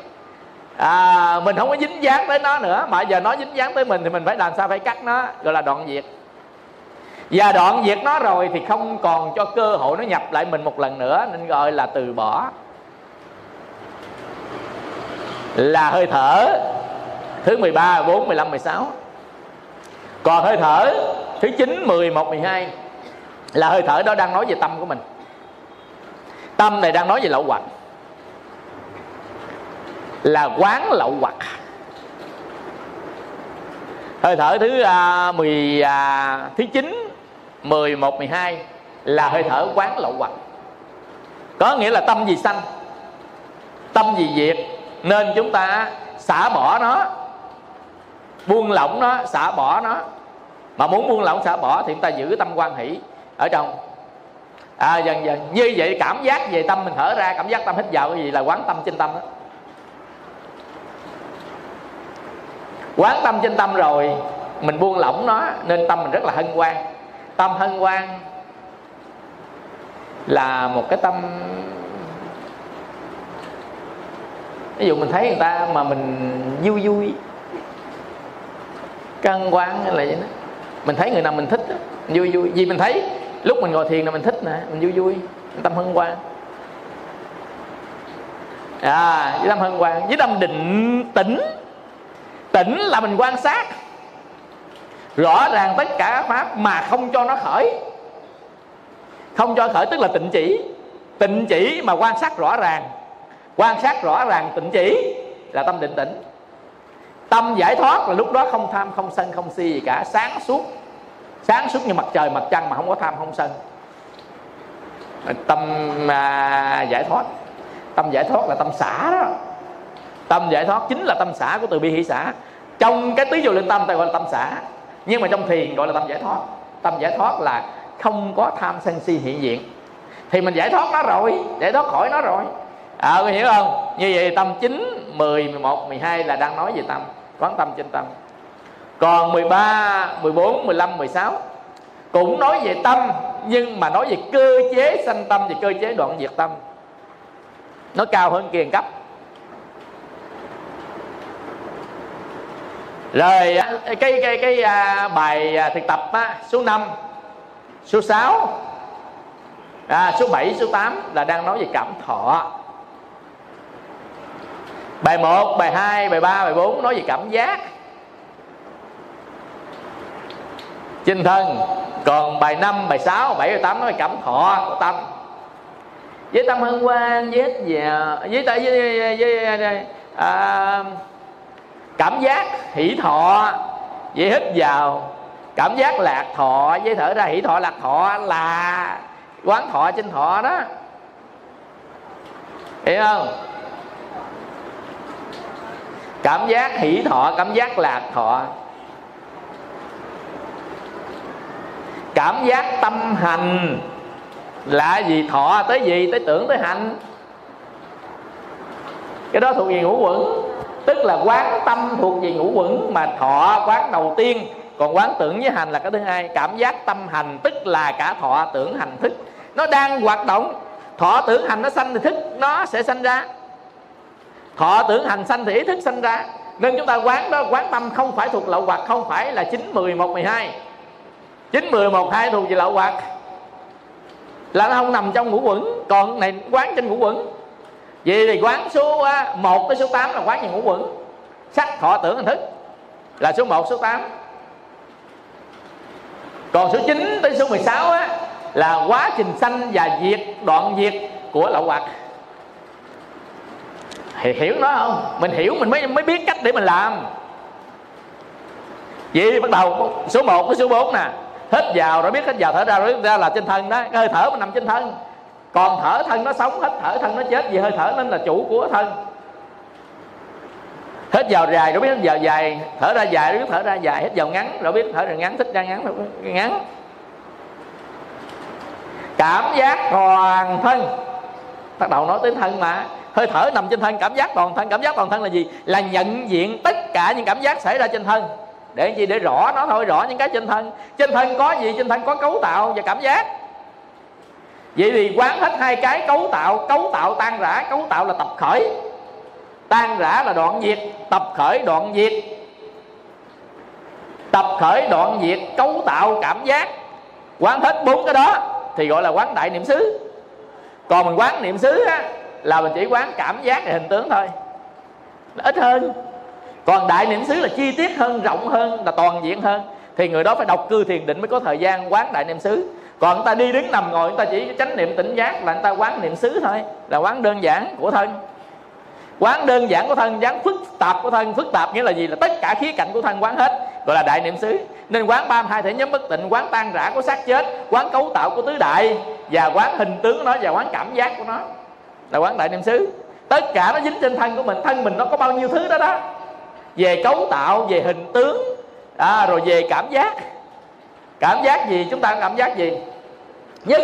À, mình không có dính dáng tới nó nữa mà giờ nó dính dáng tới mình thì mình phải làm sao phải cắt nó gọi là đoạn diệt. Và đoạn diệt nó rồi thì không còn cho cơ hội nó nhập lại mình một lần nữa nên gọi là từ bỏ. Là hơi thở thứ 13, 14, 15, 16 còn hơi thở thứ 9, 10, 1, 12 là hơi thở đó đang nói về tâm của mình. Tâm này đang nói về lậu hoặc. Là quán lậu hoặc. Hơi thở thứ à, 10 à, thứ 9 11 12 là hơi thở quán lậu hoặc. Có nghĩa là tâm gì sanh tâm gì diệt nên chúng ta xả bỏ nó buông lỏng nó xả bỏ nó. Mà muốn buông lỏng xả bỏ thì chúng ta giữ tâm quan hỷ ở trong. À, dần dần. Như vậy cảm giác về tâm mình thở ra cảm giác tâm hít vào cái gì là quán tâm trên tâm đó quán tâm trên tâm rồi mình buông lỏng nó nên tâm mình rất là hân hoan. Tâm hân hoan là một cái tâm ví dụ mình thấy người ta mà mình vui vui cân quan hay là vậy đó. Mình thấy người nào mình thích đó, vui vui. Vì mình thấy lúc mình ngồi thiền là mình thích nè mình vui vui tâm hân hoan. À với tâm hân hoan với tâm định tĩnh. Tĩnh là mình quan sát. Rõ ràng tất cả pháp mà không cho nó khởi. Không cho khởi tức là tịnh chỉ. Tịnh chỉ mà quan sát rõ ràng. Quan sát rõ ràng tịnh chỉ là tâm định tĩnh tâm giải thoát là lúc đó không tham không sân không si gì cả. Sáng suốt sáng suốt như mặt trời mặt trăng mà không có tham không sân. Tâm à, giải thoát. Tâm giải thoát là tâm xả đó. Tâm giải thoát chính là tâm xả của từ bi hỷ xả. Trong cái tứ vô linh tâm ta gọi là tâm xả. Nhưng mà trong thiền gọi là tâm giải thoát. Tâm giải thoát là không có tham sân si hiện diện. Thì mình giải thoát nó rồi giải thoát khỏi nó rồi. Ờ, à có hiểu không? Như vậy tâm 9, 10, 11, 12 là đang nói về tâm. Quán tâm trên tâm. Còn 13, 14, 15, 16 cũng nói về tâm nhưng mà nói về cơ chế sanh tâm và cơ chế đoạn diệt tâm. Nó cao hơn kiền cấp. Rồi à, cái cái cái, à, bài à, thực tập á, số 5 số 6 à, số 7 số 8 là đang nói về cảm thọ bài 1 bài 2 bài 3 bài 4 nói về cảm giác. Trên thân còn bài 5, bài 6, bài 7, bài 8 nói về cảm thọ của tâm. Với tâm hân hoan với hết vào với, với, với, với, với à, cảm giác hỷ thọ với hít vào. Cảm giác lạc thọ với thở ra hỷ thọ lạc thọ là quán thọ trên thọ đó. Hiểu không? Cảm giác hỷ thọ, cảm giác lạc thọ. Cảm giác tâm hành là gì? Thọ tới gì? Tới tưởng tới hành. Cái đó thuộc về ngũ quẩn. Tức là quán tâm thuộc về ngũ quẩn mà thọ quán đầu tiên. Còn quán tưởng với hành là cái thứ hai. Cảm giác tâm hành, tức là cả thọ tưởng hành thức. Nó đang hoạt động. Thọ tưởng hành nó sanh thì thức, nó sẽ sanh ra thọ tưởng hành sanh thì ý thức sanh ra. Nên chúng ta quán đó, quán tâm không phải thuộc lậu hoặc, không phải là chín mười một mười hai. Chín mười một hai thuộc về lậu hoặc. Là nó không nằm trong ngũ quẩn. Còn này, quán trên ngũ quẩn. Vậy thì quán số à, 1 tới số 8 là quán về ngũ quẩn. Sắc, thọ, tưởng, hình thức là số 1 số 8 còn số 9 tới số 16 á, là quá trình sanh và diệt, đoạn diệt của lậu hoặc thì hiểu nó không? Mình hiểu, mình mới mới biết cách để mình làm. Vậy bắt đầu, số 1 với số 4 nè. Hết vào rồi biết hết vào, thở ra rồi ra là trên thân đó. Cái hơi thở mình nằm trên thân. Còn thở thân nó sống hết, thở thân nó chết vì hơi thở nên là chủ của thân. Hết vào dài rồi biết hết vào dài. Thở ra dài rồi biết thở ra dài. Hết vào ngắn rồi biết thở ra ngắn, thích ra ngắn rồi ngắn. Cảm giác toàn thân. Bắt đầu nói tới thân mà hơi thở nằm trên thân cảm giác toàn thân cảm giác toàn thân là gì? Là nhận diện tất cả những cảm giác xảy ra trên thân. Để gì? Để rõ nó thôi rõ những cái trên thân. Trên thân có gì? Trên thân có cấu tạo và cảm giác. Vậy thì quán hết hai cái cấu tạo cấu tạo tan rã cấu tạo là tập khởi. Tan rã là đoạn diệt tập khởi đoạn diệt. Tập khởi đoạn diệt cấu tạo cảm giác. Quán hết bốn cái đó thì gọi là quán đại niệm xứ. Còn mình quán niệm xứ á, là mình chỉ quán cảm giác hình tướng thôi. Là ít hơn. Còn đại niệm xứ là chi tiết hơn, rộng hơn, là toàn diện hơn. Thì người đó phải đọc cư thiền định mới có thời gian quán đại niệm xứ. Còn người ta đi đứng nằm ngồi, người ta chỉ chánh niệm tỉnh giác là người ta quán niệm xứ thôi, là quán đơn giản của thân. Quán đơn giản của thân, quán phức tạp của thân. Phức tạp nghĩa là gì? Là tất cả khía cạnh của thân quán hết, gọi là đại niệm xứ. Nên quán ba hai thể nhóm bất tịnh, quán tan rã của xác chết, quán cấu tạo của tứ đại, và quán hình tướng của nó, và quán cảm giác của nó là quán đại niệm xứ. Tất cả nó dính trên thân của mình. Thân mình nó có bao nhiêu thứ đó đó. Về cấu tạo về hình tướng. À, rồi về cảm giác. Cảm giác gì? Chúng ta cảm giác gì? Nhất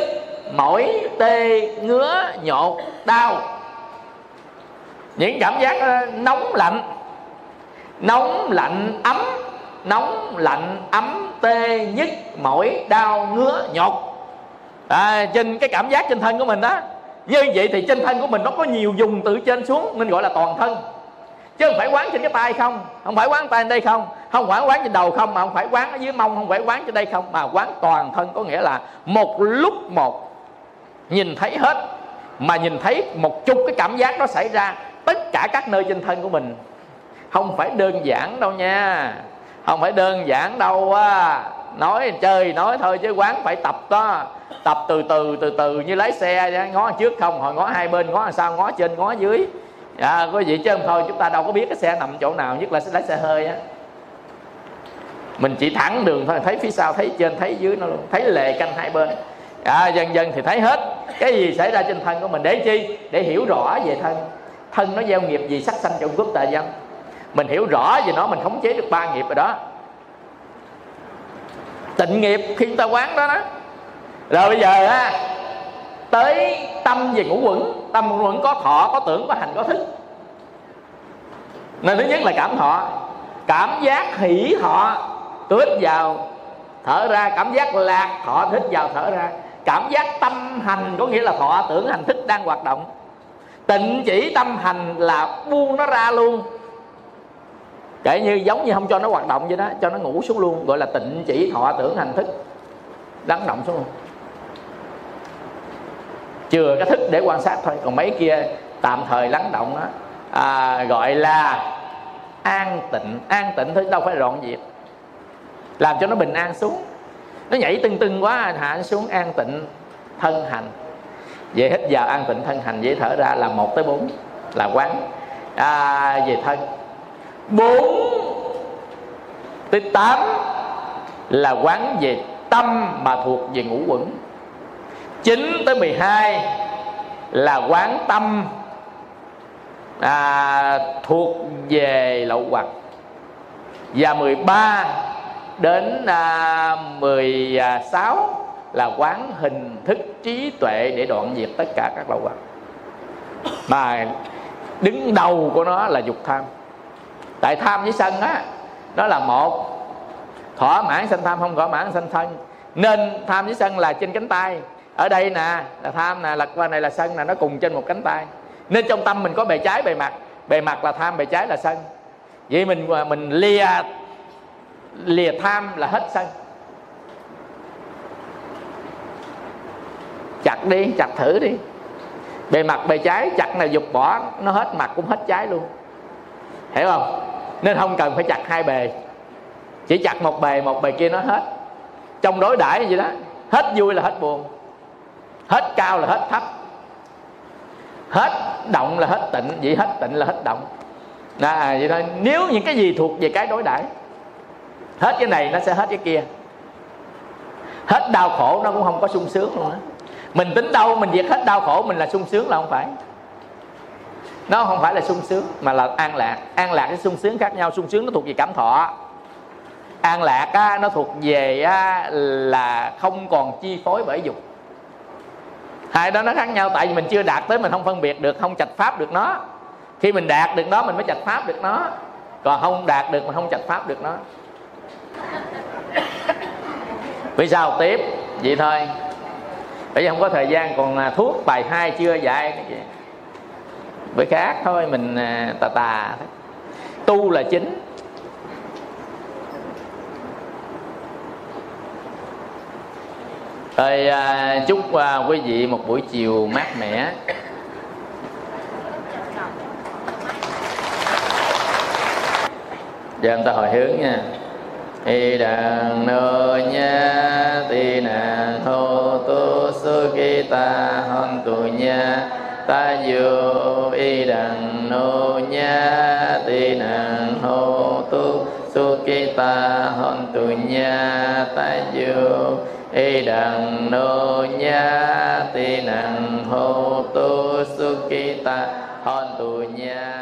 mỏi tê ngứa nhột đau. Những cảm giác ờ, nóng lạnh. Nóng lạnh ấm. Nóng lạnh ấm tê nhức mỏi đau ngứa nhột. À, trên cái cảm giác trên thân của mình đó như vậy thì trên thân của mình nó có nhiều dùng từ trên xuống, nên gọi là toàn thân. Chứ không phải quán trên cái tay không không phải quán tay đây không không phải quán trên đầu không, mà không phải quán ở dưới mông, không phải quán trên đây không, mà quán toàn thân, có nghĩa là một lúc một, nhìn thấy hết, mà nhìn thấy một chút cái cảm giác nó xảy ra, tất cả các nơi trên thân của mình. Không phải đơn giản đâu nha, không phải đơn giản đâu á nói chơi nói thôi chứ quán phải tập đó. Tập từ từ từ từ như lái xe ngó trước không hồi ngó hai bên ngó sau ngó trên ngó dưới. À, quý vị chứ không thôi chúng ta đâu có biết cái xe nằm chỗ nào nhất là lái xe hơi á. Mình chỉ thẳng đường thôi thấy phía sau thấy trên thấy dưới nó luôn. Thấy lề canh hai bên. À, dần dần thì thấy hết. Cái gì xảy ra trên thân của mình để chi? Để hiểu rõ về thân. Thân nó gieo nghiệp gì sắc sanh trong quốc tà dân mình hiểu rõ về nó mình khống chế được ba nghiệp rồi đó tịnh nghiệp khi chúng ta quán đó đó. Rồi bây giờ á, tới tâm về ngũ quẩn, tâm ngũ quẩn có thọ, có tưởng, có hành, có thức. Nên thứ nhất là cảm thọ. Cảm giác hỷ thọ tôi hít vào, thở ra. Cảm giác lạc thọ hít vào, thở ra. Cảm giác tâm hành có nghĩa là thọ, tưởng, hành, thức đang hoạt động. Tịnh chỉ tâm hành là buông nó ra luôn kể như giống như không cho nó hoạt động vậy đó cho nó ngủ xuống luôn gọi là tịnh chỉ thọ tưởng hành thức lắng động xuống luôn. Chừa cái thức để quan sát thôi. Còn mấy kia tạm thời lắng động đó à, gọi là an tịnh. An tịnh thôi đâu phải dọn diệt làm cho nó bình an xuống. Nó nhảy tưng tưng quá hạ xuống an tịnh thân hành. Về hít vào an tịnh thân hành dễ thở ra là một tới bốn là quán à, về thân. 4 tới 8 là quán về tâm mà thuộc về ngũ quẩn. 9 tới 12 là quán tâm à, thuộc về lậu hoặc. Và 13 đến à, 16 là quán hình thức trí tuệ để đoạn diệt tất cả các lậu hoặc. Mà đứng đầu của nó là dục tham tại tham với sân á nó là một. Thỏa mãn sanh tham không thỏa mãn sanh thân. Nên tham với sân là trên cánh tay. Ở đây nè, là tham nè lật qua này là sân nè, nó cùng trên một cánh tay. Nên trong tâm mình có bề trái bề mặt. Bề mặt là tham, bề trái là sân. Vậy mình à, mình lìa lìa tham là hết sân. Chặt đi, chặt thử đi. Bề mặt, bề trái, chặt là dục bỏ, nó hết mặt cũng hết trái luôn hiểu không? Nên không cần phải chặt hai bề. Chỉ chặt một bề một bề kia nó hết. Trong đối đãi gì đó hết vui là hết buồn. Hết cao là hết thấp. Hết động là hết tịnh. Vậy hết tịnh là hết động. À, vậy thôi. Nếu những cái gì thuộc về cái đối đãi hết cái này nó sẽ hết cái kia. Hết đau khổ nó cũng không có sung sướng luôn á. Mình tính đâu mình diệt hết đau khổ mình là sung sướng là không phải nó không phải là sung sướng mà là an lạc. An lạc với sung sướng khác nhau. Sung sướng nó thuộc về cảm thọ. An lạc á, nó thuộc về á, là không còn chi phối bởi dục. Hai đó nó khác nhau tại vì mình chưa đạt tới mình không phân biệt được không chạch pháp được nó. Khi mình đạt được nó mình mới chạch pháp được nó. Còn không đạt được mình không chạch pháp được nó. Vì sao? Tiếp. Vậy thôi. Bởi vì không có thời gian còn à, thuốc bài hai chưa? Dạy với khác thôi mình à, tà tà tu là chính. Rồi à, chúc à, quý vị một buổi chiều mát mẻ. Giờ chúng ta hồi hướng nha. Y đàn nô nha ti nà thô tu su ki ta hon tu nha ta yu y đằng nô nha ti nàng hô tu, su ki ta hôn tu nha ta yu y đằng nô nha ti nàng hô tu, su ki ta hôn tu nha